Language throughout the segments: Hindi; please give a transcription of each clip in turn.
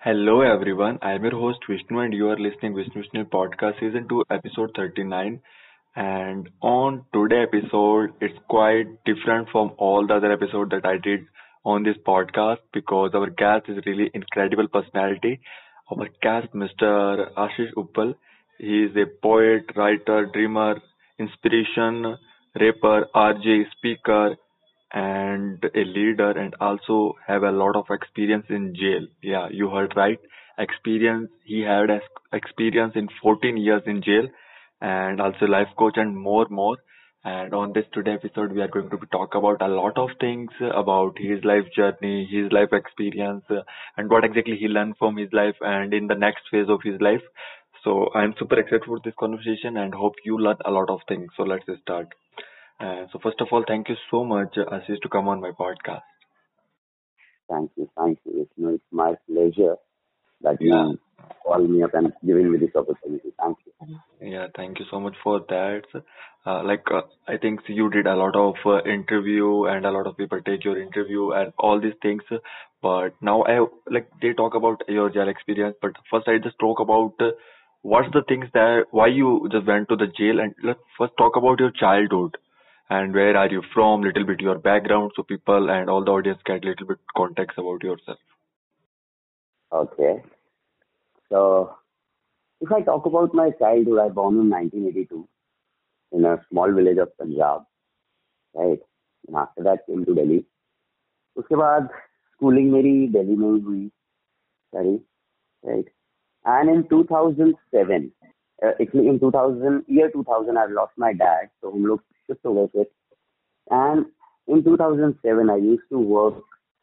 Hello everyone, I am your host Vishnu and you are listening to Vishnu Vishnu podcast season 2 episode 39 and on today episode it's quite different from all the other episodes that I did on this podcast because our guest is really incredible personality. Our guest Mr. Ashish Uppal, he is a poet, writer, dreamer, inspiration, rapper, RJ, speaker and a leader and also have a lot of experience in jail. Yeah, you heard right. Experience, he had ex- experience in 14 years in jail and also life coach and more, more. And on this today episode, we are going to be talk about a lot of things about his life journey, his life experience, and what exactly he learned from his life and in the next phase of his life. So I'm super excited for this conversation and hope you learn a lot of things. So let's start. Uh, so first of all, thank you so much, uh, Ashish, to come on my podcast. Thank you, thank you. It's, you know, it's my pleasure that Yeah. you call me up and giving me this opportunity. Thank you. Yeah, thank you so much for that. Uh, like, uh, I think you did a lot of uh, interview and a lot of people take your interview and all these things. But now I like they talk about your jail experience. But first, I just talk about uh, what's the things that why you just went to the jail and let's first talk about your childhood and where are you from, little bit your background, so people and all the audience get little bit context about yourself. Okay. So, if I talk about my childhood, I born in 1982 in a small village of Punjab, right? And after that came to Delhi. उसके बाद schooling मेरी दिल्ली में ही हुई सारी right? And in 2007, uh, actually in 2000, year 2000, I lost my dad, so हम लोग shift हो गए थे. And in 2007, I used to work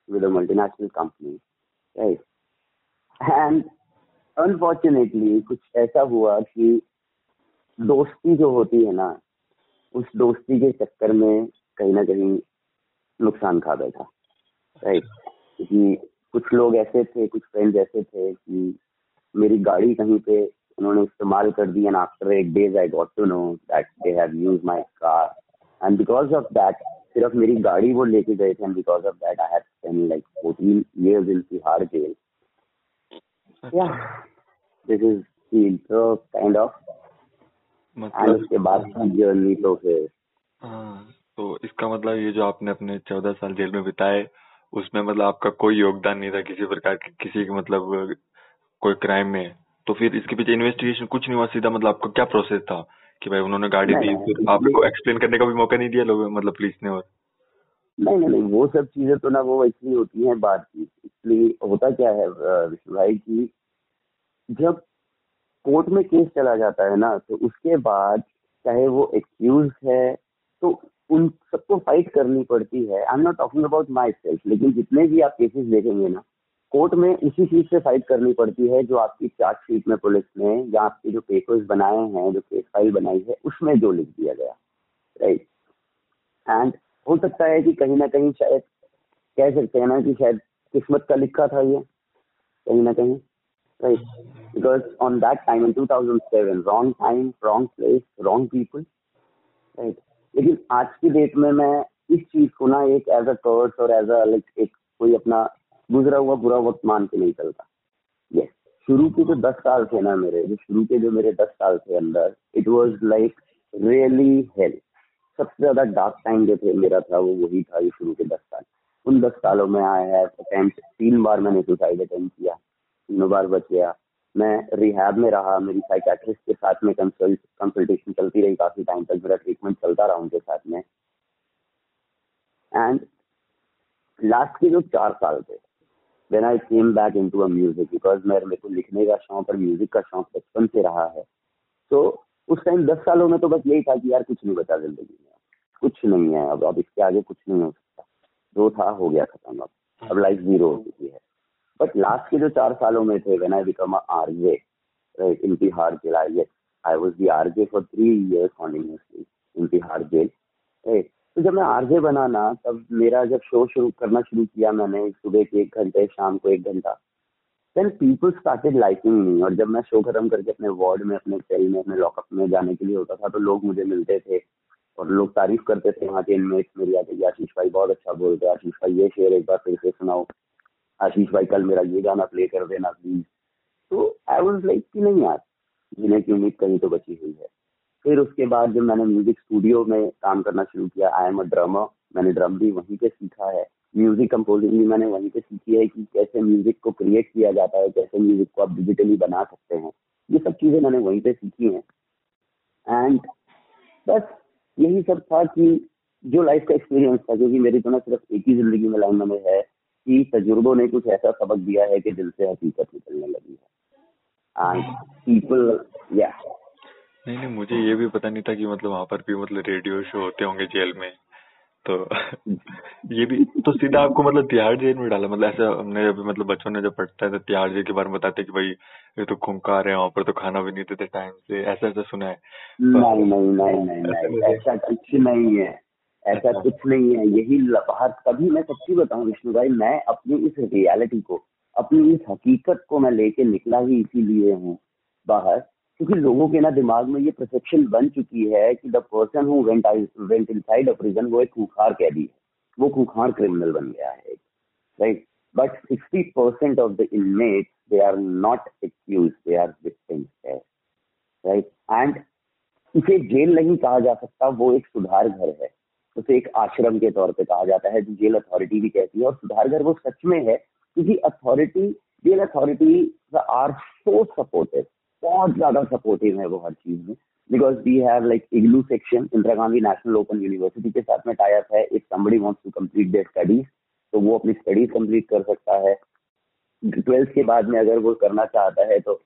with a multinational company, right? And unfortunately, कुछ ऐसा हुआ कि दोस्ती जो होती है ना उस दोस्ती के चक्कर में कहीं ना कहीं नुकसान खा बैठा राइट क्योंकि कुछ लोग ऐसे थे कुछ फ्रेंड्स ऐसे थे कि मेरी गाड़ी कहीं पे उन्होंने इस्तेमाल कर दी and after eight days I got to know that they have use my car and because of that सिर्फ़ मेरी गाड़ी वो लेके गए थे and because of that I have spend like 14 years in Tihar jail या this is the intro kind of. And मतलब उसके बाद की जर्नी तो फिर। हाँ, तो इसका मतलब ये जो आपने अपने चौदह साल जेल में बिताए उसमें मतलब आपका कोई योगदान नहीं था किसी प्रकार के किसी के मतलब कोई क्राइम में? तो फिर इसके पीछे इन्वेस्टिगेशन कुछ नहीं हुआ सीधा मतलब आपका क्या प्रोसेस था? कि भाई उन्होंने गाड़ी दी फिर इसलिए- आपको एक्सप्लेन करने का भी मौका नहीं दिया लोग मतलब पुलिस ने और? नहीं नहीं नहीं वो सब चीज़ें तो ना वो एक्चुअली होती हैं बात की। इसलिए होता क्या है विष्णु भाई की जब कोर्ट में केस चला जाता है ना तो उसके बाद चाहे वो एक्यूज है तो उन सबको फाइट करनी पड़ती है। I am not talking about myself लेकिन जितने भी आप केसेस देखेंगे ना कोर्ट में इसी चीज़ से फाइट करनी पड़ती है जो आपकी चार्जशीट में पुलिस ने या आपके जो पेपर्स बनाए हैं, जो केस फ़ाइल बनाई है, उसमें जो लिख दिया गया राइट एंड हो सकता है कि कहीं ना कहीं शायद कह सकते हैं ना कि शायद किस्मत का लिखा था ये, कहीं ना कहीं right because on that time in 2007 wrong time wrong place wrong people right लेकिन आज की डेट में मैं इस चीज़ को ना एक एज अ कर्स और एज अ लाइक एक कोई अपना गुजरा हुआ बुरा वक्त मान के नहीं चलता। यस शुरू के जो दस साल थे ना मेरे, जो शुरू के जो मेरे दस साल थे अंदर it was like really help सबसे ज़्यादा डार्क टाइम जो थे, मेरा था, वो वही था ये शुरू के दस साल। उन दस सालों में आई हैव अटेम्प्ट तीन बार मैंने सुसाइड अटेम्प्ट किया, तीनों बार बच गया। मैं रिहैब में रहा, मेरी साइकेट्रिस्ट के साथ में कंसल्ट कंसल्टेशन चलती रही काफ़ी टाइम तक, मेरा ट्रीटमेंट चलता रहा उनके साथ में। एंड लास्ट के जो चार साल थे then I came back into a music because मेरे मेरे को लिखने का शौक और म्यूज़िक का शौक बचपन से रहा है तो उस टाइम दस सालों में तो बस यही था कि यार कुछ नहीं बचा ज़िंदगी में। कुछ नहीं है, अब अब इसके आगे कुछ नहीं हो सकता। जो था, हो गया खत्म अब। अब लाइफ ज़ीरो हो चुकी है। बट लास्ट के जो चार सालों में थे when I become R J right in Tihar jail I I was the R J for three years continuously in Tihar jail right तो जब मैं आरजे बना ना, तब मेरा जब शो शुरू करना शुरू किया मैंने सुबह के एक घंटे, शाम को एक घंटा then people started liking me और जब मैं शो खत्म करके अपने वार्ड में, अपने सेल में, अपने लॉकअप में जाने के लिए होता था तो लोग मुझे मिलते थे और लोग तारीफ़ करते थे वहाँ के इनमेट्स मेरी कि आशीष भाई बहुत अच्छा बोलते आशीष भाई ये शेर एक बार फिर से सुनाओ, आशीष भाई कल मेरा ये गाना प्ले कर देना प्लीज़ तो आई वॉज़ लाइक कि नहीं यार जीने की उम्मीद कहीं तो बची हुई है। फिर उसके बाद जब मैंने म्यूज़िक स्टूडियो में काम करना शुरू किया आई एम अ ड्रमर मैंने ड्रम भी वहीं पे सीखा है। म्यूज़िक कंपोजिंग भी मैंने वहीं पे सीखी है कि कैसे म्यूज़िक को क्रिएट किया जाता है, कैसे म्यूज़िक को आप डिजिटली बना सकते हैं। ये सब चीज़ें मैंने वहीं पे सीखी हैं। एंड बस यही सब था कि जो लाइफ का एक्सपीरियंस था, क्योंकि मेरी तो ना सिर्फ़ एक ही ज़िंदगी में लाइन में है कि तजुर्बों ने कुछ ऐसा सबक दिया है कि दिल से हकीकत निकलने लगी है। एंड पीपल या नहीं नहीं मुझे ये भी पता नहीं था कि मतलब वहाँ पर भी मतलब रेडियो शो होते होंगे जेल में। तो ये भी तो सीधा आपको मतलब तिहाड़ जेल में डाला? मतलब ऐसा हमने अभी मतलब बच्चों ने जब पढ़ता है तो तिहाड़ जेल के बारे में बताते कि भाई ये तो खूंखार है वहाँ पर तो खाना भी नहीं देते टाइम से। ऐसा ऐसा सुना है? नहीं नहीं नहीं नहीं नहीं ऐसा कुछ नहीं है। ऐसा अच्छा। कुछ नहीं है। यही बात कभी मैं सच्ची बताऊँ विष्णु भाई मैं अपनी इस रियलिटी को अपनी इस हकीकत को मैं लेके निकला ही इसीलिए हूँ बाहर। क्योंकि लोगों के ना दिमाग में ये परसेप्शन बन चुकी है कि the person who went went inside a prison वो एक खूंखार कैदी है। वो खूंखार क्रिमिनल बन गया है। Right but sixty percent of the inmate they are not accuse they are victims right and इसे जेल नहीं कहा जा सकता, वो एक सुधार घर है। उसे एक आश्रम के तौर पे कहा जाता है, जो जेल अथॉरिटी भी कहती है। और सुधार घर वो सच में है, क्योंकि authority jail authority are so supportive बहुत ज़्यादा सपोर्टिव है वो हर चीज़ में। Because we have like igloo section Indira Gandhi national open university के साथ में टाइप है। If somebody wants to complete their studies तो वो अपनी स्टडीज़ कंप्लीट कर सकता है। ट्वेल्थ के बाद में अगर वो करना चाहता है तो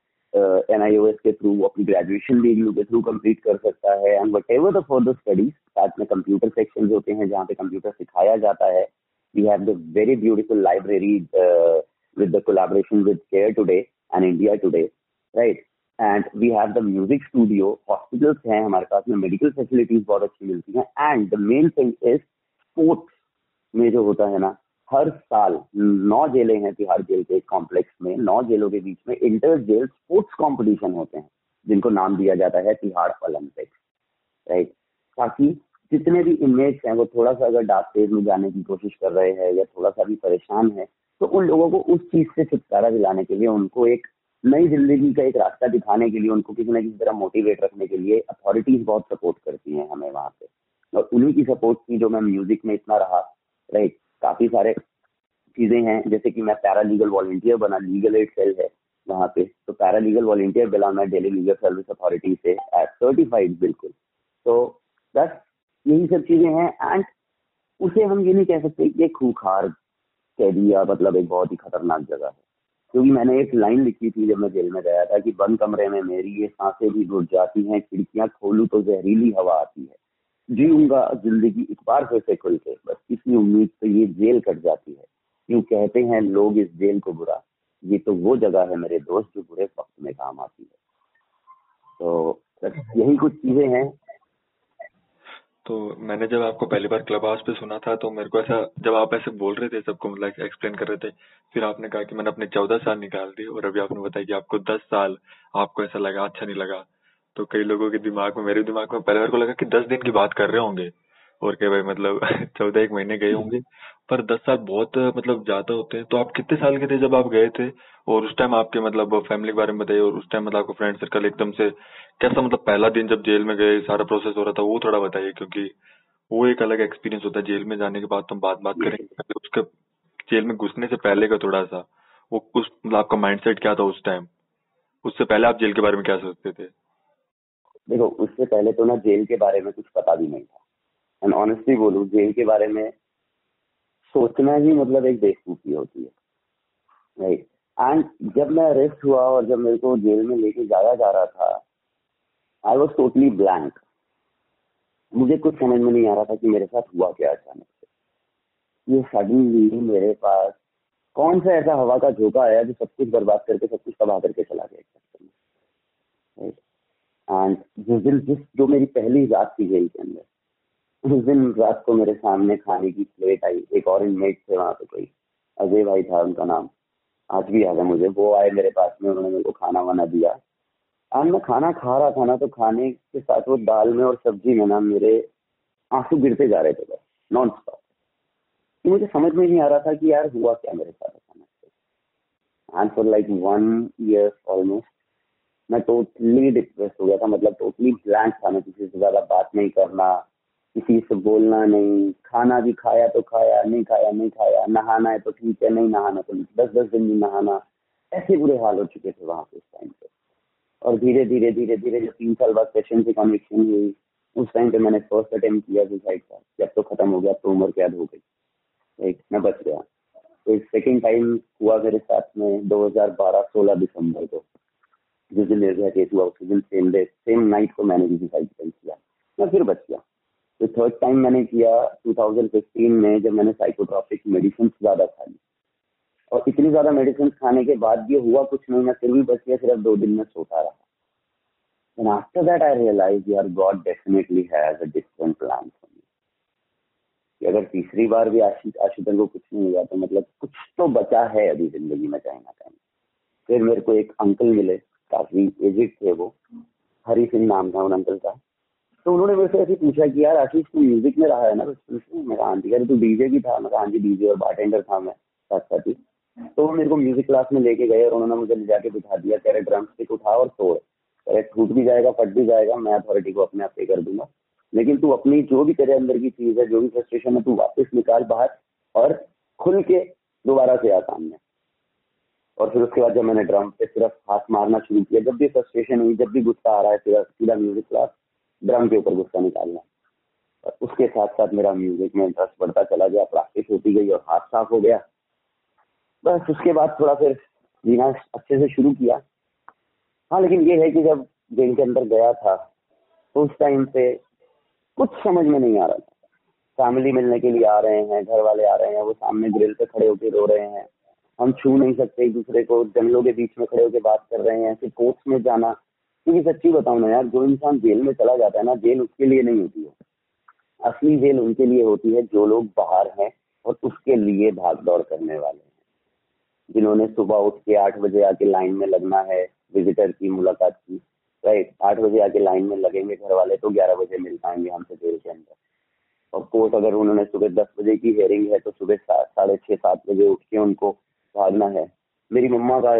एन आई ओ एस के थ्रू अपनी ग्रेजुएशन भी इग्लू के थ्रू कंप्लीट कर सकता है। And whatever the for the studies साथ में कंप्यूटर सेक्शन होते हैं जहाँ पे कंप्यूटर सिखाया जाता है। We have the very beautiful library with the collaboration with Care Today and India Today, right? And we have the music studio hospitals हैं हमारे पास में मेडिकल फैसिलिटीज़ बहुत अच्छी मिलती हैं। And the main thing is sports में जो होता है ना, हर साल नौ जेलें हैं तिहाड़ जेल के कॉम्प्लेक्स में, नौ जेलों के बीच में इंटर जेल स्पोर्ट्स कॉम्पिटिशन होते हैं, जिनको नाम दिया जाता है तिहाड़ ओलंपिक्स राइट ताकि जितने भी इमेज हैं, वो थोड़ा सा अगर डार्क स्टेज में जाने की कोशिश कर रहे हैं या थोड़ा सा भी परेशान है तो उन लोगों को उस चीज़ से छुटकारा दिलाने के लिए उनको एक नई ज़िंदगी का एक रास्ता दिखाने के लिए, उनको किसी न किसी तरह मोटिवेट रखने के लिए अथॉरिटीज बहुत सपोर्ट करती हैं हमें वहाँ पे। और उन्हीं की सपोर्ट की जो मैं म्यूज़िक में इतना रहा राइट काफ़ी सारे चीज़ें हैं, जैसे कि मैं पैरा लीगल वॉल्टियर बना लीगल एड सेल है वहाँ पे। तो पैरा लीगल वॉल्टियर बिला मैं डेली लीगल सर्विस अथॉरिटी से एज सर्टिफाइड बिल्कुल। तो बस यही सब चीज़ें हैं एंड उसे हम ये नहीं कह सकते कि खूखार कह दिया मतलब एक बहुत ही खतरनाक जगह है। क्योंकि मैंने एक लाइन लिखी थी जब मैं जेल में गया था कि बंद कमरे में मेरी ये साँसें भी घुट जाती हैं, खिड़कियाँ खोलू तो जहरीली हवा आती है। जीऊँगा ज़िंदगी एक बार फिर से खुल के, बस इसी उम्मीद से ये जेल कट जाती है। क्यों कहते हैं लोग इस जेल को बुरा, ये तो वो जगह है मेरे दोस्त जो बुरे वक्त में काम आती है। तो यही कुछ चीज़ें हैं। तो मैंने जब आपको पहली बार क्लब हाउस पे सुना था तो मेरे को ऐसा, जब आप ऐसे बोल रहे थे, सबको मतलब एक्सप्लेन कर रहे थे, फिर आपने कहा कि मैंने अपने चौदह साल निकाल दिए और अभी आपने बताया कि आपको दस साल आपको ऐसा लगा अच्छा नहीं लगा। तो कई लोगों के दिमाग में, मेरे दिमाग में पहले बार को लगा कि दस दिन की बात कर रहे होंगे, और क्या भाई मतलब चौदह एक महीने गए होंगे पर दस साल बहुत मतलब ज़्यादा होते हैं। तो आप कितने साल के थे जब आप गए थे? और उस टाइम आपके मतलब फैमिली के बारे में बताइए और उस टाइम मतलब आपका फ्रेंड सर्कल एकदम से कैसा मतलब पहला दिन जब जेल में गए सारा प्रोसेस हो रहा था वो थोड़ा बताइए क्योंकि वो एक अलग एक्सपीरियंस होता है। जेल में जाने के बाद तो हम बात बात करेंगे उसके जेल में घुसने से पहले का थोड़ा सा वो उस मतलब आपका माइंडसेट क्या था उस टाइम उससे पहले आप जेल के बारे में क्या सोचते थे? देखो उससे पहले तो ना जेल के बारे में कुछ पता भी नहीं था। एंड ऑनेस्टली बोलू जेल के बारे में सोचना ही मतलब एक बेवकूफ़ी होती है राइट एंड जब मैं अरेस्ट हुआ और जब मेरे को जेल में लेके जाया जा रहा था आई वॉज़ टोटली ब्लैंक मुझे कुछ समझ में नहीं आ रहा था कि मेरे साथ हुआ क्या अचानक से। ये सडनली मेरे पास कौन सा ऐसा हवा का झोंका आया जो सब कुछ बर्बाद करके, सब कुछ तबाह करके चला गया एंड जिस दिन जिस, जो मेरी पहली रात थी जेल के अंदर उस दिन रात को मेरे सामने खाने की प्लेट आई। एक और इनमेट थे वहाँ पे कोई। अजय भाई था उनका नाम। आज भी याद है मुझे। वो आए मेरे पास में, उन्होंने मेरे को खाना वाना दिया। और मैं खाना खा रहा था ना तो खाने के साथ वो दाल में और सब्ज़ी में ना मेरे आँसू गिरते जा रहे थे बस। नॉन स्टॉप मुझे समझ में नहीं आ रहा था कि यार हुआ क्या मेरे साथ and for like one year almost मैं टोटली डिप्रेस हो गया था। मतलब टोटली ब्लैंक था मैं किसी से ज़्यादा बात नहीं करना। किसी से बोलना नहीं, खाना भी खाया तो खाया, नहीं खाया नहीं खाया, नहाना है तो ठीक है, नहीं नहाना तो नहीं दस दस दिन भी नहाना, ऐसे बुरे हाल हो चुके थे वहाँ पे उस टाइम पे। और धीरे धीरे धीरे धीरे जब तीन साल बाद सेशन से कन्विक्शन हुई, उस टाइम पे मैंने फ़र्स्ट अटेम्प्ट किया सुसाइड का जब तो खत्म हो गया तो उम्र कैद हो गई। एक, मैं बच गया। तो सेकेंड टाइम हुआ मेरे साथ में 2012-16 दिसंबर को। जिस दिन निर्भया केस हुआ, उस दिन सेम डे सेम नाइट को मैंने भी सुसाइड किया। मैं फिर बच गया। तो थर्ड टाइम मैंने किया 2015 में जब मैंने साइकोट्रॉपिक मेडिसिन ज़्यादा खा ली। और इतनी ज़्यादा मेडिसिन खाने के बाद भी हुआ कुछ नहीं मैं फिर भी बच गया सिर्फ़ दो दिन में सोता रहा। And after that, I realized your God definitely has a different plan for me. कि अगर तीसरी बार भी आशित आशितन को कुछ नहीं हुआ तो मतलब कुछ तो बचा है अभी ज़िंदगी में कहीं ना कहीं। फिर मेरे को एक अंकल मिले काफ़ी एजिड थे वो हरी सिंह नाम था उन अंकल का। तो उन्होंने मेरे से ऐसे पूछा कि यार, आशीष, तू म्यूज़िक में रहा है ना? बचपन से मेरा आंटी कह तू डीजे भी था, मैं हाँ जी डीजे और बारटेंडर था मैं साथ साथ ही। तो वो मेरे को म्यूज़िक क्लास में लेके गए और उन्होंने मुझे ले जाके बिठा दिया, कह रहे ड्रम स्टिक उठा और तोड़ अरे टूट भी जाएगा, फट भी जाएगा, मैं अथॉरिटी को अपने आप पे कर दूँगा। लेकिन तू अपनी जो भी तेरे अंदर की चीज़ है, जो भी फ्रस्ट्रेशन है, तू वापस निकाल बाहर और खुल के दोबारा से आ सामने। और फिर उसके बाद जब मैंने ड्रम पे सिर्फ़ हाथ मारना शुरू किया, जब भी फ्रस्ट्रेशन हुई, जब भी गुस्सा आ रहा है सिर्फ़ सीधा म्यूज़िक क्लास ड्रम के ऊपर गुस्सा निकालना। और उसके साथ साथ मेरा म्यूज़िक में इंटरेस्ट बढ़ता चला गया, प्रैक्टिस होती गई और हाथ साफ़ हो गया। बस उसके बाद थोड़ा फिर जीना अच्छे से शुरू किया। हाँ लेकिन ये है कि जब जेल के अंदर गया था तो उस टाइम पे कुछ समझ में नहीं आ रहा था। फैमिली मिलने के लिए आ रहे हैं, घर वाले आ रहे हैं, वो सामने ग्रिल पे खड़े होकर रो रहे हैं। हम छू नहीं सकते, एक दूसरे को जंगलों के बीच में खड़े होकर बात कर रहे हैं, फिर कोर्ट्स में जाना। क्योंकि सच्ची बताऊँ ना यार, जो इंसान जेल में चला जाता है ना, जेल उसके लिए नहीं होती है। असली जेल उनके लिए होती है जो लोग बाहर हैं और उसके लिए भाग दौड़ करने वाले हैं। जिन्होंने सुबह उठ के आठ बजे आके लाइन में लगना है विजिटर की मुलाकात की। राइट आठ बजे आके लाइन में लगेंगे घर वाले तो ग्यारह बजे मिल पाएँगे हमसे जेल के अंदर। और कोर्ट अगर उन्होंने सुबह दस बजे की हेयरिंग है तो सुबह साढ़े छः सात बजे उठ के उनको भागना है। मेरी मम्मा का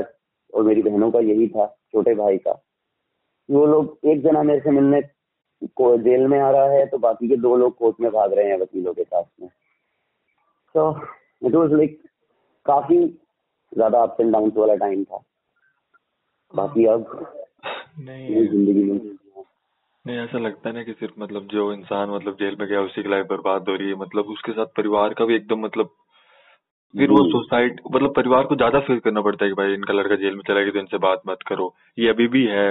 और मेरी बहनों का यही था, छोटे भाई का। वो लोग एक जना मेरे से मिलने को जेल में आ रहा है तो बाकी के दो लोग कोर्ट में भाग रहे हैं वकीलों के साथ में। तो इट वॉज़ लाइक काफ़ी ज़्यादा अप्स एंड डाउन वाला टाइम था। बाकी अब नहीं। ज़िंदगी में नहीं ऐसा लगता है ना कि सिर्फ़ मतलब जो इंसान मतलब जेल में गया उसी की लाइफ बर्बाद हो रही है। मतलब उसके साथ परिवार का भी एकदम मतलब फिर वो सोसाइटी मतलब परिवार को ज़्यादा फेस करना पड़ता है कि भाई इनका लड़का जेल में चला गया तो इनसे बात मत करो। ये अभी भी है।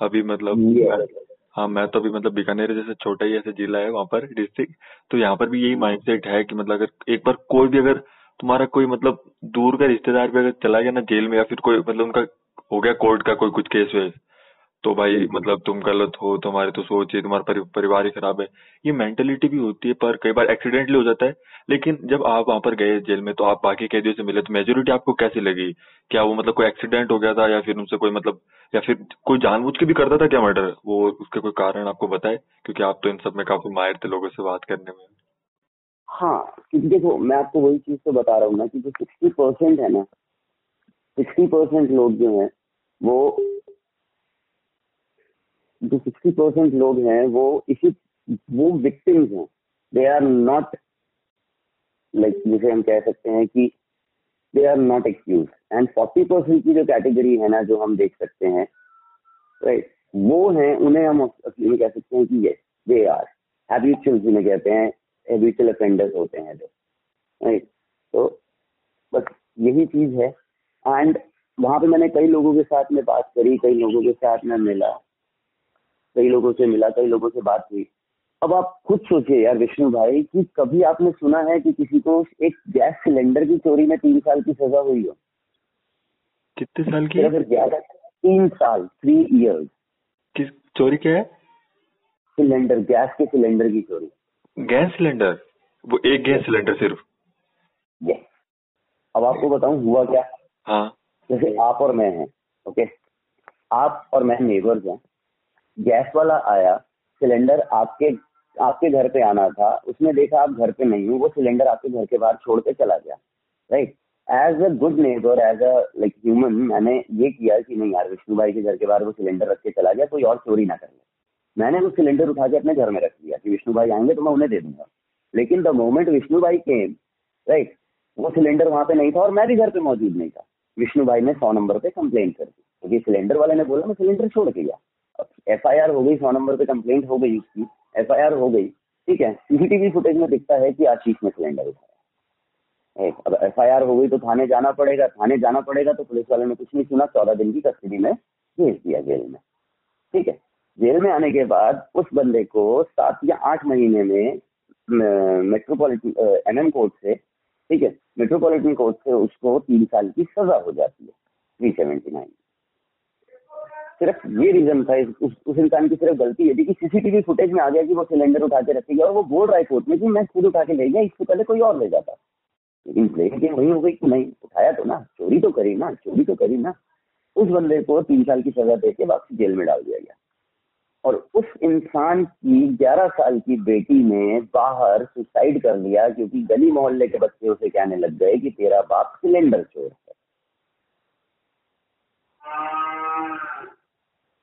अभी मतलब हाँ मैं तो अभी मतलब बीकानेर जैसे छोटा ही ऐसे जिला है वहाँ पर डिस्ट्रिक्ट तो यहाँ पर भी यही माइंडसेट है कि मतलब अगर एक बार कोई भी अगर तुम्हारा कोई मतलब दूर का रिश्तेदार भी अगर चला गया ना जेल में या फिर कोई मतलब उनका हो गया कोर्ट का कोई कुछ केस वेस तो भाई मतलब तुम गलत हो तुम्हारे तो सोचिए तुम्हारा परि, परिवार ही खराब है। ये मेंटेलिटी भी होती है पर कई बार एक्सीडेंटली हो जाता है। लेकिन जब आप वहाँ पर गए जेल में तो आप बाकी कैदियों से मिले तो मेजोरिटी आपको कैसी लगी? क्या वो मतलब कोई एक्सीडेंट हो गया था या फिर उनसे कोई मतलब या फिर कोई जानबूझ के भी करता था क्या मर्डर वो उसके कोई कारण आपको बताए? क्योंकि आप तो इन सब में काफ़ी माहिर थे लोगों से बात करने में। हाँ क्योंकि देखो मैं आपको वही चीज़ तो बता रहा हूँ ना कि जो सिक्सटी परसेंट है ना सिक्सटी परसेंट लोग जो है वो जो सिक्सटी परसेंट लोग हैं, वो इसी, वो विक्टिम्स हैं. दे आर नॉट लाइक जिसे हम कह सकते हैं कि they are not excuse and forty percent की जो कैटेगरी है ना, जो हम देख सकते हैं राइट वो हैं, उन्हें हम असली में कह सकते हैं कि ये दे आर हैबिचुअल जिन्हें कहते हैं हैबिचुअल अफेंडर्स होते हैं जो राइट तो बस यही चीज़ है. एंड वहाँ पे मैंने कई लोगों के साथ में बात करी, कई लोगों के साथ में मिला. कई लोगों से मिला कई लोगों से बात हुई। अब आप खुद सोचिए यार विष्णु भाई कि कभी आपने सुना है कि किसी को एक गैस सिलेंडर की चोरी में तीन साल की सजा हुई हो? कितने साल की अगर गैस तीन साल थ्री इयर्स किस चोरी क्या है? सिलेंडर गैस के सिलेंडर की चोरी। Gas cylinder? वो एक गैस सिलेंडर सिर्फ़? यस अब आपको बताऊँ हुआ क्या? हाँ। जैसे आप और मैं हैं ओके आप और मैं नेबर्स हैं। गैस वाला आया, सिलेंडर आपके आपके घर पे आना था, उसने देखा आप घर पे नहीं हो, वो सिलेंडर आपके घर के बाहर छोड़ के चला गया right as a good neighbour as a like human मैंने ये किया कि नहीं यार विष्णु भाई के घर के बाहर वो सिलेंडर रख के चला गया, कोई और चोरी ना कर ले। मैंने वो सिलेंडर उठा के अपने घर में रख लिया कि विष्णु भाई आएँगे तो मैं उन्हें दे दूँगा। लेकिन द मोमेंट विष्णु भाई केम राइट वो सिलेंडर वहाँ पे नहीं था और मैं भी घर पे मौजूद नहीं था। विष्णु भाई ने सौ नंबर पे कंप्लेन कर दी, क्योंकि सिलेंडर वाले ने बोला, मैं सिलेंडर छोड़ के गया। एफ़ आई आर हो गई सौ नंबर पे कंप्लेंट हो गई उसकी एफ़ आई आर हो गई, ठीक है? सीसीटीवी फुटेज में दिखता है कि आशीष ने सिलेंडर उठाया। अब एफ़ आई आर हो गई तो थाने जाना पड़ेगा, थाने जाना पड़ेगा तो पुलिस वाले ने कुछ नहीं सुना, चौदह दिन की कस्टडी में भेज दिया जेल में। ठीक है? जेल में आने के बाद उस बंदे को सात या आठ महीने में मेट्रोपॉलिटन एम कोर्ट से, ठीक है? मेट्रोपॉलिटन कोर्ट से उसको तीन साल की सजा हो जाती है थ्री सेवेंटी नाइन सिर्फ़ ये रीजन था उस, उस इंसान की सिर्फ़ गलती ये थी कि सीसीटीवी फुटेज में आ गया कि वो सिलेंडर उठा के रखे गया और वो बोल रहा है कोर्ट में कि मैं खुद उठा के ले गया इससे पहले कोई और ले जाता। लेकिन लेकिन वही हो गई कि नहीं उठाया तो ना चोरी तो करी ना चोरी तो करी ना। उस बंदे को तीन साल की सजा देके वापसी जेल में डाल दिया गया। और उस इंसान की 11 साल की बेटी ने बाहर सुसाइड कर लिया क्योंकि गली मोहल्ले के बच्चे उसे कहने लग गए कि तेरा बाप सिलेंडर चोर है।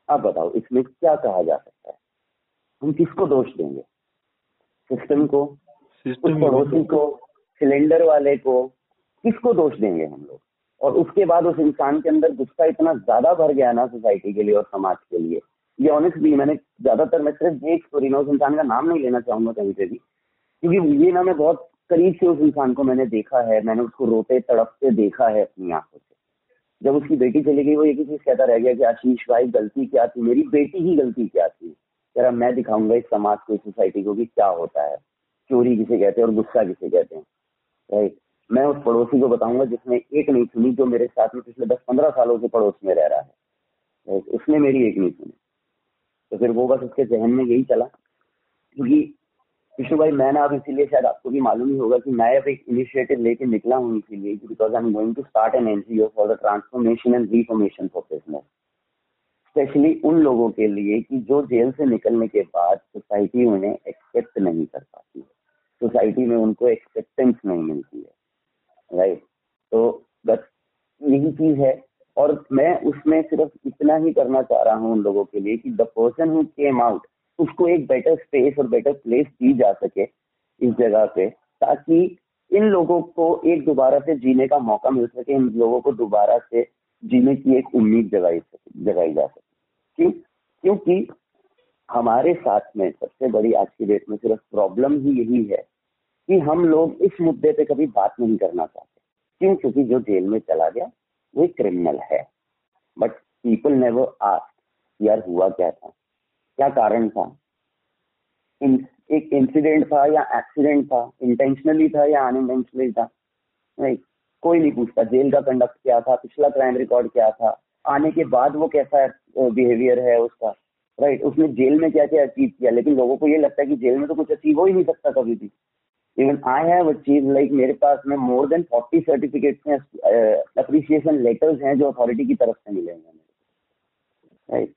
अब बताओ इसमें क्या कहा जा सकता है? हम किसको दोष देंगे? सिस्टम को? सिस्टम पड़ोसी को? सिलेंडर वाले को? किसको दोष देंगे हम लोग? और उसके बाद उस इंसान के अंदर गुस्सा इतना ज़्यादा भर गया ना सोसाइटी के लिए और समाज के लिए। ये ऑनेस्ट भी मैंने ज़्यादातर मैं सिर्फ़ एक स्टोरी ना उस इंसान का नाम नहीं लेना चाहूँगा कहीं से भी। क्योंकि ये ना मैं बहुत करीब से उस इंसान को मैंने देखा है मैंने उसको रोते तड़पते देखा है अपनी आँखों से। जब उसकी बेटी चली गई, वो एक ही चीज़ कहता रह गया कि, आशीष भाई, गलती क्या थी? मेरी बेटी ही गलती क्या थी? जरा मैं दिखाऊँगा इस समाज को सोसाइटी को कि क्या होता है। चोरी किसे कहते हैं और गुस्सा किसे कहते हैं? राइट? मैं उस पड़ोसी को बताऊँगा जिसने एक नहीं सुनी, जो मेरे साथ में पिछले दस पंद्रह सालों से पड़ोस में रह रहा है। उसने मेरी एक नहीं सुनी। तो फिर वो बस उसके जहन में यही चला, क्योंकि विष्णु भाई मैं ना अब इसीलिए शायद आपको भी मालूम ही होगा कि मैं अब एक इनिशिएटिव लेके निकला हूँ इसीलिए because I am going to start an NGO for the transformation and reformation for business specially उन लोगों के लिए कि जो जेल से निकलने के बाद सोसाइटी उन्हें एक्सेप्ट नहीं कर पाती है। सोसाइटी में उनको एक्सेप्टेंस नहीं मिलती है। राइट तो बस यही चीज़ है। और मैं उसमें सिर्फ़ इतना ही करना चाह रहा हूँ उन लोगों के लिए कि the person who came out उसको एक बेटर स्पेस और बेटर प्लेस दी जा सके इस जगह पे ताकि इन लोगों को एक दोबारा से जीने का मौका मिल सके, इन लोगों को दोबारा से जीने की एक उम्मीद जगाई जगाई जा सके। क्यों? क्योंकि हमारे साथ में सबसे बड़ी आज की डेट में सिर्फ़ प्रॉब्लम ही यही है कि हम लोग इस मुद्दे पे कभी बात नहीं करना चाहते। क्यों? क्योंकि जो जेल में चला गया, वो क्रिमिनल है। बट पीपल नेवर आस्क यार हुआ क्या था? क्या कारण था? इन, एक इंसिडेंट था या एक्सीडेंट था? इंटेंशनली था या अनइंटेंशनली था? नहीं कोई नहीं पूछता। जेल का कंडक्ट क्या था? पिछला क्राइम रिकॉर्ड क्या था? आने के बाद वो कैसा बिहेवियर है उसका? राइट उसने जेल में क्या क्या अचीव किया? लेकिन लोगों को ये लगता है कि जेल में तो कुछ अचीव हो ही नहीं सकता कभी भी। Even I have achieve like मेरे पास में मोर देन फोर्टी सर्टिफिकेट्स हैं अप्रिसिएशन लेटर्स हैं जो अथॉरिटी की तरफ़ से मिले हैं राइट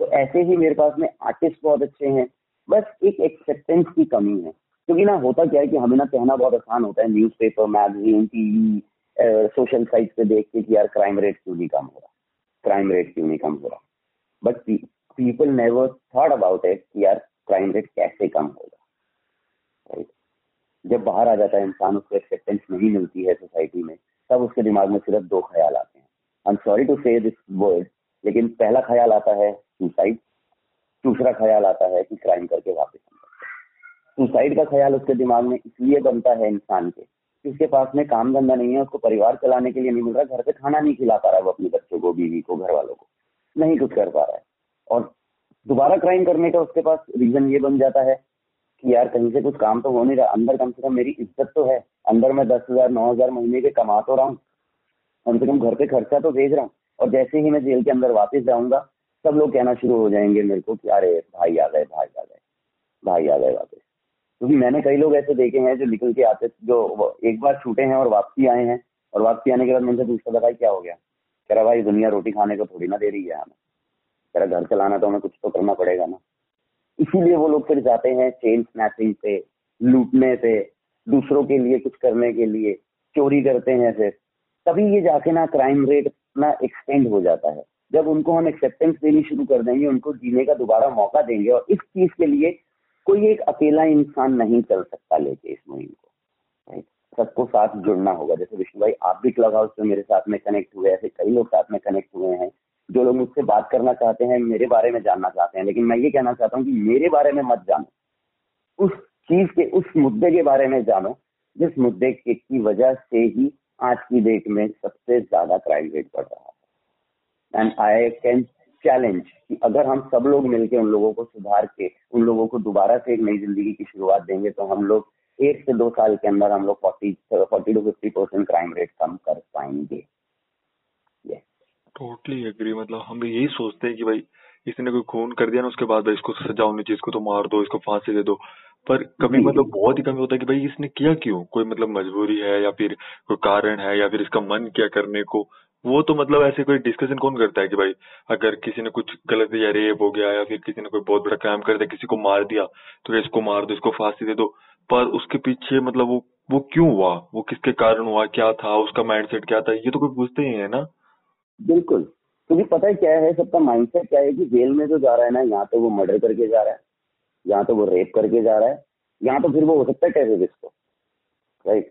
तो ऐसे ही मेरे पास में आर्टिस्ट बहुत अच्छे हैं। बस एक एक्सेप्टेंस की कमी है। क्योंकि ना होता क्या है कि हमें ना कहना बहुत आसान होता है newspaper magazine TV social site पे देख के कि यार क्राइम रेट क्यों नहीं कम हो रहा? क्राइम रेट क्यों नहीं कम हो रहा? But people never thought about it कि यार क्राइम रेट कैसे कम होगा राइट जब बाहर आ जाता है इंसान, उसको एक्सेप्टेंस नहीं मिलती है सोसाइटी में, तब उसके दिमाग में सिर्फ़ दो ख्याल आते हैं। I am sorry to say this word लेकिन पहला ख्याल आता है सुसाइड दूसरा ख्याल आता है कि क्राइम करके वापस सुसाइड का ख्याल उसके दिमाग में इसलिए बनता है इंसान के उसके पास में काम धंधा नहीं है, उसको परिवार चलाने के लिए नहीं मिल रहा, घर पे खाना नहीं खिला पा रहा है वो अपने बच्चों को, बीवी को घर वालों को। नहीं कुछ कर पा रहा है। और दोबारा क्राइम करने का उसके पास रीजन ये बन जाता है कि यार कहीं से कुछ काम तो हो नहीं रहा, अंदर कम से कम मेरी इज़्ज़त तो है, अंदर मैं दस हज़ार, नौ हज़ार महीने के कमा तो रहा हूँ, कम से कम घर पे खर्चा तो भेज रहा हूँ। और जैसे ही मैं जेल के अंदर वापस जाऊँगा सब लोग कहना शुरू हो जाएँगे मेरे को कि अरे, भाई आ गए, भाई आ गए, भाई आ गए वापस। क्योंकि मैंने कई लोग ऐसे देखे हैं जो निकल के आते, जो एक बार छूटे हैं और वापसी आए हैं, और वापसी आने के बाद मैंने पूछता था, भाई क्या हो गया? कह रहा, भाई दुनिया रोटी खाने को थोड़ी ना दे रही है हमें। कह रहा, घर चलाना तो हमें कुछ तो करना पड़ेगा ना। इसीलिए वो लोग फिर जाते हैं चेन स्नैचिंग से लूटने से दूसरों के लिए कुछ करने के लिए, चोरी करते हैं फिर। तभी ये जाके ना क्राइम रेट ना एक्सटेंड हो जाता है। जब उनको हम एक्सेप्टेंस देनी शुरू कर देंगे, उनको जीने का दोबारा मौका देंगे और इस चीज़ के लिए कोई एक अकेला इंसान नहीं चल सकता लेके इस मुहिम को सबको साथ जुड़ना होगा। जैसे विष्णु भाई, आप भी क्लब हाउस में मेरे साथ में कनेक्ट हुए ऐसे कई लोग साथ में कनेक्ट हुए हैं, जो लोग मुझसे बात करना चाहते हैं, मेरे बारे में जानना चाहते हैं। लेकिन मैं ये कहना चाहता हूँ कि मेरे बारे में मत जानो। उस चीज़ के, उस मुद्दे के बारे में जानो, जिस मुद्दे के वजह से ही आज की डेट में सबसे ज़्यादा क्राइम रेट बढ़ रहा है। एंड आई कैन चैलेंज कि अगर हम सब लोग मिलकर उन लोगों को सुधार के उन लोगों को दोबारा से एक नई ज़िंदगी की शुरुआत देंगे तो हम लोग एक से दो साल के अंदर हम लोग forty forty to fifty percent crime rate कम कर पाएँगे। टोटली एग्री मतलब हम भी यही सोचते हैं कि भाई इसने कोई खून कर दिया ना उसके बाद भाई इसको सजा होनी चाहिए इसको तो मार दो इसको फांसी दे दो। पर कभी मतलब बहुत ही कमी होता है कि भाई इसने किया क्यों? कोई मतलब मजबूरी है या फिर कोई कारण है या फिर इसका मन क्या करने को? वो तो मतलब ऐसे कोई डिस्कशन कौन करता है कि भाई, अगर किसी ने कुछ गलत या रेप हो गया या फिर किसी ने कोई बहुत बड़ा क्राइम कर दिया, किसी को मार दिया तो इसको मार दो, इसको फांसी दे दो। पर उसके पीछे मतलब वो वो क्यों हुआ? वो किसके कारण हुआ? क्या था? उसका माइंडसेट क्या था? ये तो कोई पूछते ही है ना। बिल्कुल। क्योंकि पता है क्या है? सबका माइंडसेट क्या है कि जेल में जो जा रहा है ना, यहाँ तो वो मर्डर करके जा रहा है, यहाँ तो वो रेप करके जा रहा है, यहाँ तो फिर वो हो सकता है कैसे किसको राइट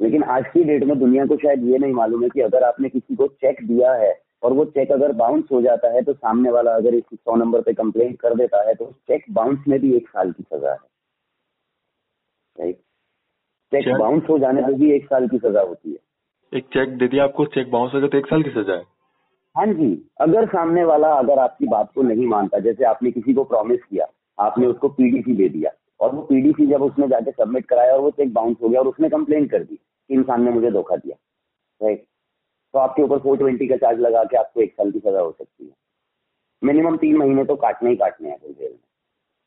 लेकिन आज की डेट में दुनिया को शायद ये नहीं मालूम है कि अगर आपने किसी को चेक दिया है और वो चेक अगर बाउंस हो जाता है तो सामने वाला अगर इस सौ नंबर पे कंप्लेन कर देता है तो चेक बाउंस में भी एक साल की सजा है। राइट चेक बाउंस हो जाने पर भी एक साल की सजा होती है। एक चेक दे दिया आपको चेक बाउंस हो गया तो एक साल की सजा है। हाँ जी अगर सामने वाला अगर आपकी बात को नहीं मानता जैसे आपने किसी को प्रॉमिस किया आपने उसको पीडीसी दे दिया और वो पीडीसी जब उसने जाके सबमिट कराया और वो चेक बाउंस हो गया और उसने कंप्लेन कर दी कि इंसान ने मुझे धोखा दिया राइट तो आपके ऊपर फोर ट्वेंटी का चार्ज लगा के आपको एक साल की सजा हो सकती है। मिनिमम तीन महीने तो काटने ही काटने हैं जेल में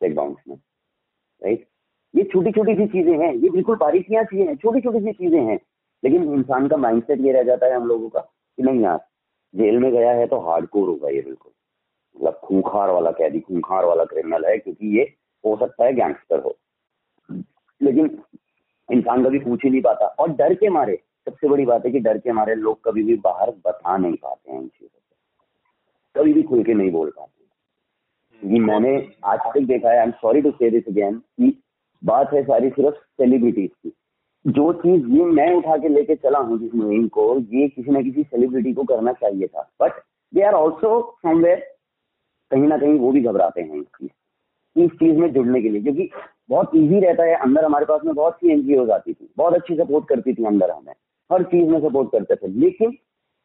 चेक बाउंस में राइट ये छोटी छोटी सी चीज़ें हैं, ये बिल्कुल बारीकियाँ चीज़ें हैं छोटी छोटी सी चीज़ें हैं, लेकिन इंसान का माइंडसेट ये रह जाता है हम लोगों का कि नहीं यार, जेल में गया है तो हार्ड कोर होगा ये बिल्कुल। मतलब खूंखार वाला कैदी, खूंखार वाला क्रिमिनल है, क्योंकि ये हो सकता है गैंगस्टर हो। लेकिन इंसान कभी पूछ ही नहीं पाता और डर के मारे सबसे बड़ी बात है कि डर के मारे लोग कभी भी बाहर बता नहीं पाते हैं इन चीज़ों को। कभी भी खुल के नहीं बोल पाते। क्योंकि मैंने आज तक देखा है I am sorry to say this again कि बात है सारी सिर्फ़ सेलिब्रिटीज की। जो चीज़ ये मैं उठा के लेके चला हूँ जिस मुहिम को ये किसी ना किसी सेलिब्रिटी को करना चाहिए था। But they are also somewhere कहीं ना कहीं वो भी घबराते हैं इस चीज़ इस चीज़ में जुड़ने के लिए, क्योंकि बहुत ईजी रहता है, अंदर हमारे पास में बहुत सी एनजीओ आती थी, बहुत अच्छी सपोर्ट करती थी अंदर हमें, हर चीज़ में सपोर्ट करते थे, लेकिन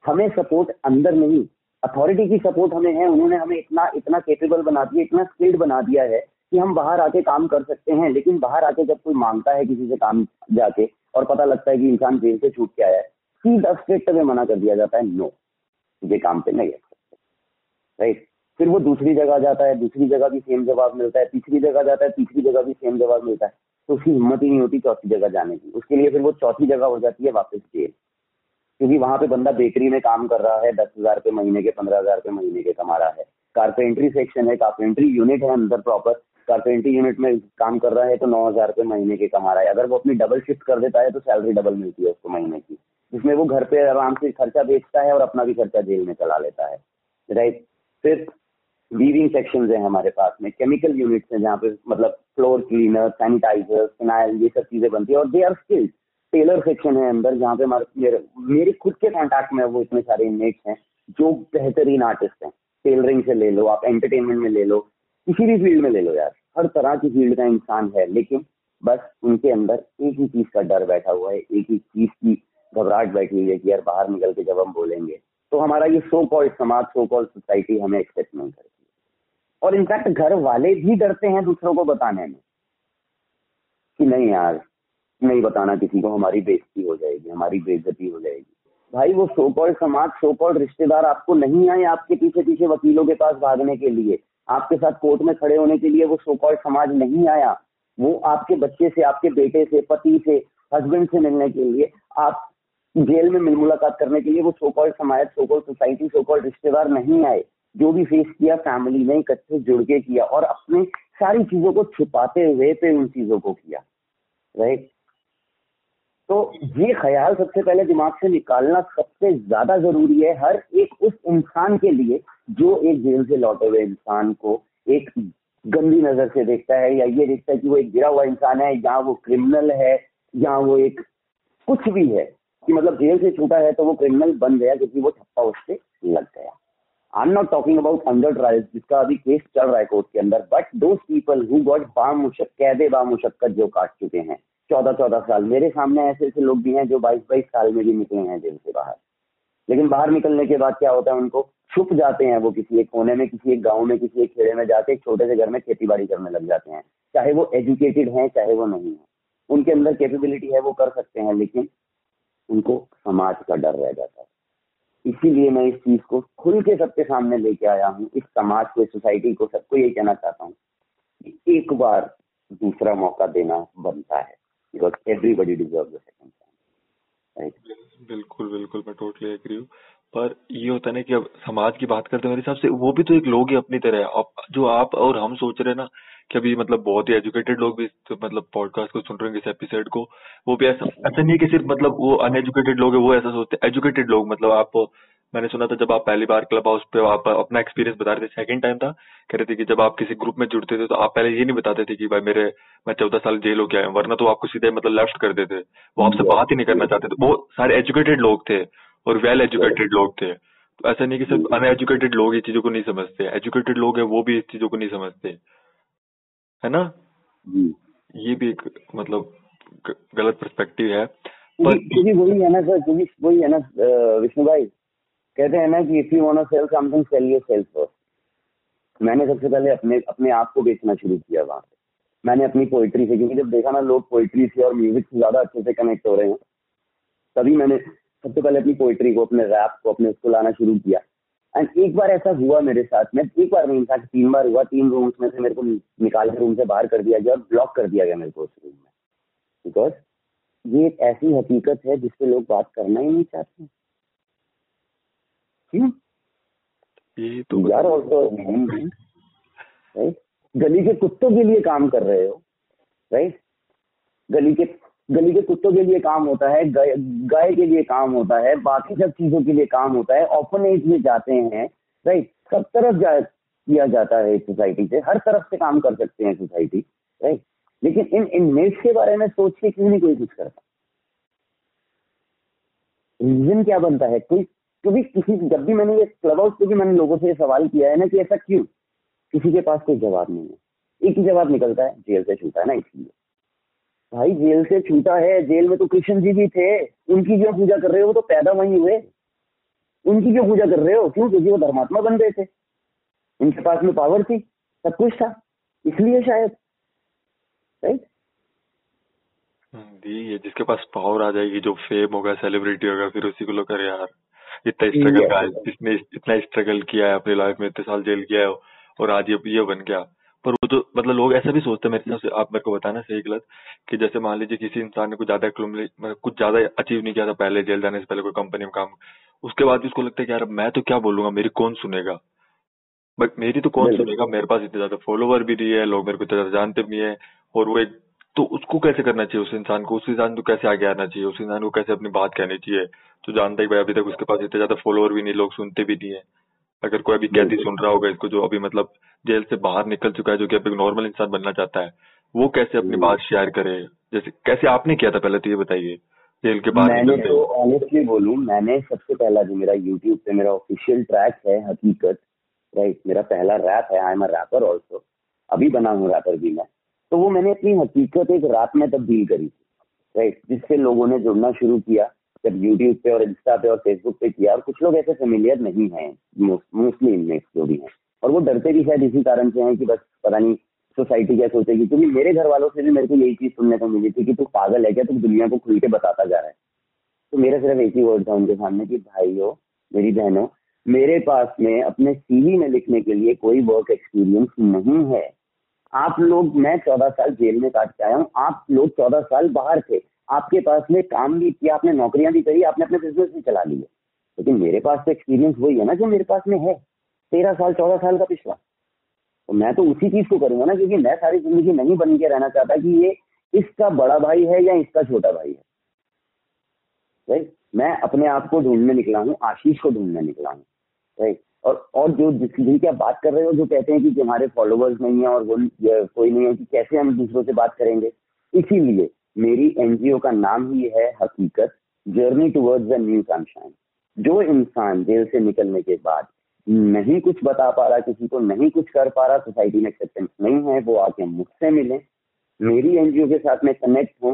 हमें सपोर्ट अंदर नहीं अथॉरिटी की सपोर्ट हमें है, उन्होंने हमें इतना इतना केपेबल बना दिया, इतना स्किल्ड बना दिया है, कि हम बाहर आके काम कर सकते हैं, लेकिन बाहर आके जब कोई माँगता है किसी से काम जाके, और पता लगता है कि इंसान जेल से छूट के आया है, सीधा स्ट्रेट में मना कर दिया जाता है नो ये काम पे नहीं है। राइट फिर वो दूसरी जगह जाता है, दूसरी जगह भी सेम जवाब मिलता है, तीसरी जगह जाता है, तीसरी जगह भी सेम जवाब मिलता है। तो उसकी हिम्मत ही नहीं होती चौथी जगह जाने की। उसके लिए फिर वो चौथी जगह हो जाती है वापस जेल। क्योंकि वहाँ पे बंदा बेकरी में काम कर रहा है, दस हज़ार रुपये महीने के, पंद्रह हज़ार रुपये महीने के कमा रहा है। कारपेंट्री सेक्शन है कारपेंट्री यूनिट है अंदर प्रॉपर कारपेंट्री यूनिट में काम कर रहा है तो नौ हज़ार रुपये महीने के कमा रहा है। अगर वो अपनी डबल शिफ्ट कर देता है तो सैलरी डबल मिलती है उसको महीने की। जिसमें वो घर पे आराम से खर्चा बेचता है और अपना भी खर्चा जेल में चला लेता है। राइट फिर वीविंग सेक्शन है हमारे पास में केमिकल यूनिट्स हैं जहाँ पे मतलब फ्लोर क्लीनर सैनिटाइजर फिनाइल, ये सब चीज़ें बनती है और they are skilled tailor section है अंदर जहाँ पे मेरे मेरे खुद के कॉन्टैक्ट में वो इतने सारे इनमेट्स हैं जो बेहतरीन आर्टिस्ट हैं। टेलरिंग से ले लो, आप एंटरटेनमेंट में ले लो, किसी भी फ़ील्ड में ले लो यार। हर तरह की फ़ील्ड का इंसान है, लेकिन बस उनके अंदर एक ही चीज़ का डर बैठा हुआ है, एक ही चीज़ की घबराहट बैठी हुई है कि यार बाहर निकल के जब हम बोलेंगे। तो हमारा ये सो कॉल्ड समाज सो कॉल्ड सोसाइटी हमें एक्सेप्ट नहीं करती। और इनफैक्ट घर वाले भी डरते हैं दूसरों को बताने में कि नहीं यार, नहीं बताना किसी को, हमारी बेइज्जती हो जाएगी, हमारी बेइज्जती हो जाएगी। भाई, वो सो समाज सो रिश्तेदार आपको नहीं आए आपके पीछे पीछे वकीलों के पास भागने के लिए, आपके साथ कोर्ट में खड़े होने के लिए वो सो समाज नहीं आया, वो आपके बच्चे से, आपके बेटे से, पति से हस्बैंड से मिलने के लिए, आप जेल में मिल मुलाकात करने के लिए वो सो समाज सो सोसाइटी सो रिश्तेदार नहीं आए। जो भी फेस किया फैमिली ने इकट्ठे जुड़ के किया और अपने सारी चीज़ों को छुपाते हुए पे उन चीज़ों को किया राइट तो ये ख्याल सबसे पहले दिमाग से निकालना सबसे ज़्यादा ज़रूरी है हर एक उस इंसान के लिए जो एक जेल से लौटे हुए इंसान को एक गंदी नज़र से देखता है या ये देखता है कि वो एक गिरा हुआ इंसान है, या वो क्रिमिनल है, या वो एक कुछ भी है, कि मतलब जेल से छूटा है तो वो क्रिमिनल बन गया क्योंकि वो ठप्पा उससे लग गया। I am not talking about under trial जिसका अभी केस चल रहा है कोर्ट के अंदर but those people who got बामुशक, कैदे बामुशक्कत जो काट चुके हैं चौदह चौदह साल, मेरे सामने ऐसे ऐसे लोग भी हैं जो बाईस बाईस साल में भी निकले हैं जेल से बाहर। लेकिन बाहर निकलने के बाद क्या होता है, उनको छुप जाते हैं वो किसी एक कोने में, किसी एक गाँव में, किसी एक खेड़े में जाके एक छोटे से घर में खेती बाड़ी करने लग जाते हैं। चाहे वो एजुकेटेड हैं, चाहे वो नहीं है। उनके अंदर कैपेबिलिटी है, वो कर सकते हैं, लेकिन उनको समाज का डर रह जाता है। इसीलिए मैं इस चीज़ को खुल के सबके सामने लेके आया हूँ, इस समाज को सोसाइटी को, सबको यही कहना चाहता हूँ एक बार दूसरा मौका देना बनता है बिकॉज़ एवरीबडी डिजर्व बिल्कुल बिल्कुल, मैं टोटली एग्री हूँ। पर ये होता है ना कि अब समाज की बात करते हैं, मेरे हिसाब से वो भी तो एक लोग ही अपनी तरह है। जो आप और हम सोच रहे हैं ना कि अभी मतलब बहुत ही एजुकेटेड लोग भी तो मतलब पॉडकास्ट को सुन रहे हैं इस एपिसोड को वो भी ऐसा ऐसा नहीं है कि सिर्फ़ मतलब वो अनएजुकेटेड लोग है वो ऐसा सोचते हैं। एजुकेटेड लोग मतलब आप मैंने सुना था जब आप पहली बार क्लब हाउस पे आप अपना एक्सपीरियंस बता रहे थे सेकंड टाइम था कह रहे थे कि जब आप किसी ग्रुप में जुड़ते थे तो आप पहले ये नहीं बताते थे कि भाई मेरे मैं चौदह साल जेल हो गया वरना तो आपको सीधे मतलब लेफ़्ट कर देते। वो आपसे बात ही नहीं करना चाहते थे। वो सारे एजुकेटेड लोग थे और वेल एजुकेटेड लोग थे। तो ऐसा नहीं कि सिर्फ़ अनएजुकेटेड लोग ये चीज़ों को नहीं समझते। एजुकेटेड लोग है वो भी इस चीज़ों को नहीं समझते। है ना? ये भी एक मतलब गलत परस्पेक्टिव है पर क्योंकि वही है ना सर क्योंकि वही है ना विष्णु भाई कहते हैं ना कि if you want to sell something sell yourself first मैंने सबसे पहले अपने अपने आप को बेचना शुरू किया वहाँ से मैंने अपनी पोइट्री से क्योंकि जब देखा ना लोग पोइट्री से और म्यूज़िक से ज़्यादा अच्छे से कनेक्ट हो रहे हैं तभी मैंने सबसे पहले अपनी पोइट्री को अपने रैप को अपने उसको लाना शुरू किया। एंड एक बार ऐसा हुआ मेरे साथ में एक बार नहीं इनफैक्ट तीन बार हुआ तीन रूम्स में से मेरे को निकाल के रूम से बाहर कर दिया गया और ब्लॉक कर दिया गया मेरे को उस रूम में। बिकॉज़ ये एक ऐसी हकीकत है जिससे लोग बात करना ही नहीं चाहते। क्यों? ये तो यार और तो राइट गली के कुत्तों के लिए काम कर रहे हो। राइट गली के गली के कुत्तों के लिए काम होता है, गाय के लिए काम होता है, बाकी सब चीज़ों के लिए काम होता है ओपन एज में जाते हैं राइट सब तरफ़ जा, किया जाता है सोसाइटी से, हर तरफ़ से काम कर सकते हैं सोसाइटी राइट लेकिन इन इनमेट्स के बारे में सोच के क्यों नहीं कोई कुछ करता? रीजन क्या बनता है? कोई, क्योंकि किसी, जब भी मैंने ये क्लब हाउस पे भी मैंने लोगों से सवाल किया है ना कि ऐसा क्यों? किसी के पास कोई जवाब नहीं है। एक ही जवाब निकलता है जेल से छूटा है ना, इसलिए। भाई जेल से छूटा है। जेल में तो कृष्ण जी भी थे। उनकी क्यों पूजा कर रहे हो तो पैदा वही हुए। उनकी क्यों पूजा कर रहे हो? क्यों? क्योंकि वो धर्मात्मा बन गए थे। उनके पास में पावर थी सब कुछ था। इसलिए शायद। राइट दी ये जिसके पास पावर आ जाएगी जो फेम होगा सेलिब्रिटी होगा फिर उसी को लोग करे यार। इतना स्ट्रगल का जिसने इतना स्ट्रगल किया है अपनी लाइफ में इतने साल जेल किया है और आज ये ये बन गया। पर वो तो मतलब लोग ऐसा भी सोचते हैं मेरे हिसाब से आप मेरे को बताना सही गलत कि जैसे मान लीजिए किसी इंसान ने कुछ ज़्यादा मतलब कुछ ज़्यादा अचीव नहीं किया था पहले जेल जाने से पहले कोई कंपनी में काम उसके बाद भी उसको लगता है कि यार मैं तो क्या बोलूँगा मेरी कौन सुनेगा? बट मेरी तो कौन सुनेगा? मेरे पास इतने ज़्यादा फॉलोवर भी नहीं है लोग मेरे को इतना ज़्यादा जानते भी है और वो एक तो उसको कैसे करना चाहिए उस इंसान को? उस इंसान को कैसे आगे आना चाहिए? उस इंसान को कैसे अपनी बात कहनी चाहिए? तो जानता ही भाई अभी तक उसके पास इतने ज़्यादा फॉलोवर भी नहीं लोग सुनते भी नहीं है। अगर कोई अभी कैदी सुन रहा होगा इसको जो अभी मतलब जेल से बाहर निकल चुका है जो कि अभी नॉर्मल इंसान बनना चाहता है वो कैसे अपनी बात शेयर करे? जैसे कैसे आपने किया था पहले तो ये बताइए जेल के बाहर मैंने तो ऑनेस्टली बोलूँ मैंने सबसे पहला जो मेरा यूट्यूब पे मेरा ऑफिशियल ट्रैक है हकीकत राइट मेरा पहला रैप है I am a rapper also अभी बना हूँ रैपर भी मैं। तो वो मैंने अपनी हकीकत एक रात में तब्दील करी थी राइट जिससे लोगों ने जुड़ना शुरू किया। जब यूट्यूब पे और इंस्टा पे और फेसबुक पे किया, और कुछ लोग ऐसे फेमिलियर नहीं है मोस्टली इनमें जो भी हैं। और वो डरते भी शायद इसी कारण से हैं कि बस पता नहीं सोसाइटी क्या सोचेगी क्योंकि मेरे घर वालों से भी मेरे को यही चीज़ सुनने को मिली थी कि तू पागल है क्या? तू दुनिया को खुल के बताता जा रहा है। तो मेरा सिर्फ़ एक ही वर्ड था उनके सामने कि, भाइयों, मेरी बहनों, मेरे पास में, अपने सीवी में लिखने के लिए कोई वर्क एक्सपीरियंस नहीं है। आप लोग, मैं चौदह साल जेल में काट के आया हूँ, आप लोग चौदह साल बाहर थे। आपके पास में काम भी किया, आपने नौकरियाँ भी करी, आपने अपने बिज़नेस भी चला लिए लेकिन मेरे पास तो एक्सपीरियंस वही है ना जो मेरे पास में है। तेरह साल, चौदह साल का पिछला। तो मैं तो उसी चीज़ को करूँगा ना क्योंकि मैं सारी ज़िंदगी नहीं बन के रहना चाहता कि ये इसका बड़ा भाई है या इसका छोटा भाई है। राइट मैं अपने आप को ढूँढने निकला हूँ, आशीष को ढूँढने निकला हूँ। राइट और और जो जिनकी आप बात कर रहे हो जो कहते हैं कि हमारे फॉलोअर्स नहीं है और वो कोई नहीं है कि कैसे हम दूसरों से बात करेंगे। इसीलिए मेरी एनजीओ का नाम ही है हकीकत, journey towards the new sunshine जो इंसान जेल से निकलने के बाद नहीं कुछ बता पा रहा, किसी को नहीं कुछ कर पा रहा सोसाइटी में एक्सेप्टेंस नहीं है, वो आके मुझसे मिले। मेरी एनजीओ के साथ में कनेक्ट हो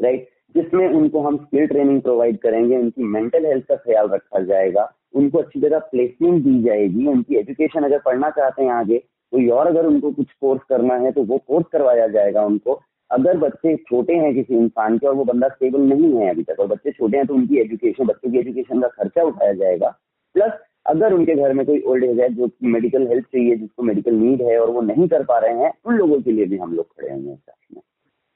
राइट जिसमें उनको हम स्किल ट्रेनिंग प्रोवाइड करेंगे, उनकी मेंटल हेल्थ का ख्याल रखा जाएगा, उनको अच्छी तरह प्लेसमेंट दी जाएगी, उनकी एजुकेशन अगर पढ़ना चाहते हैं आगे, कोई और अगर उनको कुछ कोर्स करना है तो वो कोर्स करवाया जाएगा उनको। अगर बच्चे छोटे हैं किसी इंसान के और वो बंदा स्टेबल नहीं है अभी तक, और बच्चे छोटे हैं तो उनकी एजुकेशन बच्चे की एजुकेशन का खर्चा उठाया जाएगा। प्लस अगर उनके घर में कोई ओल्ड एज है जो मेडिकल हेल्प चाहिए, जिसको मेडिकल नीड है और वो नहीं कर पा रहे हैं, उन लोगों के लिए भी हम लोग खड़े हैं साथ में।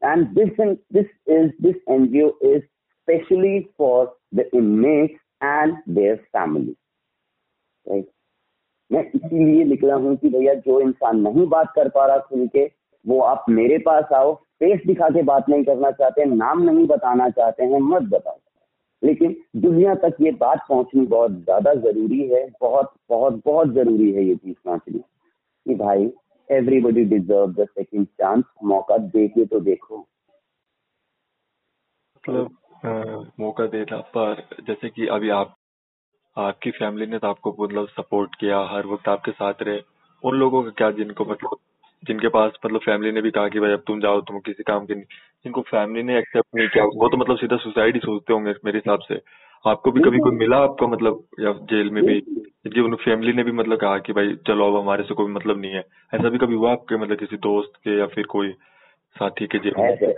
And this this is this NGO is specially for the image and their family right मैं इसीलिए निकला हूँ कि भैया जो इंसान नहीं बात कर पा रहा खुल के वो आप मेरे पास आओ फेस दिखा के बात नहीं करना चाहते, नाम नहीं बताना चाहते हैं, मत बताओ। लेकिन दुनिया तक ये बात पहुंचनी बहुत ज़्यादा ज़रूरी है, बहुत बहुत बहुत ज़रूरी है ये चीज़ पहुंचनी। कि भाई everybody deserve the second chance मौका दे के तो देखो। मतलब मौका देना, पर जैसे कि अभी आप, आपकी फैमिली ने तो आपको मतलब सपोर्ट किया, हर वक्त आपके साथ रहे, उन लोगों का क्या जिनको मतलब जिनके पास मतलब फैमिली ने भी कहा कि भाई अब तुम जाओ तुम किसी काम के नहीं। जिनको फैमिली ने एक्सेप्ट नहीं किया वो तो मतलब सीधा सुसाइड ही सोचते होंगे मेरे हिसाब से। आपको भी कभी कोई मिला आपको मतलब या जेल में भी? जिनकी उन फैमिली ने भी मतलब कहा कि भाई चलो अब हमारे से कोई मतलब नहीं है। ऐसा भी कभी हुआ आपके मतलब किसी दोस्त के या फिर कोई साथी के जेल में?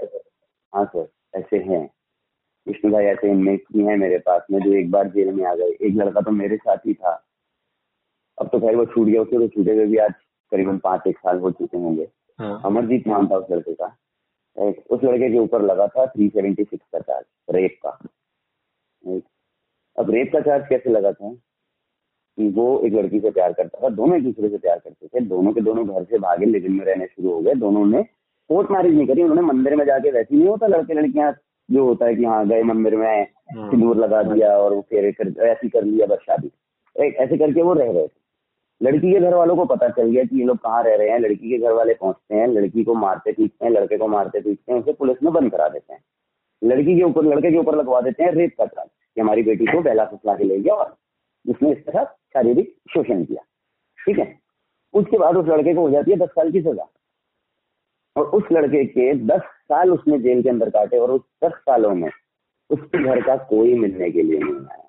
हाँ सर ऐसे हैं। विष्णु भाई ऐसे इनमेट भी हैं मेरे पास। में जो एक बार जेल में आ गए एक लड़का तो मेरे साथ ही था। अब तो खैर वो छूट गया उसके तो छूटे हुए भी आज। करीबन पाँच एक साल हो चुके होंगे। हाँ। अमरजीत नाम था उस लड़के का उस लड़के के ऊपर लगा था थ्री सेवेंटी सिक्स का चार्ज रेप का। अब रेप का चार्ज कैसे लगा था? कि वो एक लड़की से प्यार करता था दोनों एक दूसरे से प्यार करते थे दोनों के दोनों घर से भागे लेकिन में रहने शुरू हो गए दोनों ने कोर्ट मैरिज नहीं करी उन्होंने मंदिर में जाके वैसे नहीं होता लड़के लड़कियाँ जो होता है कि हाँ गए मंदिर में हाँ। सिंदूर लगा दिया और वो फेरे कर ऐसी कर लिया बस शादी। ऐसे करके वो रह रहे थे। लड़की के घर वालों को पता चल गया कि ये लोग कहाँ रह रहे हैं, लड़की के घर वाले पहुँचते हैं, लड़की को मारते पीटते हैं, लड़के को मारते पीटते हैं, उसे पुलिस में बंद करा देते हैं। लड़की के ऊपर, लड़के के ऊपर लगवा देते हैं रेप का चार्ज कि हमारी बेटी को बेला फुसला के ले गया और जिसने इस तरह शारीरिक शोषण किया। ठीक है? उसके बाद उस लड़के को हो जाती है दस साल की सजा। और उस लड़के के दस साल उसने जेल के अंदर काटे और उस दस सालों में उसके घर का कोई मिलने के लिए नहीं आया।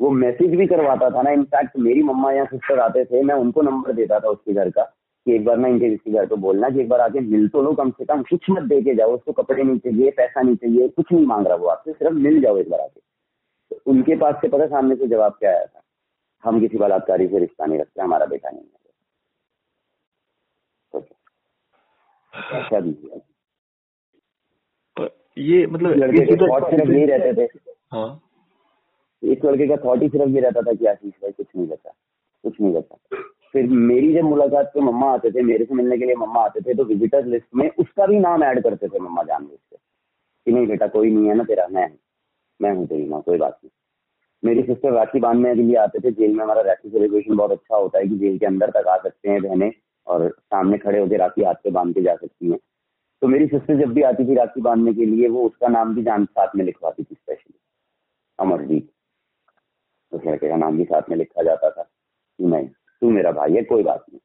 वो मैसेज भी करवाता था ना। इनफैक्ट मेरी मम्मा या सिस्टर आते थे मैं उनको नंबर देता था उसके घर का कि एक बार ना इनके किसी घर को बोलना कि एक बार आके मिल तो लो कम से कम कुछ मत दे के जाओ उसको कपड़े नहीं चाहिए पैसा नहीं चाहिए कुछ नहीं मांग रहा वो आपसे सिर्फ़ मिल जाओ एक बार आके। तो उनके पास से पता सामने से जवाब क्या आया था? हम किसी बलात्कारी से रिश्ता नहीं रखते हमारा बेटा नहीं है। ऐसा भी ये मतलब लड़के के थॉट सिर्फ़ यही रहते थे। हाँ। इस लड़के का थॉट ही सिर्फ़ ये रहता था कि आशीष भाई, कुछ नहीं बचा, कुछ नहीं बचा। फिर मेरी जब मुलाकात पे मम्मा आते थे, मेरे से मिलने के लिए मम्मा आते थे तो विजिटर लिस्ट में उसका भी नाम ऐड करते थे मम्मा जान से कि नहीं बेटा, कोई नहीं है ना तेरा, मैं मैं हूँ तेरी माँ, कोई बात नहीं। मेरी सिस्टर राखी बांधने के लिए आते थे, जेल में हमारा राखी सेलिब्रेशन बहुत अच्छा होता है कि जेल के अंदर तक आ सकते हैं बहने, और सामने खड़े होकर राखी हाथ से बाँध के जा सकती हैं। तो मेरी सिस्टर जब भी आती थी राखी बांधने के लिए, वो उसका नाम भी जान साथ में लिखवाती थी स्पेशली अमरजीत। उस लड़के का नाम भी साथ में लिखा जाता था। कि नहीं, तू मेरा भाई है, कोई बात नहीं।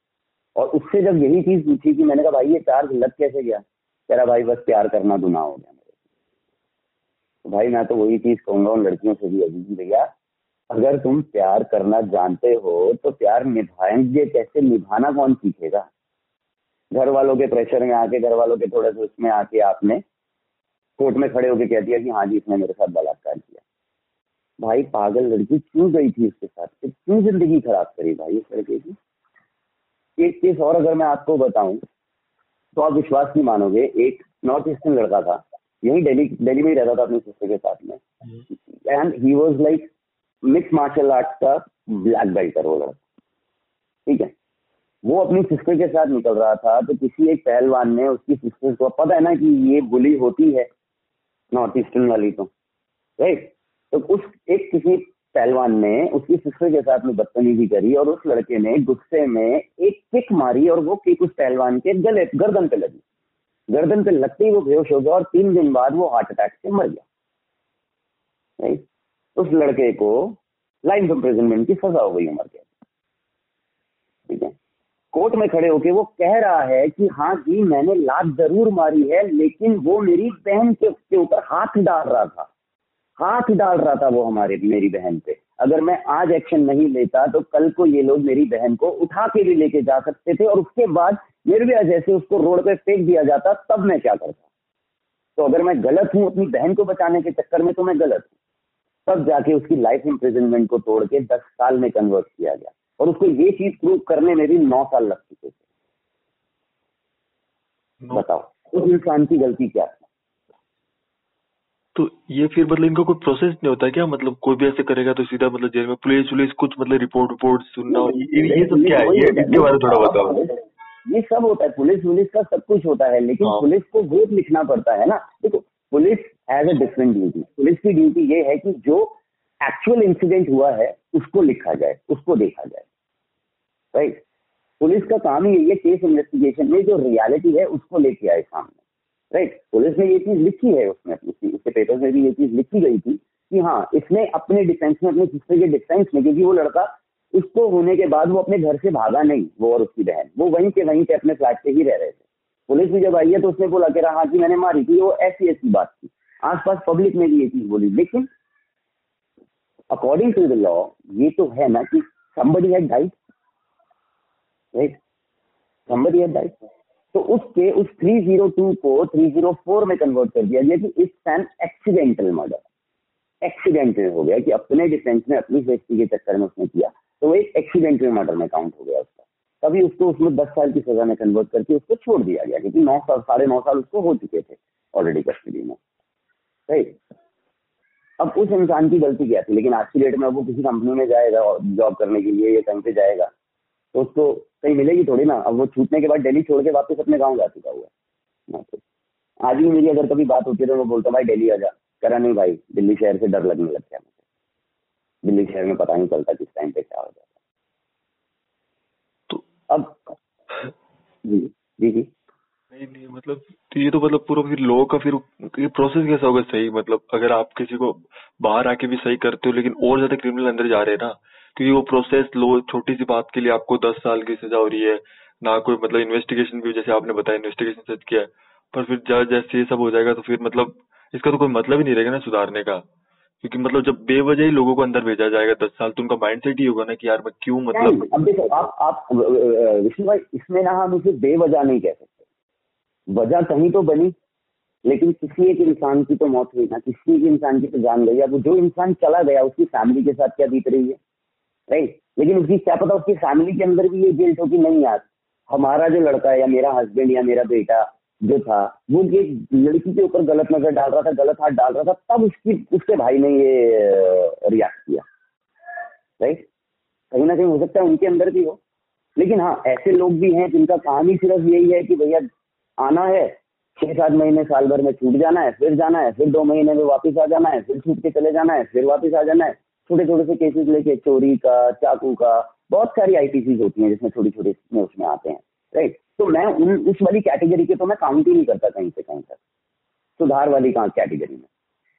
और उससे जब यही चीज़ पूछी कि मैंने कहा, भाई, ये चार्ज लग कैसे गया? तेरा भाई बस प्यार करना दुना हो गया मेरे तो भाई, मैं तो वही चीज़ कहूँगा उन लड़कियों से भी, अभी भैया। अगर तुम प्यार करना जानते हो तो प्यार निभाएँगे कैसे? निभाना कौन सीखेगा? घर वालों के प्रेशर में आके, घर वालों के थोड़े से उसमें आके आपने कोर्ट में खड़े होके कह दिया कि हाँ जी, इसने मेरे साथ बलात्कार किया। भाई पागल लड़की क्यों गई थी उसके साथ? क्यों ज़िंदगी खराब करी भाई इस लड़के की। एक केस और अगर मैं आपको बताऊँ तो आप विश्वास नहीं मानोगे एक नॉर्थ ईस्टर्न लड़का था यही दिल्ली दिल्ली में ही रहता था अपनी सिस्टर के साथ में। And he was like mix martial art का ब्लैक बेल्ट वो लड़का। ठीक है? वो अपनी सिस्टर के साथ निकल रहा था तो किसी एक पहलवान ने उसकी सिस्टर को पता है ना कि ये बुली होती है नॉर्थ ईस्टर्न वाली तो राइट तो उस एक किसी पहलवान ने उसकी सिस्टर के साथ में बदतमीजी करी और उस लड़के ने गुस्से में एक किक मारी और वो किक उस पहलवान के गले, गर्दन पे लगी। गर्दन पे लगते ही वो बेहोश हो गया और तीन दिन बाद वो हार्ट अटैक से मर गया। उस लड़के को लाइफ इम्प्रिजनमेंट की सजा हो गई उम्र के। ठीक है? कोर्ट में खड़े होके वो कह रहा है कि हाँ जी, मैंने लात ज़रूर मारी है, लेकिन वो मेरी बहन के ऊपर हाथ डाल रहा था। हाथ डाल रहा था वो हमारे मेरी बहन पे। अगर मैं आज एक्शन नहीं लेता तो कल को ये लोग मेरी बहन को उठा के भी लेके जा सकते थे और उसके बाद निर्भया जैसे उसको रोड पे फेंक दिया जाता तब मैं क्या करता? तो अगर मैं गलत हूँ अपनी बहन को बचाने के चक्कर में तो मैं गलत हूँ। तब जाके उसकी लाइफ इम्प्रिजनमेंट को तोड़ के दस साल में कन्वर्ट किया गया। और उसको ये चीज़ प्रूव करने में भी नौ साल लग चुके थे। बताओ उस इंसान की गलती क्या है तो ये फिर मतलब इनका कोई प्रोसेस नहीं होता क्या? मतलब कोई भी ऐसे करेगा तो सीधा मतलब जेल में पुलिस पुलिस कुछ मतलब रिपोर्ट रिपोर्ट सुनना ये, ये सब क्या है? ये इसके बारे में थोड़ा बताओ। ये सब होता है। पुलिस पुलिस का सब कुछ होता है लेकिन हाँ। पुलिस को वोट लिखना पड़ता है ना। देखो police as a different duty police की ड्यूटी ये है कि जो एक्चुअल इंसिडेंट हुआ है उसको लिखा जाए उसको देखा जाए। राइट पुलिस का काम ही यही है केस इन्वेस्टिगेशन में जो रियलिटी है उसको लेके आए सामने। राइट पुलिस ने ये चीज़ लिखी है उसमें उसके पेपर में भी ये चीज़ लिखी गई थी कि हाँ इसने अपने डिफेंस में, अपने सिस्टर के डिफेंस में, क्योंकि वो लड़का उसको होने के बाद वो अपने घर से भागा नहीं, वो और उसकी बहन। वो वहीं के वहीं पे अपने फ्लैट पे ही रह रहे थे। पुलिस भी जब आई है तो उसने बोला कि हाँ जी मैंने मारी थी, वो ऐसी ऐसी बात थी। आसपास पब्लिक में भी ये चीज़ बोली। लेकिन अकॉर्डिंग टू द लॉ ये तो है ना कि somebody had died, right? Somebody had died. तो उसके, उस 302 को 304 में कन्वर्ट कर दिया गया कि it's an accidental murder accidental हो गया कि अपने डिफेंस में, अपनी सेफ्टी के चक्कर में उसने किया। तो वो एक एक्सीडेंटल मर्डर में काउंट हो गया उसका। तभी उसको उसमें दस साल की सजा में कन्वर्ट करके उसको छोड़ दिया गया, क्योंकि नौ साल, साढ़े नौ साल उसको हो चुके थे ऑलरेडी कस्टडी में। राइट अब उस इंसान की गलती क्या थी? लेकिन आज की डेट में वो किसी कंपनी में जाएगा जॉब करने के लिए या कहीं पे जाएगा। तो उसको कहीं मिलेगी थोड़ी ना। अब वो छूटने के बाद दिल्ली छोड़ के वापस अपने गाँव जा चुका हुआ है। आज भी मेरी अगर कभी बात होती है तो मैं बोलता भाई, दिल्ली आ जा। करा नहीं भाई, दिल्ली शहर से डर लगने लग गया मुझे। दिल्ली शहर में पता नहीं चलता किस टाइम पे क्या हो जाता तो अब जी जी जी। नहीं नहीं मतलब तो ये तो मतलब पूरा फिर लॉ का फिर ये प्रोसेस कैसा होगा सही? मतलब अगर आप किसी को बाहर आके भी सही करते हो, लेकिन और ज़्यादा क्रिमिनल अंदर जा रहे हैं ना क्योंकि वो प्रोसेस लो छोटी सी बात के लिए आपको दस साल की सजा हो रही है ना कोई मतलब इन्वेस्टिगेशन भी जैसे आपने बताया इन्वेस्टिगेशन सच किया पर फिर जज जैसे ये सब हो जाएगा तो फिर मतलब इसका तो कोई मतलब ही नहीं रहेगा ना सुधारने का। क्योंकि मतलब जब बेवजह ही लोगों को अंदर भेजा जाएगा दस साल तो उनका माइंड सेट ही होगा ना कि यार मैं क्यों मतलब अब देखो आप आप विष्णु भाई इसमें ना हम उसे बेवजह नहीं कह सकते। वजह कहीं तो बनी लेकिन किसी एक इंसान की तो मौत हुई ना किसी एक इंसान की तो जान गई। अब जो इंसान चला गया उसकी फैमिली के साथ क्या बीत रही है? राइट लेकिन उसकी क्या पता उसकी फैमिली के अंदर भी ये गिल्ट हो कि नहीं यार, हमारा जो लड़का है या मेरा हस्बैंड या मेरा बेटा जो था, वो एक लड़की के ऊपर गलत नज़र डाल रहा था, गलत हाथ डाल रहा था, तब उसकी, उसके भाई ने ये रिएक्ट किया। राइट कहीं ना कहीं हो सकता है उनके अंदर भी हो। लेकिन हाँ ऐसे लोग भी हैं जिनका काम ही सिर्फ़ यही है कि भैया आना है छह सात महीने साल भर में छूट जाना है, फिर जाना है, फिर दो महीने में वापस आ जाना है, फिर छूट के चले जाना है, फिर वापस आ जाना है। छोटे छोटे से केसेस लेके, चोरी का, चाकू का, बहुत सारी आईटीसी होती हैं जिसमें छोटी छोटी उसमें आते हैं राइट तो मैं उन, उस वाली कैटेगरी के तो मैं काउंट ही नहीं करता कहीं से कहीं तक। सुधार वाली कैटेगरी में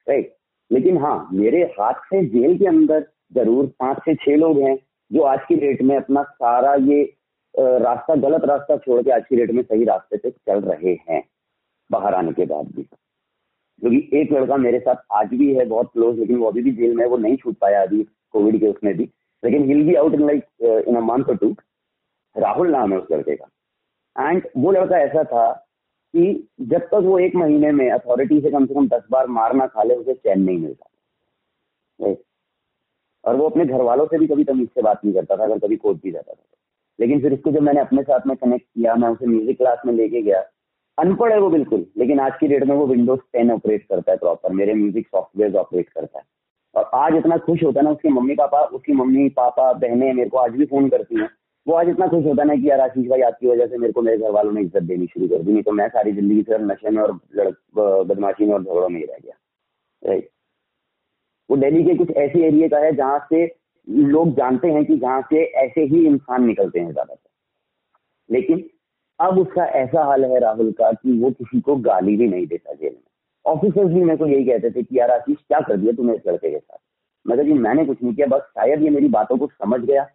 राइट लेकिन हाँ मेरे हाथ से जेल के अंदर ज़रूर पाँच से छह लोग हैं जो आज की डेट में अपना सारा ये रास्ता, गलत रास्ता छोड़ के आज की डेट में सही रास्ते पे चल रहे हैं, बाहर आने के बाद भी। क्योंकि एक लड़का मेरे साथ आज भी है, बहुत क्लोज लेकिन वो अभी भी जेल में वो नहीं छूट पाया अभी कोविड के उसमें भी। लेकिन he'll be out in like in a month two Rahul नाम है उस लड़के का। एंड वो लड़का ऐसा था कि जब तक वो एक महीने में अथॉरिटी से कम से कम दस बार मारना खा ले, उसे चैन नहीं मिलता और वो अपने घर वालों से भी कभी तमीज से बात नहीं करता था, अगर कभी कोर्ट भी जाता था। लेकिन फिर इसको जब मैंने अपने साथ में कनेक्ट किया, मैं उसे म्यूज़िक क्लास में लेके गया अनपढ़ है वो बिल्कुल, लेकिन आज की डेट में वो विंडोज़ टेन ऑपरेट करता है प्रॉपर मेरे म्यूज़िक सॉफ्टवेयर ऑपरेट करता है। और आज इतना खुश होता है ना उसके मम्मी पापा, उसकी मम्मी, पापा, बहनें मेरे को आज भी फ़ोन करती हैं। वो आज इतना खुश होता है ना कि यार आशीष भाई आपकी वजह से मेरे को मेरे घर वालों ने इज़्ज़त देनी शुरू कर दी, नहीं तो मैं सारी ज़िंदगी सिर्फ़ नशे में और बदमाशी में और झगड़ों में ही रह गया। राइट वो दिल्ली के कुछ ऐसे एरिया का है जहाँ से लोग जानते हैं कि जहाँ से ऐसे ही इंसान निकलते हैं ज़्यादातर। लेकिन अब उसका ऐसा हाल है राहुल का कि वो किसी को गाली भी नहीं देता जेल में। ऑफिसर्स भी मेरे को यही कहते थे कि यार आशीष क्या कर दिया तूने इस लड़के के साथ? मैं जी मैंने कुछ नहीं किया बस शायद ये मेरी बातों को समझ गया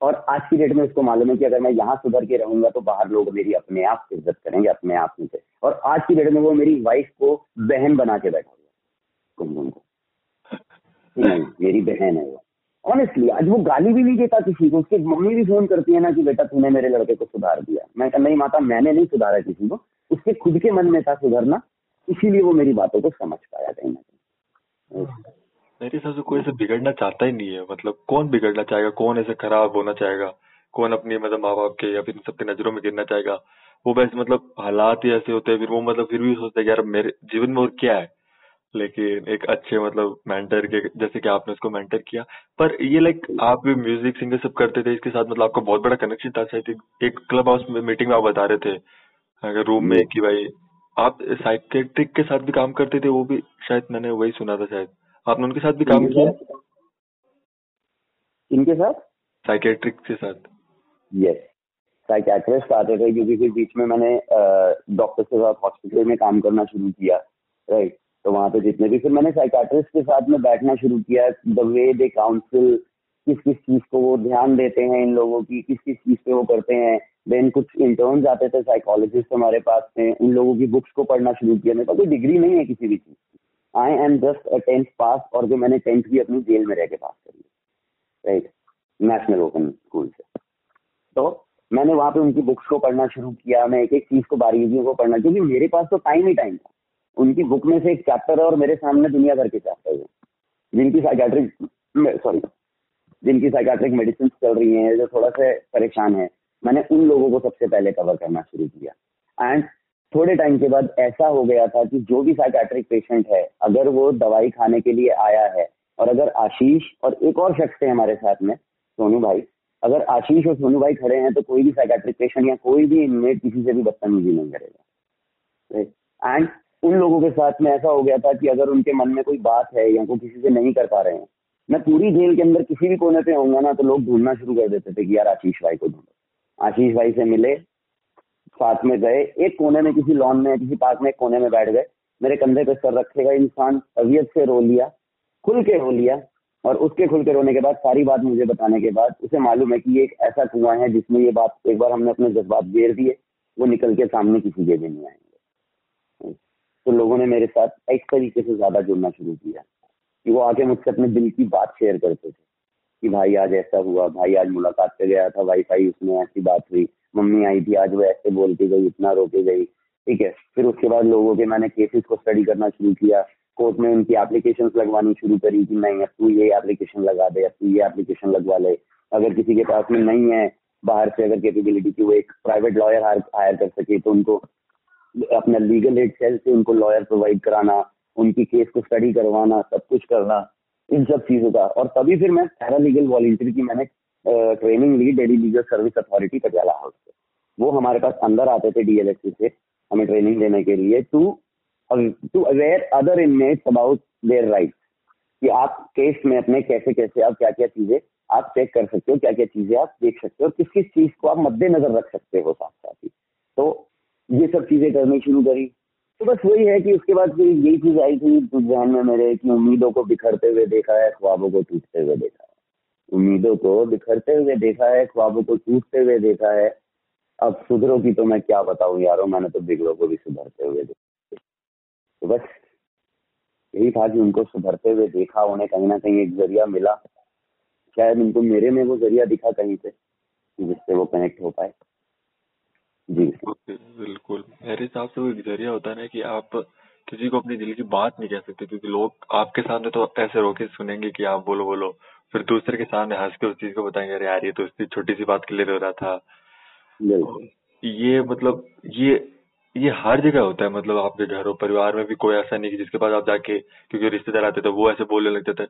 और आज की डेट में उसको मालूम है कि अगर मैं यहाँ सुधर के रहूँगा तो बाहर लोग मेरी अपने आप से इज़्ज़त करेंगे अपने आप से। और आज की डेट में वो मेरी वाइफ को बहन बना के बैठा हुआ गुमगुम को। नहीं मेरी बहन है वो। ऑनेस्टली आज वो गाली भी नहीं देता किसी को। उसकी मम्मी भी फ़ोन करती है ना कि बेटा तूने मेरे लड़के को सुधार दिया। मैं कहा, नहीं माता, मैंने नहीं सुधारा किसी को। उसके खुद के मन में था सुधरना, इसीलिए वो मेरी बातों को समझ पाया कहीं ना कहीं। मेरे हिसाब से कोई ऐसे बिगड़ना चाहता ही नहीं है। मतलब कौन बिगड़ना चाहेगा? कौन ऐसे खराब होना चाहेगा? कौन अपने मतलब माँ बाप के या फिर सबके नज़रों में गिरना चाहेगा? वो बस मतलब हालात ही ऐसे होते हैं, फिर वो मतलब फिर भी सोचते हैं यार मेरे जीवन में और क्या है? लेकिन एक अच्छे मतलब मेंटर के जैसे कि आपने उसको मेंटर किया। पर ये लाइक आप भी म्यूज़िक सिंगर सब करते थे इसके साथ मतलब आपका बहुत बड़ा कनेक्शन था शायद एक क्लब हाउस में मीटिंग में आप बता रहे थे अगर रूम में कि भाई आप साइकेट्रिक के साथ भी काम करते थे वो भी शायद मैंने वही सुना था शायद। आपने उनके साथ भी काम किया? इनके साथ? साइकेट्रिक के साथ। यस साइकेट्रिस्ट आते थे क्योंकि फिर बीच में मैंने डॉक्टर के साथ हॉस्पिटल में काम करना शुरू किया राइट तो वहाँ पे जितने भी फिर मैंने साइकाट्रिस्ट के साथ में बैठना शुरू किया द वे दे काउंसिल किस किस चीज़ को वो ध्यान देते हैं इन लोगों की, किस किस चीज़ पे वो करते हैं। देन कुछ इंटर्न आते थे साइकोलॉजिस्ट हमारे पास में उन लोगों की बुक्स को पढ़ना शुरू किया। मेरे पास कोई डिग्री नहीं है किसी भी चीज़ की। I am just a tenth pass और जो मैंने टेंथ भी अपनी जेल में रह के पास करी राइट नेशनल ओपन स्कूल से। तो मैंने वहाँ पे उनकी बुक्स को पढ़ना शुरू किया। मैं एक एक चीज़ को, बारीकियों को पढ़ना क्योंकि मेरे पास तो टाइम ही टाइम था। उनकी बुक में से एक चैप्टर है और मेरे सामने दुनिया भर के चैप्टर है। जिनकी साइकेट्रिक सॉरी जिनकी साइकेट्रिक मेडिसिन चल रही हैं, जो थोड़ा सा परेशान है। मैंने उन लोगों को सबसे पहले कवर करना शुरू किया। एंड थोड़े टाइम के बाद ऐसा हो गया था कि जो भी साइकाट्रिक पेशेंट है, अगर वो दवाई खाने के लिए आया है, और अगर आशीष और एक और शख्स है हमारे साथ में, सोनू भाई, अगर आशीष और सोनू भाई खड़े हैं तो कोई भी साइकाट्रिक पेशेंट या कोई भी इनमेट किसी से भी बदतमीजी नहीं करेगा। एंड उन लोगों के साथ में ऐसा हो गया था कि अगर उनके मन में कोई बात है या को किसी से नहीं कर पा रहे हैं, मैं पूरी जेल के अंदर किसी भी कोने पे होऊँगा ना तो लोग ढूंढना शुरू कर देते थे कि यार आशीष भाई को ढूंढो। आशीष भाई से मिले, साथ में गए, एक कोने में किसी लॉन में, किसी पार्क में एक कोने में बैठ गए, मेरे कंधे पे सर रखेगा इंसान तबीयत से रो लिया, खुल के रो लिया, और उसके खुल के रोने के बाद, सारी बात मुझे बताने के बाद, उसे मालूम है कि ये एक ऐसा कुआँ है जिसमें ये बात, एक बार हमने अपने जज्बात गेर दिए, वो निकल के सामने किसी के नहीं आएँगे। तो लोगों ने मेरे साथ एक तरीके से ज़्यादा जुड़ना शुरू किया कि वो आके मुझसे अपने दिल की बात शेयर करते थे कि भाई आज ऐसा हुआ, भाई आज मुलाकात पे गया था वाईफाई उसमें ऐसी बात हुई, मम्मी आई थी, आज वो ऐसे बोल के गई, इतना रो के गई, ठीक है। फिर उसके बाद लोगों के मैंने केसेस को स्टडी करना शुरू किया कोर्ट में उनकी एप्लीकेशन लगवानी शुरू करी कि नहीं, अब तू ये एप्लीकेशन लगा दे, अब तू ये एप्लीकेशन लगवा ले। अगर किसी के पास में नहीं है, बाहर से अगर कैपेबिलिटी की वो एक प्राइवेट लॉयर हायर कर सके तो उनको अपना लीगल एड सेल से उनको लॉयर प्रोवाइड कराना, उनकी केस को स्टडी करवाना, सब कुछ करना, इन सब चीज़ों का। और तभी फिर मैं पैरा लीगल वॉल्टियर की मैंने ट्रेनिंग ली Delhi legal service authority Patiala house से। वो हमारे पास अंदर आते थे डीएलएससी से, हमें ट्रेनिंग देने के लिए to to aware other inmates about their right कि आप केस में अपने कैसे कैसे, आप क्या क्या चीज़ें आप चेक कर सकते हो क्या क्या चीज़ें आप देख सकते हो किस किस चीज़ को आप मद्देनजर रख सकते हो साथ साथ ही। तो ये सब चीज़ें करनी शुरू करी। तो बस वही है कि उसके बाद फिर यही चीज़ आई थी जहन में मेरे कि उम्मीदों को बिखरते हुए देखा है, ख्वाबों को टूटते हुए देखा है। उम्मीदों को बिखरते हुए देखा है, ख्वाबों को टूटते हुए देखा है। अब सुधरो की तो मैं क्या बताऊँ यारो, मैंने तो बिगड़ो को भी सुधरते हुए देखा तो बस यही था कि उनको सुधरते हुए देखा, उन्हें कहीं ना कहीं एक ज़रिया मिला। शायद उनको मेरे में वो ज़रिया दिखा कहीं से, जिससे वो कनेक्ट हो पाए। जी। ओके बिल्कुल। मेरे हिसाब से वो एक ज़रिया होता है ना कि आप किसी को अपनी दिल की बात नहीं कह सकते क्योंकि लोग आपके सामने तो ऐसे रोके सुनेंगे कि आप बोलो बोलो। फिर दूसरे के सामने हंस के उस चीज़ को बताएँगे अरे यार ये तो उसकी छोटी सी बात के लिए रो रहा था। ये मतलब ये ये हर जगह होता है मतलब आपके घर परिवार में भी कोई ऐसा नहीं कि जिसके पास आप जाके क्योंकि रिश्तेदार आते थे वो ऐसे बोलने लगते थे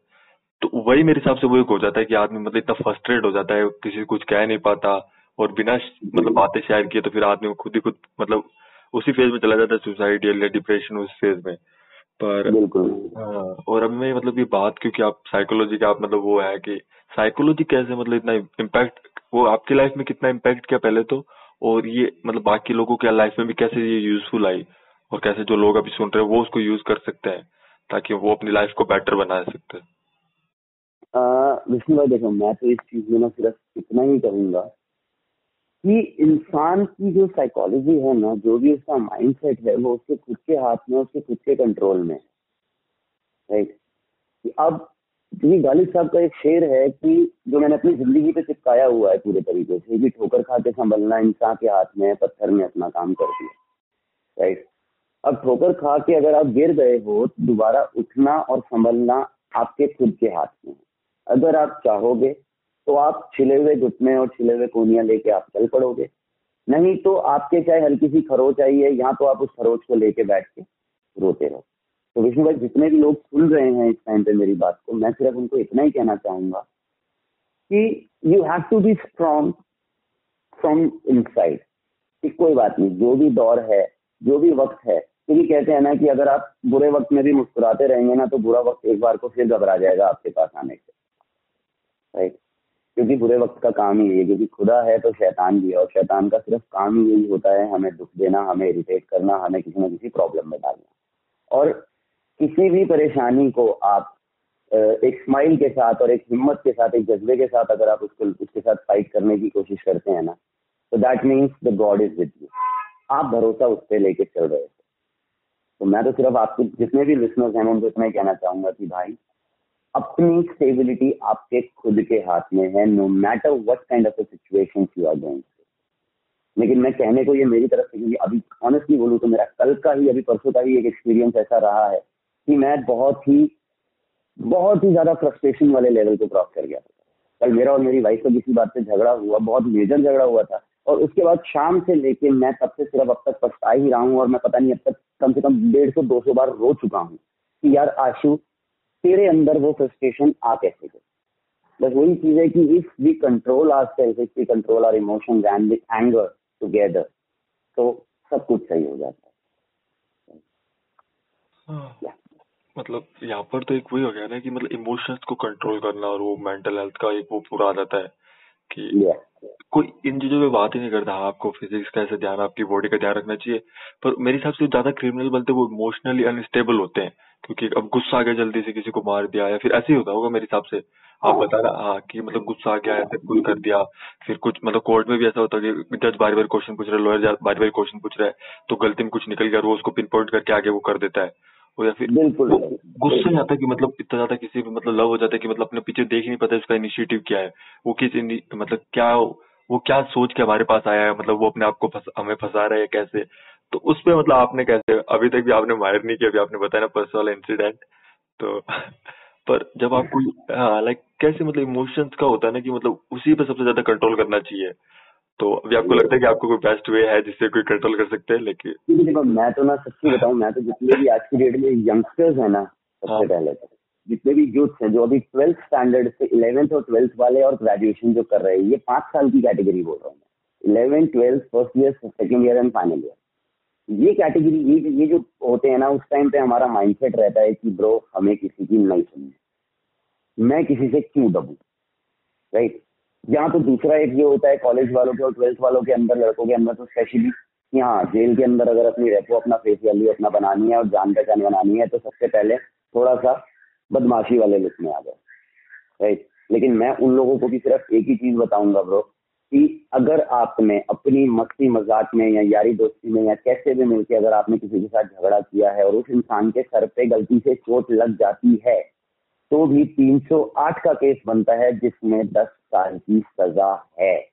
तो वही मेरे हिसाब से वो एक हो जाता है कि आदमी मतलब इतना फ्रस्ट्रेट हो जाता है किसी कुछ कह नहीं पाता। और बिना मतलब बातें शेयर किए तो फिर आदमी खुद ही खुद मतलब उसी फ़ेज़ में चला जाता है सुसाइड या डिप्रेशन उस फ़ेज़ में। पर बिल्कुल। हाँ और अब मैं मतलब ये बात क्योंकि आप साइकोलॉजी का आप मतलब वो है कि साइकोलॉजी कैसे मतलब इतना इम्पैक्ट वो आपकी लाइफ में कितना इम्पैक्ट किया पहले तो और ये मतलब बाकी लोगों के लाइफ में भी कैसे ये यूजफुल आई और कैसे जो लोग अभी सुन रहे हैं वो उसको यूज़ कर सकते हैं ताकि वो अपनी लाइफ को बेटर बना सकते। हैं विष्णु भाई देखो मैं तो इस चीज़ में ना सिर्फ़ इतना ही कहूँगा कि इंसान की जो साइकोलॉजी है ना, जो भी उसका माइंडसेट है, वो उसके खुद के हाथ में, उसके खुद के कंट्रोल में है। राइट अब क्योंकि गालिब साहब का एक शेर है कि जो मैंने अपनी ज़िंदगी पे चिपकाया हुआ है पूरे तरीके से, कि ठोकर खा के संभलना इंसान के हाथ में, पत्थर में अपना काम कर दिया राइट अब ठोकर खा के अगर आप गिर गए हो तो दोबारा उठना और संभलना आपके खुद के हाथ में अगर आप चाहोगे तो आप छिले हुए घुटने और छिले हुए कोनिया लेके आप चल पड़ोगे। नहीं तो आपके चाहे हल्की सी खरोच आई है यहाँ तो आप उस खरोच को लेके बैठ के रोते रहो। तो विष्णु भाई, जितने भी लोग सुन रहे हैं इस टाइम पे मेरी बात को, मैं सिर्फ़ उनको इतना ही कहना चाहूँगा कि you have to be strong from inside कि कोई बात नहीं, जो भी दौर है, जो भी वक्त है, क्योंकि कहते हैं ना कि अगर आप बुरे वक्त में भी मुस्कुराते रहेंगे ना तो बुरा वक्त एक बार को फिर घबरा जाएगा आपके पास आने से। राइट क्योंकि बुरे वक्त का काम ही है, क्योंकि खुदा है तो शैतान भी है और शैतान का सिर्फ़ काम ही यही होता है, हमें दुख देना, हमें इरिटेट करना, हमें किसी न किसी प्रॉब्लम में डालना। और किसी भी परेशानी को आप एक स्माइल के साथ और एक हिम्मत के साथ, एक जज्बे के साथ अगर आप उसको, उसके साथ फाइट करने की कोशिश करते हैं ना तो that means the god is with you आप भरोसा उस पर लेके चल रहे थे तो मैं तो सिर्फ़ आपको, जितने भी लिसनर्स हैं उनको इतना ही कहना चाहूँगा कि भाई अपनी स्टेबिलिटी आपके खुद के हाथ में है no matter what kind of situation you are going लेकिन मैं कहने को ये मेरी तरफ़ से, क्योंकि अभी ऑनेस्टली बोलूँ तो मेरा कल का ही, अभी परसों का ही एक एक्सपीरियंस ऐसा रहा है कि मैं बहुत ही बहुत ही ज़्यादा फ्रस्ट्रेशन वाले लेवल को क्रॉस कर गया कल मेरा और मेरी वाइफ का किसी बात से झगड़ा हुआ, बहुत मेजर झगड़ा हुआ था। और उसके बाद शाम से लेके मैं तब से सिर्फ़ अब तक पछता ही रहा हूँ और मैं पता नहीं अब तक कम से कम डेढ़ सौ, दो सौ बार रो चुका हूँ कि यार आशु तेरे अंदर वो फ्रस्ट्रेशन आ कैसे गए बस वही चीज़ है कि if we control our self if we control our emotion and with anger together तो सब कुछ सही हो जाता है। हाँ। मतलब यहाँ पर तो एक वही हो गया ना कि मतलब इमोशंस को कंट्रोल करना और वो मेंटल हेल्थ का एक वो पूरा आ जाता है। कि yeah. कोई इन चीज़ों पे बात ही नहीं करता हाँ, आपको फिजिक्स का ऐसे ध्यान आपकी बॉडी का ध्यान रखना चाहिए पर मेरे हिसाब से ज़्यादा क्रिमिनल बनते वो इमोशनली अनस्टेबल होते हैं क्योंकि अब गुस्सा आ गया जल्दी से किसी को मार दिया या फिर ऐसे ही होता होगा मेरे हिसाब से आप हाँ। बता रहे हाँ कि मतलब गुस्सा आ गया ऐसे कुछ कर दिया फिर कुछ मतलब कोर्ट में भी ऐसा होता है कि जज बार बार क्वेश्चन पूछ रहे लॉयर बार बार क्वेश्चन पूछ रहा है तो गलती में कुछ निकल गया वो उसको पिन पॉइंट करके आगे वो कर देता है या फिर बिल्कुल। गुस्सा आता है कि मतलब इतना ज़्यादा किसी भी मतलब लव हो जाता है कि मतलब अपने पीछे देख ही नहीं पाता इसका इनिशिएटिव क्या है। वो किस मतलब क्या वो क्या सोच के हमारे पास आया है? मतलब वो अपने आप को फस, हमें फंसा रहे हैं कैसे? तो उस पर मतलब आपने कैसे अभी तक भी आपने मायर नहीं किया अभी आपने बताया ना पर्सनल इंसिडेंट तो पर जब आपको हाँ लाइक कैसे मतलब इमोशंस का होता है ना कि मतलब उसी पे सबसे ज़्यादा कंट्रोल करना चाहिए। तो अभी आपको लगता है कि आपको कोई बेस्ट वे है जिससे कोई कंट्रोल कर सकते हैं? लेकिन देखो मैं तो ना सच्ची बताऊँ मैं तो जितने भी आज की डेट में यंगस्टर्स है ना सबसे हाँ। पहले तो जितने भी यूथ हैं जो अभी ट्वेल्थ स्टैंडर्ड से इलेवेंथ और ट्वेल्थ वाले और ग्रेजुएशन जो कर रहे हैं ये पाँच साल की कैटेगरी बोल रहा हूँ मैं। Eleventh twelfth first year second year and final year ये कैटेगरी ये ये जो होते हैं ना उस टाइम पे हमारा माइंडसेट रहता है कि ब्रो हमें किसी की नहीं सुननी। मैं किसी से क्यों दबू? राइट यहाँ तो दूसरा एक ये होता है कॉलेज वालों के और ट्वेल्थ वालों के अंदर, लड़कों के अंदर तो स्पेशली कि हाँ जेल के अंदर अगर अपनी रेपो अपना फेस वैल्यू अपना बनानी है और जान पहचान बनानी है तो सबसे पहले थोड़ा सा बदमाशी वाले लुक में आ गए राइट लेकिन मैं उन लोगों को भी सिर्फ़ एक ही चीज़ बताऊँगा ब्रो कि अगर आपने अपनी मस्ती मज़ाक में या यारी दोस्ती में या कैसे भी मिलकर अगर आपने किसी के साथ झगड़ा किया है और उस इंसान के सर पे गलती से चोट लग जाती है तो भी 308 का केस बनता है, जिसमें 10 साल की सजा है।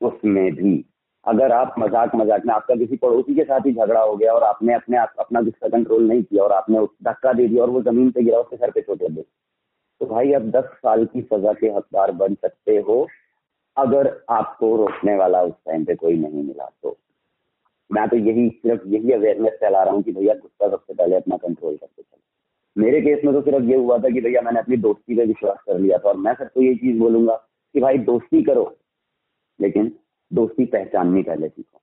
उसमें भी। अगर आप मज़ाक मज़ाक में, आपका किसी पड़ोसी के साथ ही झगड़ा हो गया और आपने अपने आप, अपना गुस्सा कंट्रोल नहीं किया और आपने धक्का दे दिया और वो ज़मीन पे गिरा, उसके सर पे चोट लग तो भाई आप दस साल की सजा के हकदार बन सकते हो, अगर आपको रोकने वाला उस टाइम पे कोई नहीं मिला तो। मैं तो यही, सिर्फ़ यही अवेयरनेस फैला रहा हूँ कि भैया, गुस्सा सबसे पहले अपना कंट्रोल करके चलो। मेरे केस में तो सिर्फ़ ये हुआ था कि भैया मैंने अपनी दोस्ती पे विश्वास कर लिया था और मैं सबको ये चीज़ बोलूँगा कि भाई दोस्ती करो, लेकिन दोस्ती पहचाननी पहले सीखो।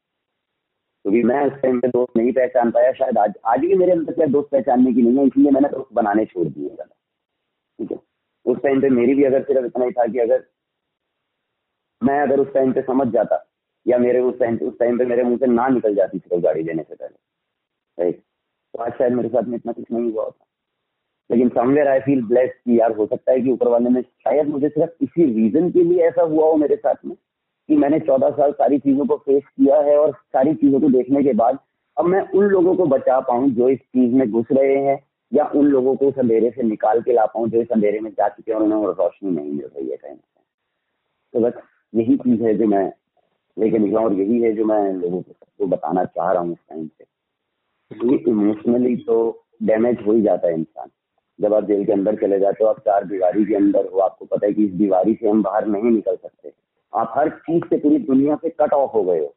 क्योंकि तो मैं उस टाइम पे दोस्त नहीं पहचान पाया, शायद आज आज भी मेरे अंदर क्या दोस्त पहचानने की नहीं है, इसलिए मैंने दोस्त बनाने छोड़ दिए ठीक है? उस टाइम पे मेरी भी अगर सिर्फ़ इतना ही था कि अगर मैं अगर उस टाइम पे समझ जाता या मेरे उस टाइम उस टाइम पे मेरे मुँह से ना निकल जाती सिर्फ़ गाड़ी देने से पहले। राइट तो आज शायद मेरे साथ में इतना कुछ नहीं हुआ होता। लेकिन समवेयर आई फील ब्लेस कि यार हो सकता है कि ऊपर वाले ने शायद मुझे सिर्फ़ इसी रीजन के लिए ऐसा हुआ हो मेरे साथ में, कि मैंने चौदह साल सारी चीज़ों को फेस किया है और सारी चीज़ों को देखने के बाद अब मैं उन लोगों को बचा पाऊँ जो इस चीज़ में घुस रहे हैं, या उन लोगों को उस अंधेरे से निकाल के ला पाऊँ जो इस अंधेरे में जा चुके हैं और उन्हें रोशनी नहीं मिल रही है कहीं तो बस यही चीज़ है जो मैं लेके निकला और यही है जो मैं लोगों को सबको बताना चाह रहा हूँ इस टाइम पे। इमोशनली तो डैमेज हो ही जाता है इंसान। जब आप जेल के अंदर चले जाते हो, आप चार दीवारी के अंदर हो, आपको पता है कि इस दीवारी से हम बाहर नहीं निकल सकते। आप हर चीज़ से पूरी दुनिया से कट ऑफ़ हो गए हो।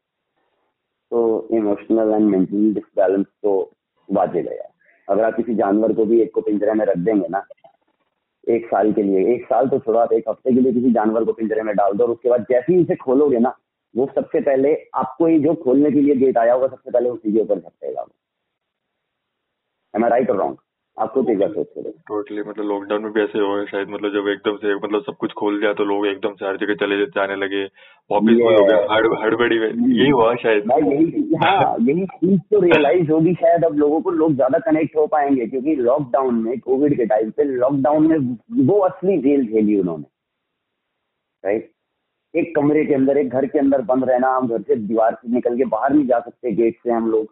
तो इमोशनल एंड मेंटल डिसबैलेंस तो वाजिब है अगर आप किसी जानवर को भी एक को पिंजरे में रख देंगे ना, एक साल के लिए, एक साल तो छोड़ो आप, एक हफ़्ते के लिए किसी जानवर को पिंजरे में डाल दो और उसके बाद जैसे ही इसे खोलोगे ना, वो सबसे पहले आपको ही जो खोलने के लिए गेट आया होगा, सबसे पहले उसी के ऊपर झपटेगा एम आई राइट और रॉन्ग आपको क्या सोचते थे टोटली मतलब लॉकडाउन में भी ऐसे हुआ शायद मतलब जब एकदम से मतलब सब कुछ खोल दिया तो लोग एकदम से हर जगह चले जाने लगे। वापिस हो गया हड़बड़ी में यही हुआ शायद। यही हाँ यही चीज़ तो रियलाइज़ होगी शायद अब लोगों को लोग ज़्यादा कनेक्ट हो पाएँगे क्योंकि लॉकडाउन में कोविड के टाइम पे लॉकडाउन में वो असली जेल झेली उन्होंने। राइट एक कमरे के अंदर एक घर के अंदर बंद रहना हम घर से दीवार से निकल के बाहर नहीं जा सकते गेट से हम लोग।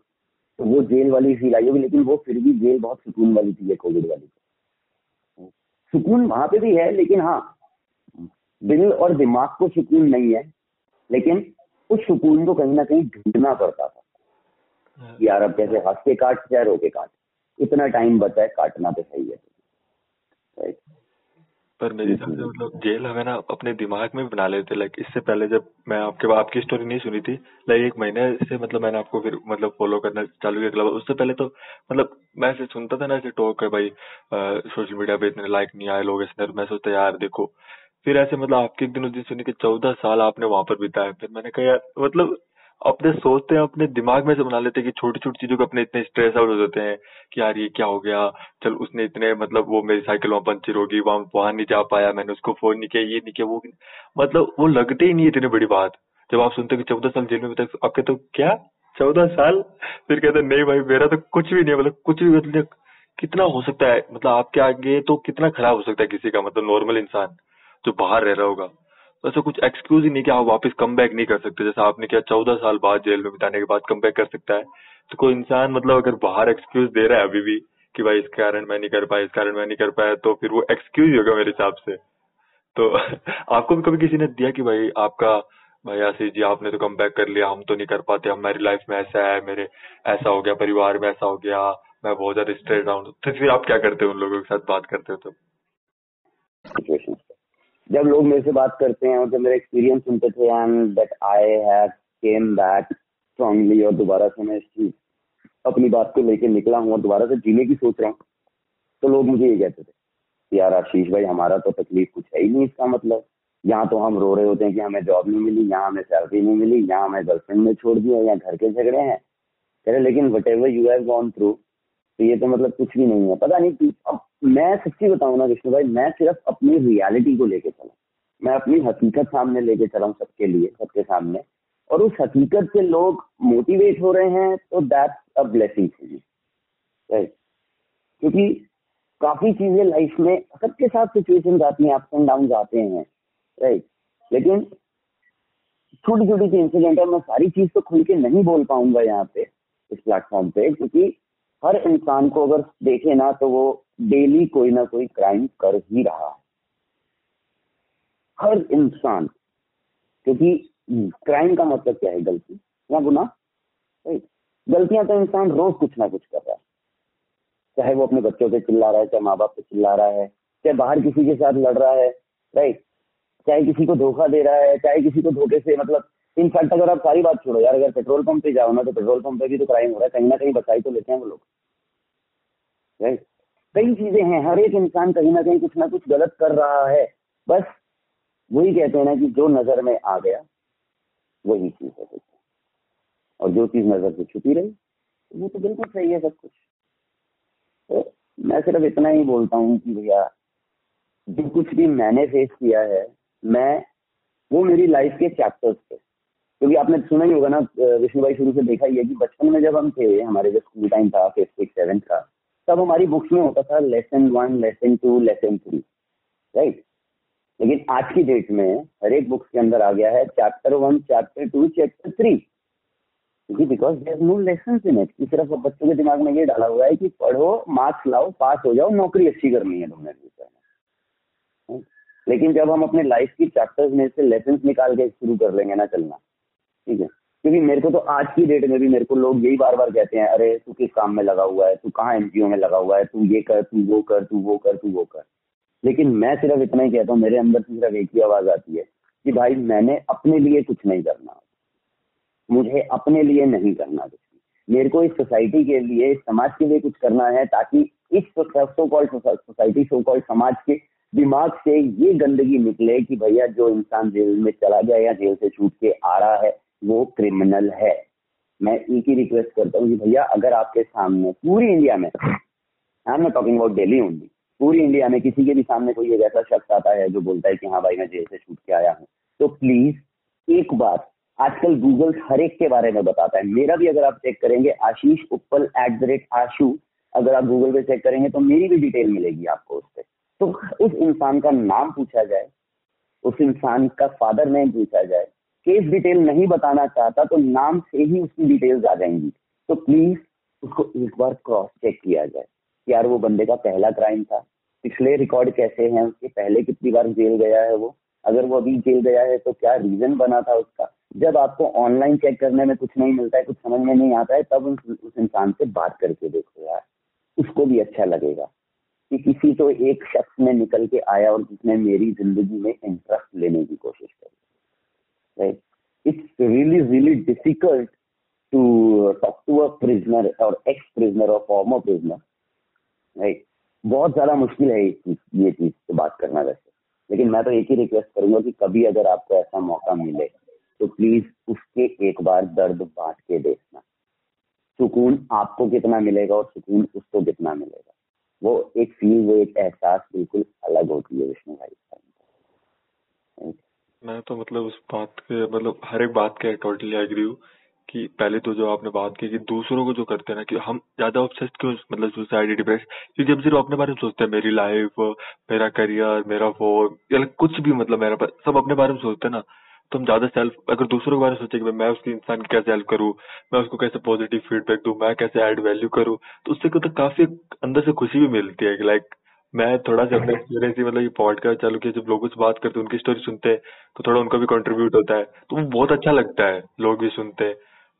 तो वो जेल वाली फील आई होगी लेकिन वो फिर भी जेल बहुत सुकून वाली थी है कोविड वाली। सुकून वहाँ पे भी है लेकिन हाँ दिल और दिमाग को सुकून नहीं है लेकिन उस सुकून को कहीं ना कहीं ढूंढना पड़ता था। हाँ। यार अब कैसे हंस के काट चाहे रो के काट। इतना टाइम बचा है काटना तो सही है पर मेरे हिसाब से मतलब जेल हमें ना अपने दिमाग में बना लेते लाइक इससे पहले जब मैं आपके आपकी स्टोरी नहीं सुनी थी लाइक एक महीने से मतलब मैंने आपको फिर मतलब फॉलो करना चालू किया उससे पहले तो मतलब मैं ऐसे सुनता था ना ऐसे टॉक है भाई सोशल मीडिया पे इतने लाइक नहीं आए लोग इसने मैं सोचता यार देखो। फिर ऐसे मतलब आपके एक दिन उस दिन सुनी कि चौदह साल आपने वहाँ पर बिताए। फिर मैंने कहा यार मतलब अपने सोचते हैं, अपने दिमाग में से बना लेते हैं कि छोटी छोटी चीज़ों को अपने इतने स्ट्रेस आउट हो जाते हैं कि यार ये क्या हो गया? चल उसने इतने मतलब वो मेरी साइकिल वहाँ पंचर होगी वहाँ वहाँ नहीं जा पाया, मैंने उसको फ़ोन नहीं किया, ये नहीं किया, वो मतलब वो लगते ही नहीं इतनी बड़ी बात। जब आप सुनते कि चौदह साल जेल में तक आपके तो क्या? चौदह साल? फिर कहते नहीं भाई, मेरा तो कुछ भी नहीं मतलब कुछ भी मतलब कितना हो सकता है? मतलब आपके आगे तो कितना खराब हो सकता है किसी का मतलब नॉर्मल इंसान जो बाहर रह रहा होगा? ऐसा कुछ एक्सक्यूज ही नहीं कि आप वापस कम बैक नहीं कर सकते। जैसा आपने किया, चौदह साल बाद जेल में बिताने के बाद कम बैक कर सकता है। तो कोई इंसान मतलब अगर बाहर एक्सक्यूज दे रहा है अभी भी कि भाई इस कारण मैं नहीं कर पाया, इस कारण मैं नहीं कर पाया तो फिर वो एक्सक्यूज ही होगा मेरे हिसाब से। तो आपको भी कभी किसी ने दिया कि भाई आपका भाई आशीष जी, आपने तो कम बैक कर लिया, हम तो नहीं कर पाते हमारी लाइफ में ऐसा है, मेरे ऐसा हो गया, परिवार में ऐसा हो गया, मैं बहुत ज़्यादा स्ट्रेस डाउन तो फिर आप क्या करते हो उन लोगों के साथ बात करते हो तो? जब लोग मेरे से बात करते हैं जब मेरे एक्सपीरियंस सुनते थे and that I have came back strongly और दोबारा से मैं इस चीज़ अपनी बात को लेके निकला हूँ और दोबारा से जीने की सोच रहा हूँ। तो लोग मुझे ये कहते थे यार आशीष भाई, हमारा तो तकलीफ़ कुछ है ही नहीं इसका मतलब। यहाँ तो हम रो रहे होते हैं कि हमें जॉब नहीं मिली, यहाँ हमें सैलरी नहीं मिली, यहाँ हमें गर्लफ्रेंड ने छोड़ दिया, यहाँ घर के झगड़े हैं। कह रहे, लेकिन whatever you have gone through तो ये तो मतलब कुछ भी नहीं है। पता नहीं अब मैं सच्ची बताऊँ ना विष्णु भाई, मैं सिर्फ़ अपनी रियलिटी को लेके चला। मैं अपनी हकीकत सामने लेके चला हूँ सबके लिए, सबके सामने। और उस हकीकत से लोग मोटिवेट हो रहे हैं तो दैट्स अ ब्लेसिंग राइट क्योंकि काफ़ी चीज़ें लाइफ में सबके साथ सिचुएशन आती हैं अप्स एंड डाउन आते हैं राइट लेकिन छोटी छोटी सी इंसिडेंट है, मैं सारी चीज़ तो खुल के नहीं बोल पाऊँगा यहाँ पे, इस प्लेटफॉर्म पे, क्योंकि हर इंसान को अगर देखे ना तो वो डेली कोई ना कोई क्राइम कर ही रहा है। हर इंसान, क्योंकि क्राइम का मतलब क्या है? गलती। या गुना गलतियाँ तो इंसान रोज कुछ ना कुछ कर रहा है। चाहे वो अपने बच्चों पे चिल्ला रहा है, चाहे माँ बाप पे चिल्ला रहा है, चाहे बाहर किसी के साथ लड़ रहा है राइट चाहे किसी को धोखा दे रहा है, चाहे किसी को धोखे से मतलब इनफैक्ट अगर आप सारी बात छोड़ो यार, अगर पेट्रोल पंप पे जाओ ना तो पेट्रोल पंप पे भी तो क्राइम हो रहा है, कहीं ना कहीं बचाई तो लेते हैं वो लोग। कई चीज़ें हैं, हर एक इंसान कहीं ना कहीं कुछ ना कुछ गलत कर रहा है। बस वही कहते हैं ना कि जो नज़र में आ गया, वही चीज़ है और जो चीज़ नज़र से छुपी रही, वो तो बिल्कुल सही है सब कुछ। तो मैं सिर्फ़ इतना ही बोलता हूँ कि भैया, जो कुछ भी मैंने फेस किया है, मैं, वो मेरी लाइफ के चैप्टर्स थे क्योंकि आपने सुना ही होगा ना विष्णु भाई शुरू से देखा ही है कि बचपन में जब हम थे, हमारे जो स्कूल टाइम था फिफ्थ सिक्स सेवन का, तब हमारी बुक्स में होता था lesson one lesson two lesson three right लेकिन आज की डेट में हर एक बुक्स के अंदर आ गया है chapter one chapter two chapter three क्योंकि because there no lesson in it सिर्फ़ बच्चों के दिमाग में ये डाला हुआ है कि पढ़ो मार्क्स लाओ पास हो जाओ, नौकरी अच्छी करनी है तुमने फ्यूचर में लेकिन जब हम अपने लाइफ की चैप्टर्स में से लेसन निकाल के शुरू कर लेंगे ना चलना ठीक है। क्योंकि मेरे को तो आज की डेट में भी मेरे को लोग यही बार बार कहते हैं, अरे, तू किस काम में लगा हुआ है? तू कहाँ एनजीओ में लगा हुआ है? तू ये कर, तू वो कर, तू वो कर, तू वो कर। लेकिन मैं सिर्फ़ इतना ही कहता हूँ, मेरे अंदर से सिर्फ़ एक ही आवाज़ आती है कि भाई, मैंने अपने लिए कुछ नहीं करना। मुझे अपने लिए नहीं करना कुछ मेरे को इस सोसाइटी के लिए, इस समाज के लिए कुछ करना है ताकि इस so called society so called समाज के दिमाग से ये गंदगी निकले कि भैया, जो इंसान जेल में चला गया या जेल से छूट के आ रहा है वो क्रिमिनल है। मैं एक ही रिक्वेस्ट करता हूँ कि भैया, अगर आपके सामने पूरी इंडिया में I am not talking about Delhi only पूरी इंडिया में किसी के भी सामने कोई एक ऐसा शख्स आता है जो बोलता है कि हाँ भाई, मैं जेल से छूट के आया हूँ। तो प्लीज़ एक बार, आजकल गूगल हर एक के बारे में बताता है। मेरा भी अगर आप चेक करेंगे, Ashish Uppal at the rate Ashu, अगर आप गूगल पे चेक करेंगे तो मेरी भी डिटेल मिलेगी आपको उस पर तो उस इंसान का नाम पूछा जाए, उस इंसान का फादर नेम पूछा जाए केस डिटेल नहीं बताना चाहता तो नाम से ही उसकी डिटेल्स आ जाएँगी। तो प्लीज़ उसको एक बार क्रॉस चेक किया जाए यार वो बंदे का पहला क्राइम था। पिछले रिकॉर्ड कैसे हैं उसके? पहले कितनी बार जेल गया है वो? अगर वो अभी जेल गया है तो क्या रीजन बना था उसका? जब आपको ऑनलाइन चेक करने में कुछ नहीं मिलता है कुछ समझ में नहीं आता है तब उस, इंसान से बात करके देखो यार। उसको भी अच्छा लगेगा कि किसी तो एक शख्स में निकल के आया और जिसने मेरी ज़िंदगी में इंटरेस्ट लेने की कोशिश करी। Right? It's really, really difficult to talk to a prisoner or ex-prisoner or former prisoner, right? बहुत ज़्यादा मुश्किल है ये चीज़ से बात करना वैसे। लेकिन मैं तो एक ही रिक्वेस्ट करूँगा कि कभी अगर आपको ऐसा मौका मिले तो प्लीज़ उसके एक बार दर्द बांट के देखना। सुकून आपको कितना मिलेगा और सुकून उसको कितना मिलेगा। वो एक फील वो एक एहसास बिल्कुल अलग होती है विष्णु भाई मैं तो मतलब उस बात के मतलब हर एक बात के टोटली एग्री हूँ कि पहले तो जो आपने बात की कि दूसरों को जो करते हैं ना कि हम ज़्यादा ऑब्सेस्ड क्यों मतलब सुसाइड डिप्रेस क्योंकि हम सिर्फ़ अपने बारे में सोचते हैं, मेरी लाइफ मेरा करियर मेरा वो या कुछ भी मतलब मेरा सब अपने बारे में सोचते हैं ना तो हम ज़्यादा सेल्फ अगर दूसरों के बारे में सोचे कि मैं उसके इंसान की कैसे हेल्प करूँ, मैं उसको कैसे पॉजिटिव फीडबैक दूँ, मैं कैसे ऐड वैल्यू करूँ तो उससे तो काफ़ी अंदर से खुशी भी मिलती है कि लाइक मैं थोड़ा सा अपने एक्सपीरियंस ही मतलब ये पॉडकास्ट चालू किया जब लोग बात करते हैं उनकी स्टोरी सुनते हैं तो थोड़ा उनका भी कंट्रीब्यूट होता है तो वो बहुत अच्छा लगता है लोग भी सुनते हैं।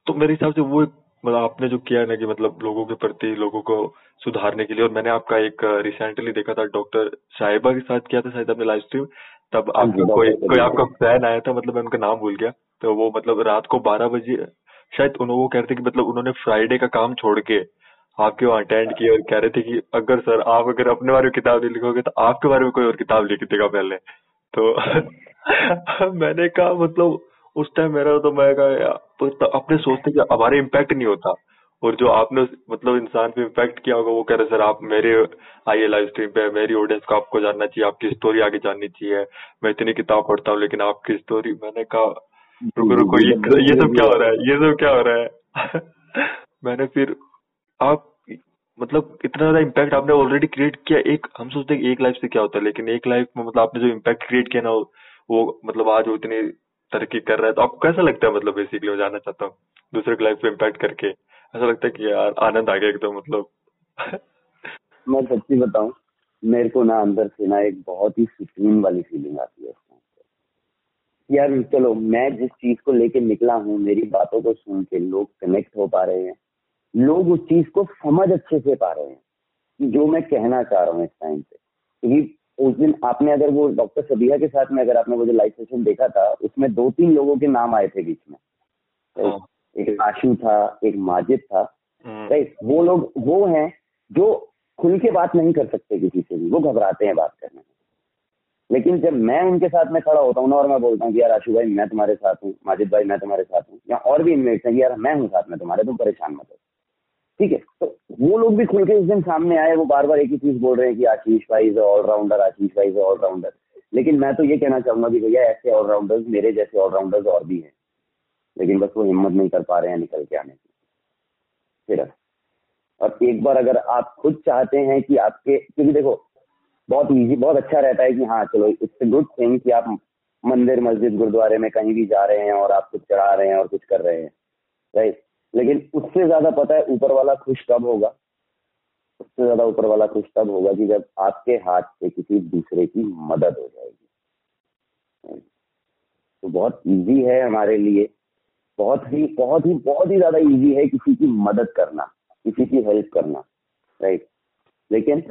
तो मेरे हिसाब से वो मतलब आपने जो किया है ना कि मतलब लोगों के प्रति लोगों को सुधारने के लिए और मैंने आपका एक रिसेंटली देखा था डॉक्टर साहिबा के साथ किया था शायद अपने लाइव स्ट्रीम तब हाँ आपका कोई कोई आपका फ़ैन आया था मतलब मैं उनका नाम भूल गया तो वो मतलब रात को बारह बजे शायद उन्होंने वो कह रहे थे कि मतलब उन्होंने फ्राइडे का काम छोड़ के आपके वहाँ अटेंड किए और कह रहे थे कि अगर सर, आप अगर अपने बारे में किताब नहीं लिखोगे तो आपके बारे में कोई और किताब लिख देगा पहले। तो मैंने कहा मतलब उस टाइम मेरा तो मैं कहा तो अपने सोचते कि हमारे इम्पैक्ट नहीं होता। और जो आपने मतलब इंसान पे इम्पैक्ट किया होगा, वो कह रहे, सर, आप मेरे आइए लाइव स्ट्रीम पे, मेरी ऑडियंस को आपको जानना चाहिए, आपकी स्टोरी आगे जाननी चाहिए। मैं इतनी किताब पढ़ता हूँ, लेकिन आपकी स्टोरी मैंने कहा, रुको रुको ये सब क्या हो रहा है? ये सब क्या हो रहा है? मैंने फिर आप मतलब इतना ज़्यादा इम्पैक्ट आपने ऑलरेडी क्रिएट किया, एक, हम सोचते हैं एक लाइफ से क्या होता है, लेकिन एक लाइफ में मतलब आपने जो इम्पैक्ट क्रिएट किया ना, वो मतलब आज वो इतनी तरक्की कर रहा है तो आपको कैसा लगता है मतलब बेसिकली मैं जानना चाहता हूँ, दूसरे की लाइफ पे इम्पैक्ट करके? ऐसा लगता है कि यार, आनंद आ गया एकदम मतलब। मैं सच्ची बताऊँ, मेरे को ना अंदर से ना एक बहुत ही सुकून वाली फीलिंग आती है यार, चलो, मैं जिस चीज़ को लेके निकला हूँ, मेरी बातों को सुन के लोग कनेक्ट हो पा रहे हैं लोग उस चीज़ को समझ अच्छे से पा रहे हैं कि जो मैं कहना चाह रहा हूँ इस टाइम पे। क्योंकि उस दिन आपने अगर वो डॉक्टर सबिया के साथ में अगर आपने वो जो लाइव सेशन देखा था उसमें दो तीन लोगों के नाम आए थे बीच में। तो। एक आशु था एक माजिद था। Right hmm. वो लोग वो हैं जो खुल के बात नहीं कर सकते किसी से भी वो घबराते हैं बात करने में। लेकिन जब मैं उनके साथ में खड़ा होता हूँ ना और मैं बोलता हूँ कि यार आशु भाई मैं तुम्हारे साथ हूँ माजिद भाई मैं तुम्हारे साथ हूँ या और भी इनमेट्स हैं यार मैं हूँ साथ में तुम्हारे तुम परेशान मत हो। ठीक है तो वो लोग भी खुल के उस दिन सामने आए, वो बार बार एक ही चीज़ बोल रहे हैं कि आशीष भाई इज़ ऑलराउंडर आशीष भाई इज़ ऑलराउंडर लेकिन मैं तो ये कहना चाहूँगा कि भैया ऐसे ऑलराउंडर्स मेरे जैसे ऑलराउंडर्स और भी हैं। लेकिन बस वो हिम्मत नहीं कर पा रहे हैं निकल के आने की। सिर्फ़ और एक बार अगर आप खुद चाहते हैं कि आपके, क्योंकि देखो, बहुत इजी बहुत अच्छा रहता है कि हाँ चलो इट्स गुड थिंग कि आप मंदिर, मस्जिद, गुरुद्वारे में कहीं भी जा रहे हैं और आप कुछ चढ़ा रहे हैं और कुछ कर रहे हैं राइट लेकिन उससे ज़्यादा पता है ऊपर वाला खुश कब होगा। उससे ज़्यादा ऊपर वाला खुश तब होगा कि जब आपके हाथ से किसी दूसरे की मदद हो जाएगी। तो बहुत इजी है हमारे लिए। बहुत ही बहुत ही बहुत ही ज़्यादा इजी है किसी की मदद करना, किसी की हेल्प करना राइट लेकिन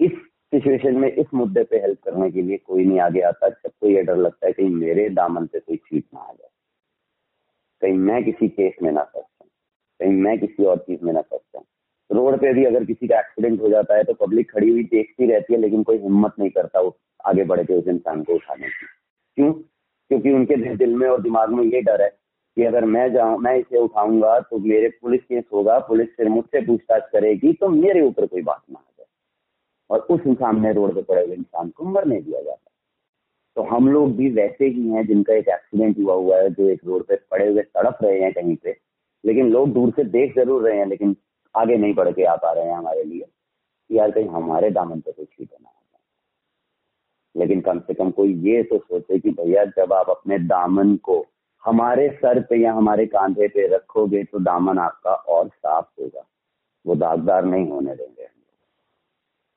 इस सिचुएशन में, इस मुद्दे पे हेल्प करने के लिए कोई नहीं आगे आता। सबको ये डर लगता है कि मेरे दामन पे कोई छीट ना आ जाए। कहीं मैं किसी केस में ना फंस जाऊँ, कहीं मैं किसी और चीज़ में ना फंस जाऊँ। रोड पे भी अगर किसी का एक्सीडेंट हो जाता है तो पब्लिक खड़ी हुई देखती रहती है, लेकिन कोई हिम्मत नहीं करता वो आगे बढ़ के उस इंसान को उठाने की। क्यों? क्योंकि उनके दिल में और दिमाग में ये डर है कि अगर मैं जाऊँ, मैं इसे उठाऊँगा तो मेरे पुलिस केस होगा, पुलिस फिर मुझसे पूछताछ करेगी तो मेरे ऊपर कोई बात ना आ जाए। और उस सामने रोड पे पड़े हुए इंसान को मरने दिया जाता तो हम लोग भी वैसे ही हैं जिनका एक एक्सीडेंट हुआ हुआ है, जो एक रोड पे पड़े हुए तड़प रहे हैं कहीं पे। लेकिन लोग दूर से देख ज़रूर रहे हैं, लेकिन आगे नहीं बढ़ के आ पा रहे हैं हमारे लिए यार कहीं हमारे दामन पे कुछ ही बना लेकिन कम से कम कोई ये तो सोचे कि भैया जब आप अपने दामन को हमारे सर पे या हमारे कांधे पे रखोगे तो दामन आपका और साफ़ होगा। वो दागदार नहीं होने देंगे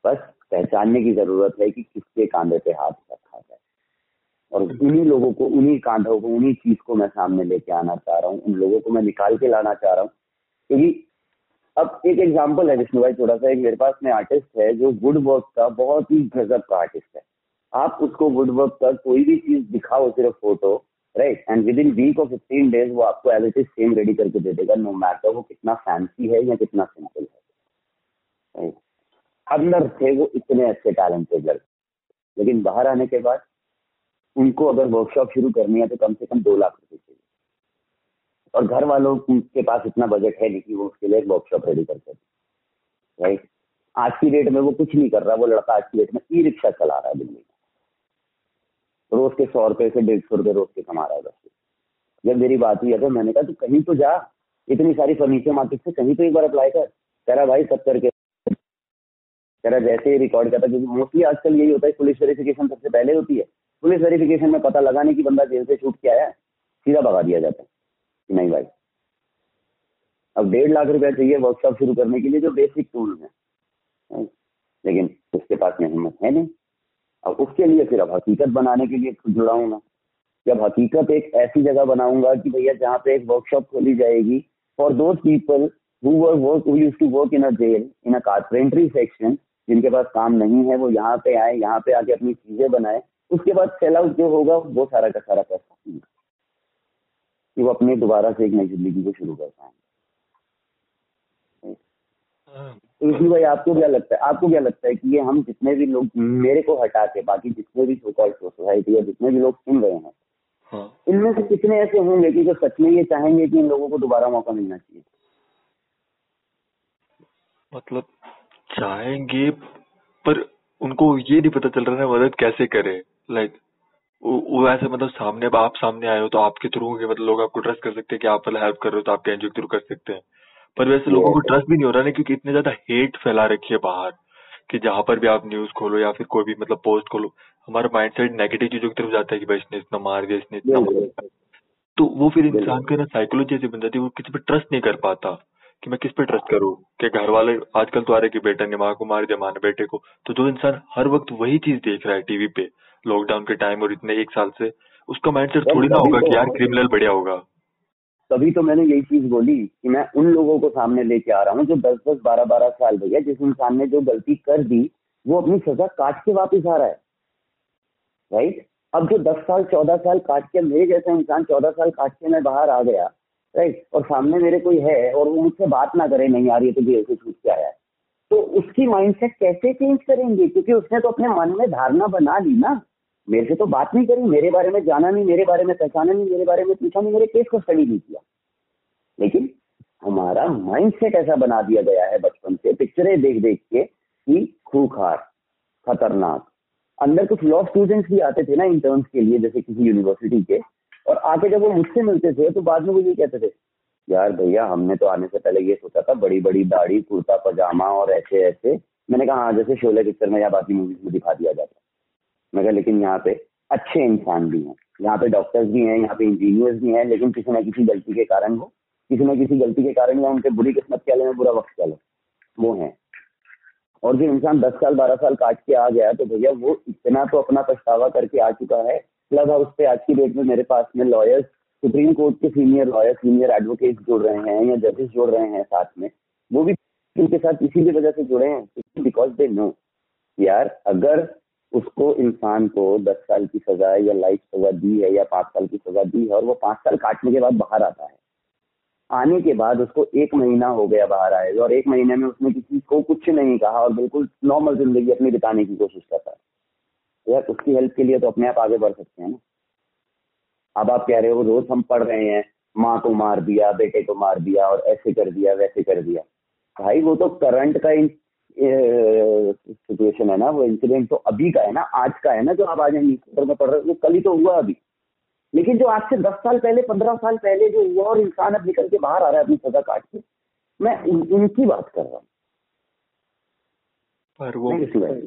बस पहचानने की ज़रूरत है कि किसके कांधे पे हाथ रखा जाए। और उन्हीं लोगों को, उन्हीं कांधों को, उन्हीं चीज़ को मैं सामने लेके आना चाह रहा हूँ, उन लोगों को मैं निकाल के लाना चाह रहा हूँ। क्योंकि अब एक एग्ज़ाम्पल है विष्णु भाई, थोड़ा सा एक मेरे पास में आर्टिस्ट है जो वुड वर्क का बहुत ही गजब का आर्टिस्ट है। आप उसको वुड वर्क का कोई भी चीज़ दिखाओ, सिर्फ़ photo right and within week of fifteen days वो आपको as it is same ready करके दे देगा नो मैटर वो कितना फैंसी है या कितना सिंपल है। अंदर थे वो इतने अच्छे टैलेंटेड लड़के। लेकिन बाहर आने के बाद उनको अगर वर्कशॉप शुरू करनी है तो कम से कम दो लाख रुपए चाहिए। और घर वालों के पास इतना बजट है नहीं कि वो उसके लिए एक वर्कशॉप रेडी कर सके। राइट आज की डेट में वो कुछ नहीं कर रहा, वो लड़का आज की डेट में ई रिक्शा चला रहा है दिल्ली में। रोज के सौ रुपए से डेढ़ सौ रुपए रोज के कमा रहा है बस। जब मेरी बात हुई तो मैंने कहा, तू कहीं तो जा, इतनी सारी फर्नीचर मार्केट से कहीं तो एक बार अप्लाई कर। कह रहा, भाई, सब करके कह रहा, जैसे ही रिकॉर्ड करता, क्योंकि मोस्टली आजकल यही होता है पुलिस वेरिफिकेशन सबसे पहले होती है। पुलिस वेरिफिकेशन में पता लगाने की बंदा जेल से छूट के आया सीधा भगा दिया जाता है नहीं भाई। अब डेढ़ लाख रुपया चाहिए वर्कशॉप शुरू करने के लिए, जो बेसिक टूल है लेकिन उसके पास में हिम्मत है नहीं। अब उसके लिए फिर अब हकीकत बनाने के लिए जुड़ाऊँगा जब हकीकत एक ऐसी जगह बनाऊँगा कि भैया जहाँ पे एक वर्कशॉप खोली जाएगी for those people who work use to work in a jail in a carpentry section जिनके पास काम नहीं है, वो यहाँ पे आए, यहाँ पे आके अपनी चीज़ें बनाए उसके बाद सेल आउट जो होगा वो सारा का सारा पैसा कि वो अपने दोबारा से एक नई ज़िंदगी को शुरू कर पाए तो इसलिए भाई आपको क्या लगता है आपको क्या लगता है कि ये हम जितने भी लोग मेरे को हटा के बाकी जितने भी सोसाइटी या जितने भी लोग सुन रहे हैं हाँ। इनमें से कितने ऐसे होंगे कि जो सच में ये चाहेंगे कि इन लोगों को दोबारा मौका मिलना चाहिए? मतलब चाहेंगे पर उनको ये नहीं पता चल रहा है मदद कैसे करे। लाइक वो ऐसे मतलब सामने आप सामने आए हो तो आपके थ्रू मतलब लोग आपको ट्रस्ट कर सकते हैं कि आप मतलब हेल्प कर रहे हो तो आपके एनजीओ के थ्रू कर सकते हैं। पर वैसे लोगों को ट्रस्ट भी नहीं हो रहा है क्योंकि इतने ज़्यादा हेट फैला रखी है बाहर कि जहाँ पर भी आप न्यूज़ खोलो या फिर कोई भी मतलब पोस्ट खोलो हमारा माइंड सेट नेगेटिव चीज़ों की तरफ़ जाता है कि भाई इसने इतना मार दिया इसने इतना मार तो वो फिर इंसान का ना साइकोलॉजी ऐसी बन जाती है वो किसी पर ट्रस्ट नहीं कर पाता कि मैं किस पे ट्रस्ट करूँ कि घर वाले आजकल तो आ रहे कि बेटा ने माँ को मार दिया माँ ने बेटे को। तो जो इंसान हर वक्त वही चीज़ देख रहा है टीवी पे लॉकडाउन के टाइम और इतने एक साल से उसका माइंडसेट थोड़ी ना होगा कि यार क्रिमिनल बढ़िया होगा। तभी तो मैंने यही चीज़ बोली कि मैं उन लोगों को सामने लेके आ रहा हूँ जो दस दस बारह बारह साल भैया जिस इंसान ने जो गलती कर दी वो अपनी सजा काट के वापिस आ रहा है। राइट अब जो दस साल चौदह साल काट के मेरे जैसा इंसान चौदह साल काट के मैं बाहर आ गया राइट और सामने मेरे कोई है और वो मुझसे बात ना करे नहीं यार ये तो जेल से छूट के आया है। तो उसकी माइंडसेट कैसे चेंज करेंगे? क्योंकि उसने तो अपने मन में धारणा बना ली ना। मेरे से तो बात नहीं करी, मेरे बारे में जाना नहीं, मेरे बारे में पहचाना नहीं, मेरे बारे में पूछा नहीं, मेरे केस को स्टडी नहीं किया। लेकिन हमारा माइंड सेट ऐसा बना दिया गया है बचपन से पिक्चरें देख देख के कि खूखार, खतरनाक, अंदर कुछ लॉ स्टूडेंट्स भी आते थे ना इंटर्न्स के लिए, जैसे किसी यूनिवर्सिटी के, और आके जब वो मुझसे मिलते थे तो बाद में वो ये कहते थे, यार भैया, हमने तो आने से पहले ये सोचा था बड़ी बड़ी दाढ़ी, कुर्ता, पजामा और ऐसे ऐसे मैंने कहा हाँ जैसे शोले पिक्चर में या बाकी मूवीज़ में दिखा दिया जाता मैं कहा लेकिन यहाँ पे अच्छे इंसान भी हैं। यहाँ पे डॉक्टर्स भी हैं, यहाँ पे इंजीनियर्स भी हैं, लेकिन किसी न किसी गलती के कारण वो, किसी न किसी गलती के कारण या उनके बुरी किस्मत के में बुरा वक्त चले। वो हैं। और जो इंसान दस साल, बारह साल काट के आ गया तो भैया वो इतना तो अपना पछतावा करके आ चुका है। क्लब हाउस पे आज की डेट में मेरे पास में लॉयर्स सुप्रीम कोर्ट के सीनियर लॉयर सीनियर एडवोकेट जुड़ रहे हैं या जजेस जुड़ रहे हैं साथ में, वो भी उनके साथ इसीलिए वजह से जुड़े हैं बिकॉज़ दे नो यार, अगर उसको इंसान को दस साल की सजा या लाइफ सजा दी है या पाँच साल की सजा दी है और वो पाँच साल काटने के बाद बाहर आता है। आने के बाद उसको एक महीना हो गया बाहर आए और एक महीने में उसने किसी को कुछ नहीं कहा और बिल्कुल नॉर्मल ज़िंदगी अपनी बिताने की कोशिश करता है। यार, उसकी हेल्प के लिए तो अपने आप आगे बढ़ सकते हैं ना। अब आप कह रहे हो, रोज हम पढ़ रहे हैं, माँ को मार दिया, बेटे को मार दिया और ऐसे कर दिया, वैसे कर दिया। भाई, वो तो करंट का सिचुएशन है ना वो इंसिडेंट तो अभी का है ना आज का है ना जो आप आज न्यूज़पेपर में पढ़ रहे हो वो कल ही तो हुआ अभी। लेकिन जो आज से दस साल पहले पंद्रह साल पहले जो हुआ और इंसान अब निकल के बाहर आ रहा है अपनी सजा काट के मैं उनकी बात कर रहा हूँ। पर वो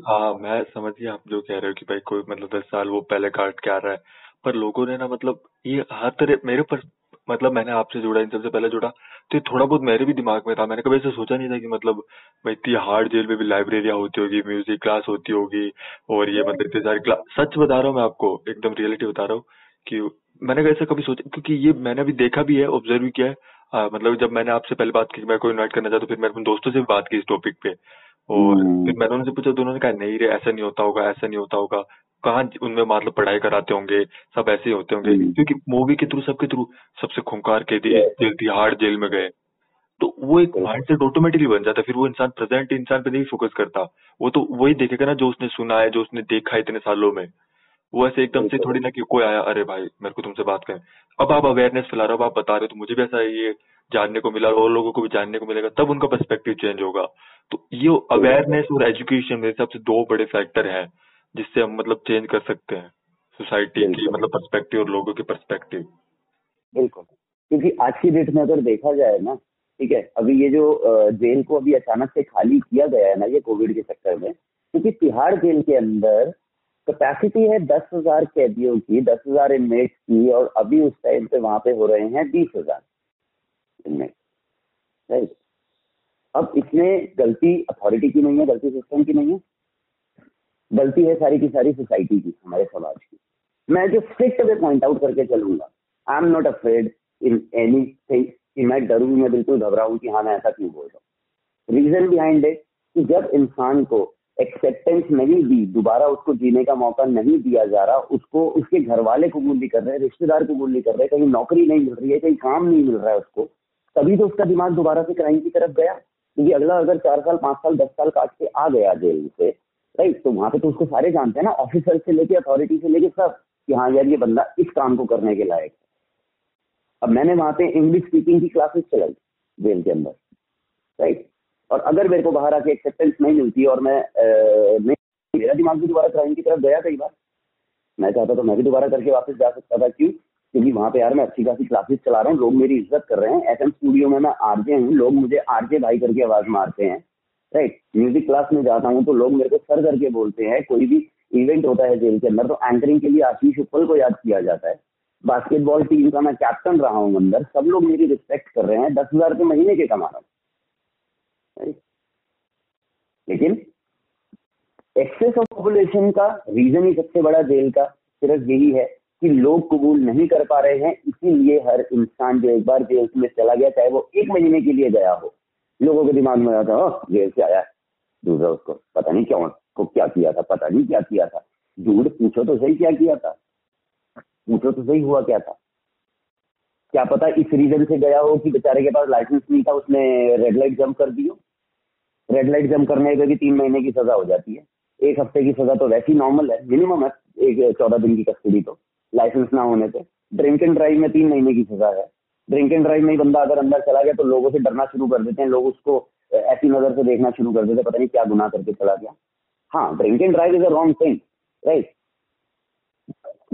हाँ मैं समझ गया आप जो कह रहे हो कि भाई कोई मतलब दस साल वो पहले काट के आ रहा है पर लोगों ने ना मतलब ये हर तरह मेरे पर मतलब मैंने आपसे जुड़ा इन सबसे पहले जुड़ा तो ये थोड़ा बहुत मेरे भी दिमाग में था। मैंने कभी ऐसा सोचा नहीं था कि मतलब भाई इतनी हार्ड जेल में भी लाइब्रेरिया होती होगी म्यूज़िक क्लास होती होगी और ये मतलब इतनी सारी क्लास सच बता रहा हूँ मैं आपको एकदम रियलिटी बता रहा हूँ कि मैंने ऐसा कभी सोचा क्योंकि ये मैंने अभी देखा भी है ऑब्ज़र्व भी किया है। आ, मतलब जब मैंने आपसे पहले बात की मैं कोई इन्वाइट करना चाहता तो फिर मैंने अपने दोस्तों से भी बात की इस टॉपिक पे। और हम्म। फिर मैंने उनसे पूछा तो उन्होंने कहा नहीं रे ऐसा नहीं होता होगा ऐसा नहीं होता होगा। कहाँ उनमें मतलब पढ़ाई कराते होंगे सब ऐसे ही होते होंगे। हम्म। क्योंकि मूवी के थ्रू सबके थ्रू सबसे खुंकार के जेल तिहाड़ जेल में गए। तो वो एक माइंड सेट ऑटोमेटिकली बन जाता है। फिर वो इंसान प्रेजेंट इंसान पे नहीं फोकस करता। वो तो वही देखेगा ना जो उसने सुना है जो उसने देखा है इतने सालों में। वो ऐसे एकदम से थोड़ी ना कि कोई आया अरे भाई मेरे को तुमसे बात करें। अब आप अवेयरनेस फैला रहे हो आप बता रहे हो तो मुझे भी ऐसा ये जानने को मिला और लोगों को भी जानने को मिलेगा। तब उनका पर्सपेक्टिव चेंज होगा। तो ये अवेयरनेस और एजुकेशन मेरे हिसाब से दो बड़े फैक्टर हैं। जिससे हम मतलब चेंज कर सकते हैं सोसाइटी की मतलब पर्सपेक्टिव और लोगों के पर्सपेक्टिव बिल्कुल। क्योंकि आज की डेट में अगर देखा जाए ना ठीक है अभी ये जो जेल को अभी अचानक से खाली किया गया है ना ये कोविड के चक्कर में क्योंकि तिहाड़ जेल के अंदर कैपेसिटी है दस हज़ार कैदियों की दस हज़ार इनमेट्स की और अभी उस टाइम पे वहाँ पे हो रहे हैं बीस हज़ार इनमेट राइट अब इसमें गलती अथॉरिटी की नहीं है गलती सिस्टम की नहीं है। गलती है सारी की सारी सोसाइटी की, हमारे समाज की। मैं जो स्ट्रिक्ट वे पॉइंट आउट करके चलूँगा I am not afraid in anything कि मैं डरू, मैं बिल्कुल घबराऊं कि हाँ मैं ऐसा क्यों बोल रहा हूँ। रीजन बिहाइंड इट कि जब इंसान को एक्सेप्टेंस नहीं दी, दोबारा उसको जीने का मौका नहीं दिया जा रहा, उसको, उसके घर वाले कबूल नहीं कर रहे रिश्तेदार कबूल नहीं कर रहे कहीं नौकरी नहीं मिल रही है, कहीं काम नहीं मिल रहा है उसको, तभी तो उसका दिमाग दोबारा से क्राइम की तरफ़ गया। क्योंकि अगला अगर चार साल, पाँच साल, दस साल काट के आ गया जेल से राइट तो वहाँ पे तो उसको सारे जानते हैं ना ऑफिसर से लेके अथॉरिटी से लेके सब कि हाँ यार ये बंदा इस काम को करने के लायक है। अब मैंने वहाँ पे इंग्लिश स्पीकिंग की क्लासेस चलाई जेल के अंदर, राइट? और अगर मेरे को बाहर आके एक्सेप्टेंस नहीं मिलती और मैं नहीं मेरा दिमाग भी दोबारा क्राइम की तरफ़ गया कई बार। मैं चाहता तो मैं भी दोबारा करके वापस जा सकता था, क्यों? क्योंकि वहाँ पे यार मैं अच्छी खासी क्लासेस चला रहा हूँ, लोग मेरी इज़्ज़त कर रहे हैं। एफ़ स्टूडियो में मैं आरजे हूँ, लोग मुझे आरजे भाई करके आवाज़ मारते हैं। राइट म्यूज़िक क्लास में जाता हूँ तो लोग मेरे को सर करके बोलते हैं, कोई भी इवेंट होता है जेल के अंदर तो एंकरिंग के लिए आशीष उपल को याद किया जाता है। बास्केटबॉल टीम का मैं कैप्टन रहा हूँ अंदर, सब लोग मेरी रिस्पेक्ट कर रहे हैं, दस हज़ार रुपये महीने के कमा रहा हूँ। लेकिन एक्सेस ऑफ़ पॉपुलेशन का रीजन ही सबसे बड़ा जेल का सिर्फ़ यही है कि लोग कबूल नहीं कर पा रहे हैं, इसीलिए हर इंसान जो एक बार जेल में चला गया, चाहे वो एक महीने के लिए गया हो। लोगों के दिमाग में आता है जेल से आया दूसरा उसको, पता नहीं क्यों को क्या किया था, पता नहीं क्या किया था। दूर पूछो तो सही क्या किया था? पूछो तो सही हुआ क्या था? क्या पता इस रीजन से गया हो कि बेचारे के पास लाइसेंस नहीं था, उसने रेड लाइट जंप कर दी हो? रेड लाइट जंप करने पे भी तीन महीने की सजा हो जाती है। एक हफ़्ते की सजा तो वैसी नॉर्मल है मिनिमम है, एक चौदह दिन की कस्टडी तो लाइसेंस ना होने से ड्रिंक एंड ड्राइव में तीन महीने की सजा है। ड्रिंक एंड ड्राइव में ही बंदा अगर अंदर चला गया तो लोगों से डरना शुरू कर देते हैं, लोग उसको ऐसी नज़र से देखना शुरू कर देते हैं, पता नहीं क्या गुनाह करके चला गया। हाँ drink and drive is a wrong thing right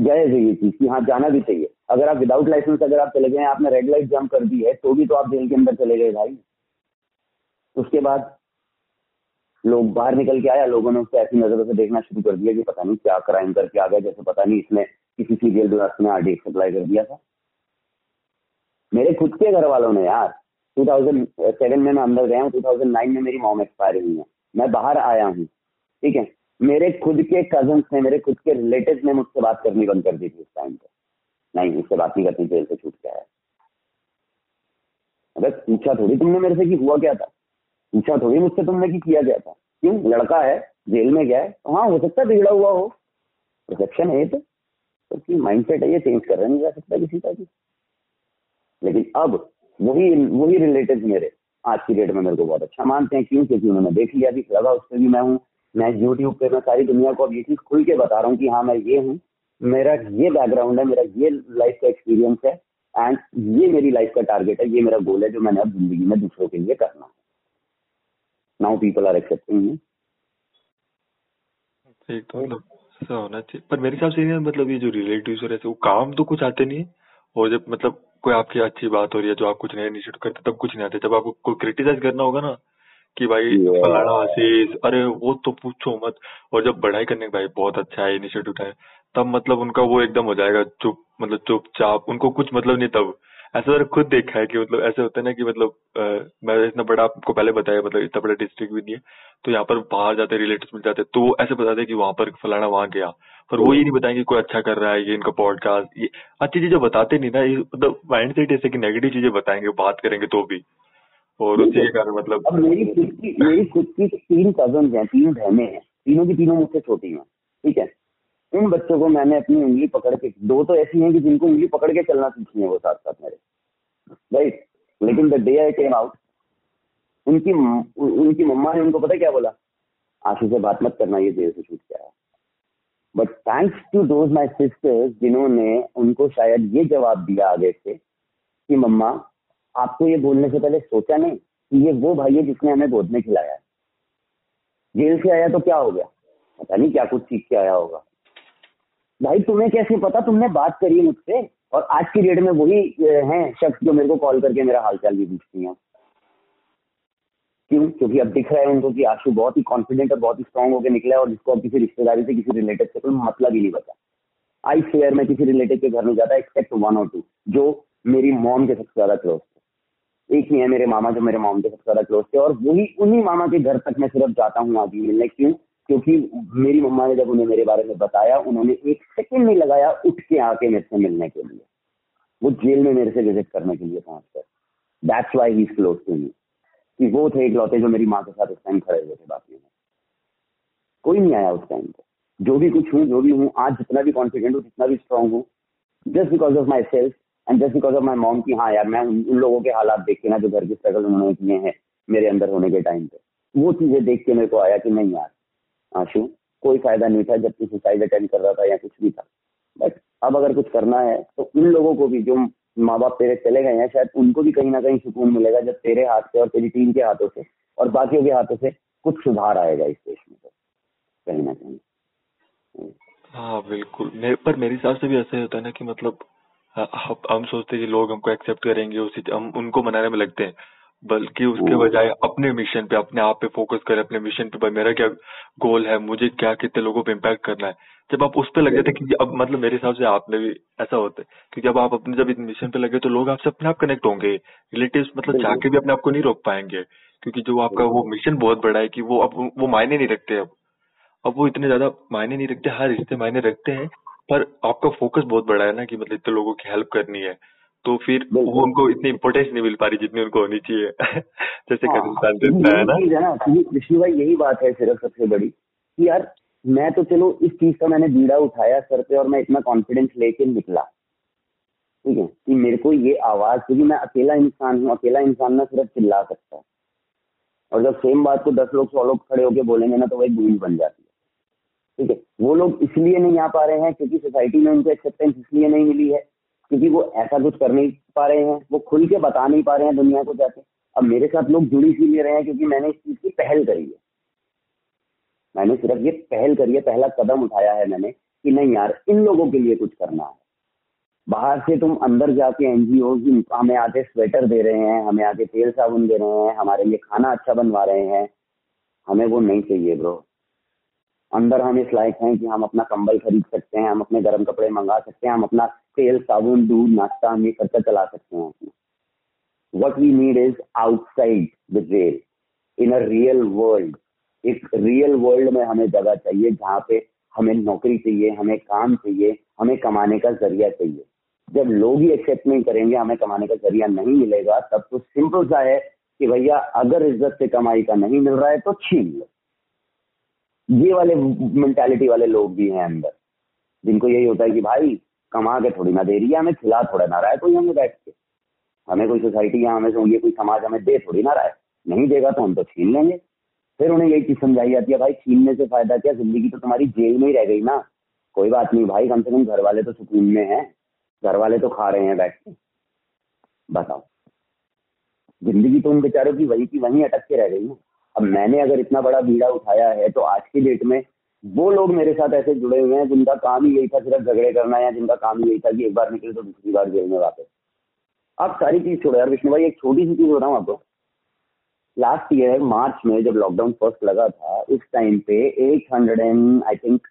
जायज़ है ये चीज़ की हाँ जाना भी चाहिए। अगर आप विदाउट लाइसेंस अगर आप चले गए, आपने रेड लाइट जंप कर दी है तो भी तो आप जेल के अंदर चले गए भाई। उसके बाद लोग बाहर निकल के आया, लोगों ने उसको ऐसी नज़रों से देखना शुरू कर दिया कि पता नहीं क्या क्राइम करके आ गया, जैसे पता नहीं इसने किसी सीरियल दुरास्त में आरडीएक्स सप्लाई कर दिया था। मेरे खुद के घर वालों ने यार 2007 में मैं अंदर गया हूँ 2009 में मेरी मॉम एक्सपायर हुई है। मैं बाहर आया हूँ, ठीक है? मेरे खुद के कज़न ने, मेरे खुद के रिलेटिव ने मुझसे बात करनी बंद कर दी थी उस टाइम पे। नहीं मुझसे बात नहीं करती, जेल से छूट के आया अगर पूछा थोड़ी तुमने मेरे से कि हुआ क्या था? पूछा थोड़ी मुझसे तुमने कि किया क्या था? क्यों? लड़का है, जेल में गया है। तो हाँ हो सकता है बिगड़ा हुआ हो। रिसेप्शन है तो। माइंड सेट है, ये चेंज कर नहीं जा सकता किसी का भी। लेकिन अब वही वही रिलेटिव मेरे। आज की डेट में मेरे को बहुत अच्छा मानते हैं, क्यों? क्योंकि उन्होंने देख लिया भी, लगा उस पर भी मैं हूँ। मैं यूट्यूब पे, मैं सारी दुनिया को अब ये चीज़ खुल के बता रहा हूँ कि हाँ मैं ये हूँ। मेरा ये बैकग्राउंड है, मेरा ये लाइफ का एक्सपीरियंस है एंड ये मेरी लाइफ का टारगेट है, ये मेरा गोल है जो मैंने अब ज़िंदगी में दूसरों के लिए करना है। Now people are accepting me ठीक तो मतलब ऐसा होना चाहिए। पर मेरे हिसाब से मतलब ये जो रिलेटिव्स और ऐसे वो काम तो कुछ आते नहीं है, और जब मतलब कोई आपकी अच्छी बात हो रही है जो आप कुछ नया इनिशिएटिव करते तब कुछ नहीं आते। जब आपको कोई क्रिटिसाइज करना होगा ना कि भाई फलाना आशीष अरे वो तो पूछो मत। और जब बढ़ाई करने भाई बहुत अच्छा है इनिशिएटिव उठाए तब मतलब उनका वो एकदम हो जाएगा चुप मतलब चुपचाप उनको कुछ मतलब नहीं तब। ऐसा मैंने खुद देखा है कि मतलब ऐसे होता है ना कि मतलब आ, मैं इतना बड़ा आपको पहले बताया मतलब इतना बड़ा डिस्ट्रिक्ट भी नहीं है तो यहाँ पर बाहर जाते रिलेटिव मिल जाते तो वो ऐसे बताते कि वहाँ पर फलाना वहाँ गया पर वो ये नहीं बताएँगे कोई अच्छा कर रहा है ये इनका पॉडकास्ट ये अच्छी चीज़ें बताते नहीं ना ये मतलब माइंड सेट ऐसे कि नेगेटिव चीज़ें बताएँगे बात करेंगे तो भी और उसी के कारण मतलब मेरी खुद की मेरी खुद की तीन कज़न हैं तीन बहनें हैं तीनों की तीनों मुझसे छोटी हैं ठीक है? उन बच्चों को मैंने अपनी उंगली पकड़ के, दो तो ऐसी हैं कि जिनको उंगली पकड़ के चलना सीखी है वो साथ साथ मेरे। राइट लेकिन the day I came out उनकी उनकी मम्मा ने उनको पता क्या बोला? आँसू से बात मत करना, ये देर से छूट गया but thanks to those my sisters जिन्होंने उनको शायद ये जवाब दिया आगे से कि, मम्मा, आपको ये बोलने से पहले सोचा नहीं कि ये वो भाई है जिसने हमें गोद में खिलाया है? जेल से आया तो क्या हो गया? पता नहीं क्या कुछ सीख के आया होगा। भाई, तुम्हें कैसे पता? तुमने बात करी मुझसे और आज की डेट में वही हैं शख्स जो मेरे को कॉल करके मेरा हालचाल भी पूछती हैं। क्यों? क्योंकि अब दिख रहा है उनको कि आशु बहुत ही कॉन्फिडेंट और बहुत ही स्ट्रांग होकर निकला है और जिसको अब किसी रिश्तेदारी से, किसी रिलेटिव से कोई मतलब ही नहीं बचा। आई फेयर में किसी रिलेटिव के घर में जाता एक्सेप्ट वन और टू जो मेरी मॉम के सबसे ज़्यादा क्लोज थे। एक ही है मेरे मामा जो मेरे मॉम के सबसे ज़्यादा क्लोज थे और वही उन्हीं मामा के घर तक मैं सिर्फ़ जाता हूँ आगे मिलने। क्यों? क्योंकि मेरी मम्मा ने जब उन्हें मेरे बारे में बताया, उन्होंने एक सेकंड नहीं लगाया उठ के आके मेरे से मिलने के लिए। वो जेल में मेरे से विज़िट करने के लिए पहुँच गए। That's why he close to me कि वो थे एक इकलौते जो मेरी माँ के साथ उस टाइम खड़े हुए थे बाकी में। कोई नहीं आया उस टाइम पे। जो भी कुछ हूँ, जो भी हूँ, आज जितना भी कॉन्फिडेंट हूँ, जितना भी स्ट्रांग हूँ just because of myself and just because of my mom की हाँ यार, मैं उन लोगों के हालात देख के ना, जो घर के स्ट्रगल उन्होंने किए हैं, मेरे अंदर होने के टाइम पे। वो चीज़ें देख के मेरे को आया कि नहीं यार आशु कोई फ़ायदा नहीं था जब तू सुसाइड अटेंड कर रहा था या कुछ भी था। बट अब अगर कुछ करना है तो उन लोगों को भी जो माँ बाप तेरे चले गए हैं शायद उनको भी कहीं ना कहीं सुकून मिलेगा जब तेरे हाथ से और तेरी टीम के हाथों से और बाकियों के हाथों से कुछ सुधार आएगा इस देश में तो कहीं ना कहीं। हाँ बिल्कुल। मे, पर मेरे हिसाब से भी ऐसा होता है ना कि मतलब हम सोचते हैं कि लोग हमको एक्सेप्ट करेंगे उसी हम उनको मनाने में लगते हैं। बल्कि उसके बजाय अपने मिशन पे अपने आप पे फोकस करें अपने मिशन पे भाई मेरा क्या गोल है मुझे क्या कितने लोगों पे इम्पैक्ट करना है? जब आप उस पे लगे थे कि अब मतलब मेरे हिसाब से आपने भी ऐसा होता है कि जब आप अपने जब इस मिशन पे लगे तो लोग आपसे अपने आप कनेक्ट होंगे। रिलेटिव मतलब जाके भी अपने आप को नहीं रोक पाएँगे। क्योंकि जो आपका वो मिशन बहुत बड़ा है कि वो अब वो मायने नहीं रखते अब। अब वो इतने ज़्यादा मायने नहीं रखते हर रिश्ते मायने रखते हैं पर आपका फोकस बहुत बड़ा है ना कि मतलब इतने लोगों की हेल्प करनी है। तो फिर वो उनको इतनी इम्पोर्टेंस नहीं मिल पा रही जितनी उनको होनी चाहिए जैसे हाँ, देता है ना विष्णु भाई यही बात है सिर्फ़ सबसे बड़ी कि यार मैं तो चलो इस चीज़ का मैंने बीड़ा उठाया सर पे और मैं इतना कॉन्फिडेंस लेके निकला ठीक है कि मेरे को ये आवाज़ क्योंकि मैं अकेला इंसान हूँ अकेला इंसान ना सिर्फ़ चिल्ला सकता है और जब सेम बात को दस लोग सौ लोग खड़े होके बोलेंगे ना तो वही गूंज बन जाती है ठीक है वो लोग इसलिए नहीं आ पा रहे हैं क्योंकि सोसाइटी में उनको एक्सेप्टेंस इसलिए नहीं मिली है क्योंकि वो ऐसा कुछ कर नहीं पा रहे हैं, वो खुल के बता नहीं पा रहे हैं दुनिया को जाके। अब मेरे साथ लोग जुड़ इसीलिए रहे हैं क्योंकि मैंने इस चीज़ की पहल करी है। मैंने सिर्फ़ ये पहल करी है, पहला कदम उठाया है मैंने कि नहीं यार, इन लोगों के लिए कुछ करना है। बाहर से तुम अंदर जाके एनजीओ हमें आके स्वेटर दे रहे हैं, हमें आके तेल साबुन दे रहे हैं, हमारे लिए खाना अच्छा बनवा रहे हैं, हमें वो नहीं चाहिए ब्रो। अंदर हम इस लायक हैं कि हम अपना कंबल खरीद सकते हैं, हम अपने गर्म कपड़े मंगा सकते हैं, हम अपना तेल, साबुन, दूध, नाश्ता हम ये खर्चा चला सकते हैं अपना। What we need is outside the jail in a real world एक रियल वर्ल्ड में हमें जगह चाहिए जहाँ पे हमें नौकरी चाहिए, हमें काम चाहिए, हमें कमाने का ज़रिया चाहिए। जब लोग ही एक्सेप्ट नहीं करेंगे, हमें कमाने का ज़रिया नहीं मिलेगा, तब तो सिंपल सा है कि भैया, अगर इज़्ज़त से कमाई का नहीं मिल रहा है तो छीन लो। ये वाले मेंटालिटी वाले लोग भी हैं अंदर, जिनको यही होता है कि भाई कमा के थोड़ी ना दे रही है, हमें खिला थोड़ा ना रहा है, कोई हमें बैठ के। हमें कोई सोसाइटी या हमें ये कोई समाज हमें दे थोड़ी ना रहा है। नहीं देगा तो हम तो छीन लेंगे। फिर उन्हें यही चीज़ समझाई जाती है, भाई छीनने से फ़ायदा क्या? ज़िंदगी तो तुम्हारी जेल में ही रह गई ना। कोई बात नहीं भाई, कम से कम घर वाले तो सुकून में हैं। घर वाले तो खा रहे हैं बैठ के। बताओ। ज़िंदगी तो उन बेचारों की वही की वहीं अटक के रह गई ना। अब मैंने अगर इतना बड़ा बीड़ा उठाया है तो आज की डेट में वो लोग मेरे साथ ऐसे जुड़े हुए हैं जिनका काम ही यही था सिर्फ़ झगड़े करना या जिनका काम ही यही था कि एक बार निकले तो दूसरी बार जेल में वापस। आप सारी चीज़ छोड़ो यार, विष्णु भाई, एक छोटी सी चीज़ हो रहा हूँ आपको। लास्ट ईयर मार्च में जब लॉकडाउन फ़र्स्ट लगा था, उस टाइम पे eight hundred and I think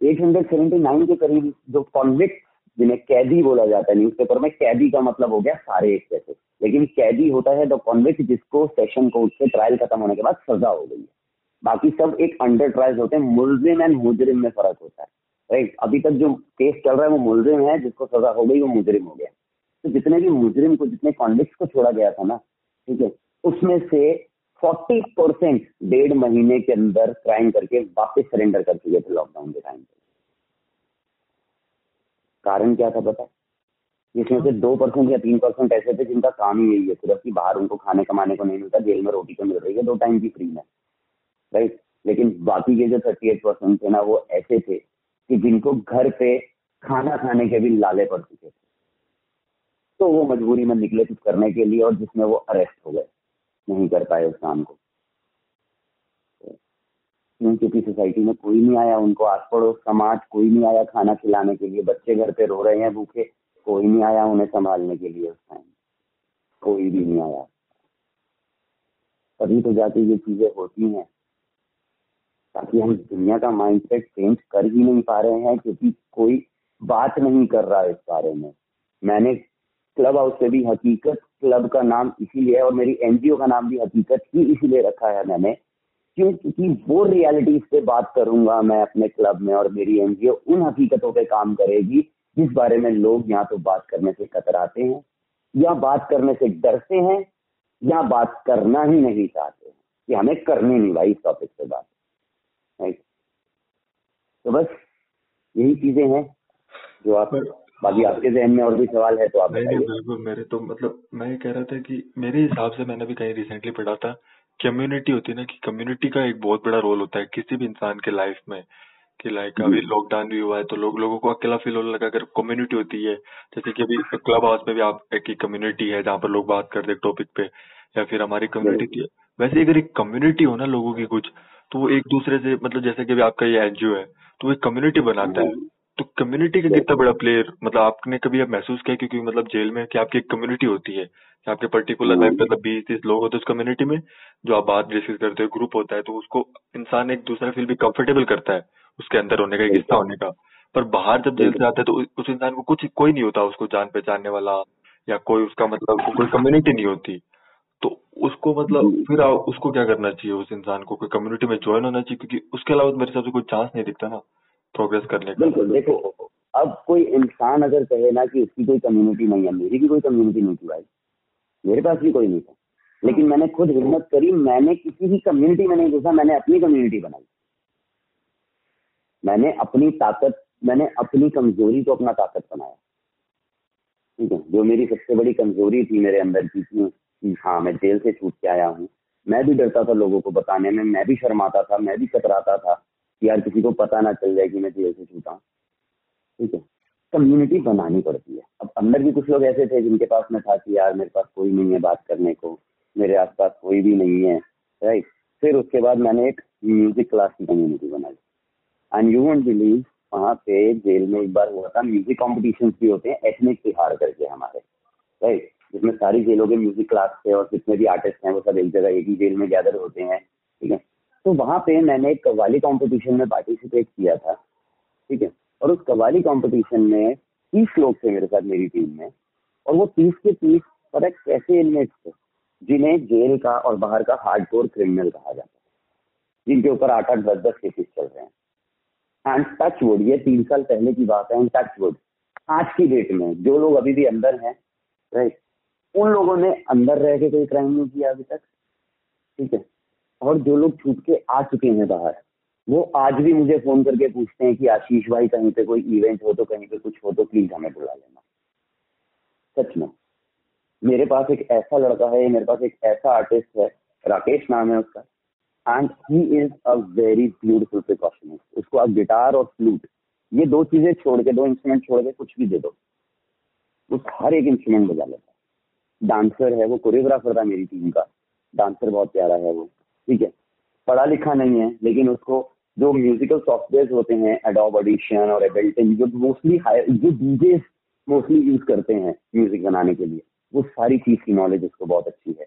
eight hundred seventy nine के करीब जो कॉन्विक्ट जिन्हें कैदी बोला जाता है न्यूज़पेपर में, कैदी का मतलब हो गया सारे एक जैसे। लेकिन कैदी होता है द कॉन्विक्ट जिसको सेशन कोर्ट से ट्रायल खत्म होने के बाद सजा हो गई है। बाकी सब एक अंडर ट्रायल होते हैं। मुलजिम एंड मुजरिम में फ़र्क होता है। राइट अभी तक जो केस चल रहा है वो मुलजिम है, जिसको सजा हो गई वो मुजरिम हो गया। तो जितने भी मुजरिम को, जितने कॉन्विक्ट को छोड़ा गया था ना, ठीक है, उसमें से फोर्टी परसेंट डेढ़ महीने के अंदर क्राइम करके वापस सरेंडर कर चुके थे लॉकडाउन के टाइम पे। कारण क्या था पता? जिसमें से दो परसेंट या तीन परसेंट ऐसे थे जिनका काम ही यही है। सिर्फ़ कि बाहर उनको खाने कमाने को नहीं मिलता, जेल में रोटी तो मिल रही है, दो टाइम की फ्री में। राइट? लेकिन बाकी के जो थर्टी एट परसेंट थे ना, वो ऐसे थे कि जिनको घर पे खाना खाने के भी लाले पड़ चुके थे। तो वो मजबूरी में निकले कुछ करने के लिए और जिसमें वो अरेस्ट हो गए, नहीं कर पाए उस काम को। क्योंकि सोसाइटी में कोई नहीं आया, उनको आस पड़ोस समाज कोई नहीं आया खाना खिलाने के लिए। बच्चे घर पे रो रहे हैं, भूखे, कोई नहीं आया उन्हें संभालने के लिए उस टाइम कोई भी नहीं आया। तभी तो जाके ये चीज़ें होती हैं। ताकि हम दुनिया का माइंडसेट चेंज कर ही नहीं पा रहे हैं, क्योंकि कोई बात नहीं कर रहा है इस बारे में। मैंने क्लब हाउस से भी हकीकत, क्लब का नाम इसीलिए, और मेरी एनजीओ का नाम भी हकीकत ही इसीलिए रखा है मैंने, क्यों? क्योंकि वो रियलिटी से बात करूँगा मैं अपने क्लब में, और मेरी एनजीओ उन हकीकतों पे काम करेगी जिस बारे में लोग या तो बात करने से कतराते हैं, या बात करने से डरते हैं, या बात करना ही नहीं चाहते कि हमें करनी नहीं भाई इस टॉपिक पे बात। राइट तो बस यही चीज़ें हैं जो आप बाकी आपके जहन में और भी सवाल है तो आप नहीं नहीं बिल्कुल मेरे तो मतलब मैं कह रहा था कि मेरे हिसाब से मैंने भी कहीं रिसेंटली पढ़ा था कम्युनिटी होती है ना कि कम्युनिटी का एक बहुत बड़ा रोल होता है किसी भी इंसान के लाइफ में कि लाइक अभी लॉकडाउन भी हुआ है तो लोग लोगों को अकेला फील होने लगा। अगर कम्युनिटी होती है जैसे कि अभी क्लब हाउस में भी आप एक कम्युनिटी है जहाँ पर लोग बात करते हैं टॉपिक पे या फिर हमारी कम्युनिटी है वैसे अगर एक कम्युनिटी हो ना लोगों की कुछ तो वो एक दूसरे से मतलब जैसे कि आपका ये एनजीओ है तो वो एक कम्युनिटी बनाता है। तो कम्युनिटी का कितना बड़ा प्लेयर मतलब आपने कभी अब महसूस किया क्योंकि मतलब जेल में कि आपकी एक कम्युनिटी होती है? कि आपके पर्टिकुलर लाइफ मतलब बीस तीस लोग होते हैं उस कम्युनिटी में जो आप बात डिस्कस करते हो ग्रुप होता है तो उसको इंसान एक दूसरा फील भी कंफर्टेबल करता है उसके अंदर होने का एक हिस्सा होने का। पर बाहर जब जेल से आता है तो उस इंसान को कुछ कोई नहीं होता उसको जान पहचानने वाला या कोई उसका मतलब कोई कम्युनिटी नहीं होती। तो उसको मतलब फिर आ, उसको क्या करना चाहिए? उस इंसान को कोई कम्युनिटी में ज्वाइन होना चाहिए? क्योंकि उसके अलावा मेरे हिसाब से कोई चांस नहीं दिखता ना प्रोग्रेस करने का। बिल्कुल देखो अब कोई इंसान अगर कहे ना कि उसकी कोई कम्युनिटी नहीं है मेरी भी कोई कम्युनिटी नहीं थी भाई। मेरे पास भी कोई नहीं था। लेकिन मैंने खुद हिम्मत करी मैंने किसी भी कम्युनिटी में नहीं घुसा मैंने अपनी कम्युनिटी बनाई। मैंने अपनी ताकत मैंने अपनी कमज़ोरी को अपना ताकत बनाया। ठीक है? जो मेरी सबसे बड़ी कमज़ोरी थी मेरे अंदर की थी हाँ मैं जेल से छूट के आया हूँ। मैं भी डरता था लोगों को बताने में, मैं भी शर्माता था, मैं भी कतराता था कि यार किसी को पता ना चल जाए कि मैं जेल से छूटा। ठीक है? कम्युनिटी बनानी पड़ती है। अब अंदर भी कुछ लोग ऐसे थे जिनके पास में था कि यार मेरे पास कोई नहीं है बात करने को, मेरे आसपास कोई भी नहीं है राइट फिर उसके बाद मैंने एक म्यूज़िक क्लास की कम्युनिटी बनाई। एंड यू वोंट बिलीव वहाँ पे जेल में एक बार हुआ था। म्यूज़िक कॉम्पिटिशन भी होते हैं एथनिक तिहाड़ करके हमारे राइट जिसमें सारी जेलों के म्यूज़िक क्लास थे और जितने भी आर्टिस्ट हैं, वो सब एक जगह एक ही जेल में गैदर होते हैं, ठीक है? तो वहाँ पे मैंने एक कव्वाली कॉम्पिटिशन में पार्टिसिपेट किया था, ठीक है? और उस कव्वाली कॉम्पिटिशन में तीस लोग थे मेरे साथ, मेरी टीम में। और वो तीस के तीस पता कैसे इनमेट थे? जिन्हें जेल का और बाहर का हार्ड हार्डकोर क्रिमिनल कहा जाता है, जिनके ऊपर आठ आठ, दस दस केसेस चल रहे हैं। एंड टच वुड ये तीन साल पहले की बात है एंड टच वुड आज की डेट में जो लोग अभी भी अंदर हैं राइट उन लोगों ने अंदर रह के कोई क्राइम नहीं किया अभी तक। ठीक है? और जो लोग छूट के आ चुके हैं बाहर, वो आज भी मुझे फ़ोन करके पूछते हैं कि आशीष भाई कहीं पे कोई इवेंट हो तो कहीं पे कुछ हो तो प्लीज़ हमें बुला लेना। सच में। मेरे पास एक ऐसा लड़का है, मेरे पास एक ऐसा आर्टिस्ट है, राकेश नाम है उसका and he is a very beautiful percussionist उसको अब गिटार और फ्लूट ये दो चीज़ें छोड़ के, दो इंस्ट्रूमेंट छोड़ के कुछ भी दे दो। वो हर एक इंस्ट्रूमेंट बजा लेता डांसर है वो कोरियोग्राफर था मेरी टीम का। डांसर बहुत प्यारा है वो। ठीक है? पढ़ा लिखा नहीं है लेकिन उसको जो म्यूजिकल सॉफ्टवेयर होते हैं एडोब ऑडिशन और एबल्टन जो मोस्टली जो डीजे मोस्टली यूज़ करते हैं म्यूज़िक बनाने के लिए वो सारी चीज़ की नॉलेज उसको बहुत अच्छी है।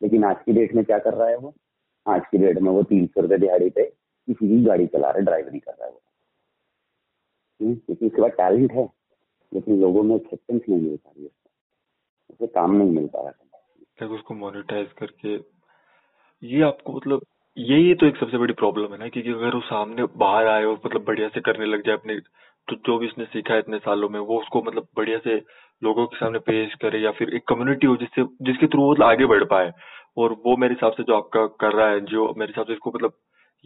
लेकिन आज की डेट में क्या कर रहा है वो? आज की डेट में वो तीन सौ रुपए दिहाड़ी पे किसी की गाड़ी चला रहा है ड्राइवरी कर रहा है वो। हम्म, क्योंकि उसके बाद टैलेंट है लेकिन लोगों में एक्सेप्टेंस नहीं मिल पा रही है उसे काम नहीं मिल पा रहा है उसको मोनिटाइज करके, ये आपको मतलब यही तो एक सबसे बड़ी प्रॉब्लम है ना, क्योंकि अगर वो सामने बाहर आए और मतलब बढ़िया से करने लग जाए अपने तो जो भी इसने सीखा है इतने सालों में, वो उसको मतलब बढ़िया से लोगों के सामने पेश करे या फिर एक कम्युनिटी हो जिससे, जिसके थ्रू वो आगे बढ़ पाए। और वो मेरे हिसाब से जो आपका कर रहा है, जो मेरे हिसाब से इसको मतलब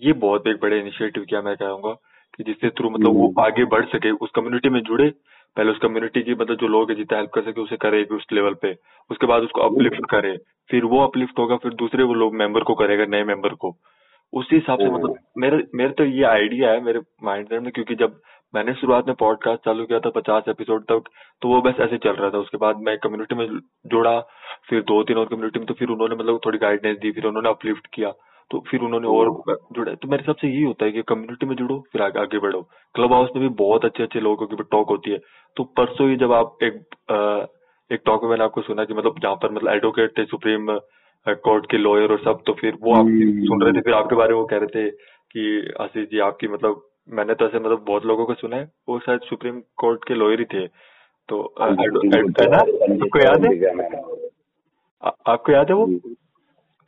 ये बहुत एक बड़े इनिशिएटिव किया मैं कहूँगा कि जिसके थ्रू मतलब वो हम्म। आगे बढ़ सके उस कम्युनिटी में जुड़े पहले उस कम्युनिटी की मतलब जो लोग है जितना हेल्प कर सके उसे करे उस लेवल पे। उसके बाद उसको अपलिफ्ट करे। फिर वो अपलिफ्ट होगा फिर दूसरे वो लोग मेंबर को करेगा नए मेंबर को। उसी हिसाब से मतलब मेरे मेरे तो ये आइडिया है मेरे माइंड में क्योंकि जब मैंने शुरुआत में पॉडकास्ट चालू किया था पचास एपिसोड तक तो वो बस ऐसे चल रहा था। उसके बाद मैं कम्युनिटी में जुड़ा फिर दो तीन और कम्युनिटी में तो फिर उन्होंने मतलब थोड़ी गाइडेंस दी फिर उन्होंने अपलिफ्ट किया। तो फिर उन्होंने और जुड़ा। तो मेरे हिसाब से यही होता है कि कम्युनिटी में जुड़ो फिर आगे आगे बढ़ो। क्लब हाउस में भी बहुत अच्छे अच्छे लोगों की टॉक होती है। तो परसों ही जब आप एक आ, एक टॉक में मैंने आपको सुना कि मतलब जहाँ पर मतलब एडवोकेट थे सुप्रीम कोर्ट के लॉयर और सब तो फिर वो आप हम्म। सुन रहे थे फिर आपके बारे में वो कह रहे थे कि आशीष जी आपकी मतलब मैंने तो ऐसे मतलब बहुत लोगों को सुना है वो शायद सुप्रीम कोर्ट के लॉयर ही थे। तो हाँ आपको याद है? आपको याद है वो?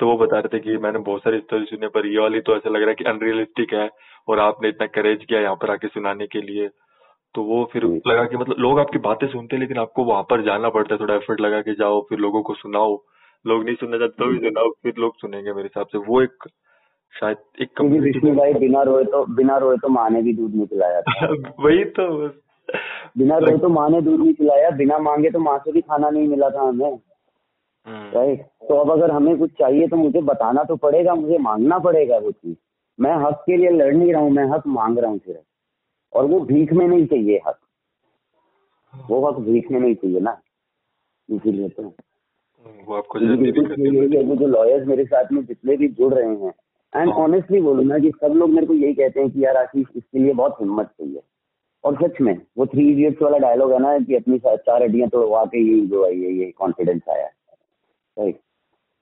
तो वो बता रहे थे कि मैंने बहुत सारी स्टोरी सुनी पर ये वाली तो ऐसा लग रहा है कि अनरियलिस्टिक है और आपने इतना करेज किया यहाँ पर आके सुनाने के लिए। तो वो फिर लगा कि मतलब लोग आपकी बातें सुनते हैं लेकिन आपको वहाँ पर जाना पड़ता है थोड़ा एफर्ट लगा के जाओ फिर लोगों को सुनाओ। लोग नहीं सुनना चाहते तो भी सुनाओ फिर लोग सुनेंगे मेरे हिसाब से। वो एक शायद एक विष्णु भाई बिना रोए तो बिना रोए तो माँ ने भी दूध नहीं पिलाया था। वही तो बिना रोए तो माँ ने दूध नहीं पिलाया बिना मांगे तो माँ से भी खाना नहीं मिला था हमें। Right hmm. तो अब अगर हमें कुछ चाहिए तो मुझे बताना तो पड़ेगा मुझे मांगना पड़ेगा वो चीज़। मैं हक के लिए लड़ नहीं रहा हूँ मैं हक मांग रहा हूँ सिर्फ़। और वो भीख में नहीं चाहिए हक। वो हक भीख में नहीं चाहिए ना इसीलिए तो। वो आपको जो लॉयर्स मेरे साथ में जितने भी जुड़ रहे हैं एंड ऑनेस्टली। बोलूँ ना कि सब लोग मेरे को यही कहते हैं कि यार आशीष इसके लिए बहुत हिम्मत चाहिए। और सच में वो थ्री इडियट्स वाला डायलॉग है ना कि अपनी चार हड्डियाँ तो वाकई यही जो आई है ये कॉन्फिडेंस आया। राइट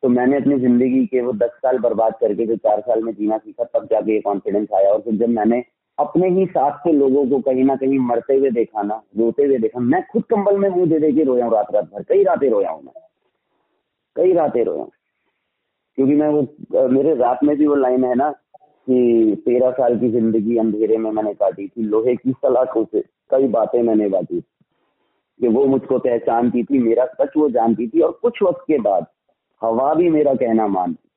तो मैंने अपनी ज़िंदगी के वो दस साल बर्बाद करके जो चार साल में जीना सीखा, तब जाके ये कॉन्फिडेंस आया और फिर जब मैंने अपने ही साथ के लोगों को कहीं ना कहीं मरते हुए देखा ना, रोते हुए देखा, मैं खुद कंबल में मुँह दे दे के रोया हूँ रात रात भर। कई रातें रोया हूँ मैं। कई रातें रोया क्योंकि मैं वो मेरे रात में भी वो लाइन है ना कि तेरह साल की ज़िंदगी अंधेरे में मैंने काटी थी, लोहे की सलाखों से कई बातें मैंने बांटी कि वो मुझको पहचानती थी, मेरा सच वो जानती थी और कुछ वक्त के बाद हवा भी मेरा कहना मानती थी।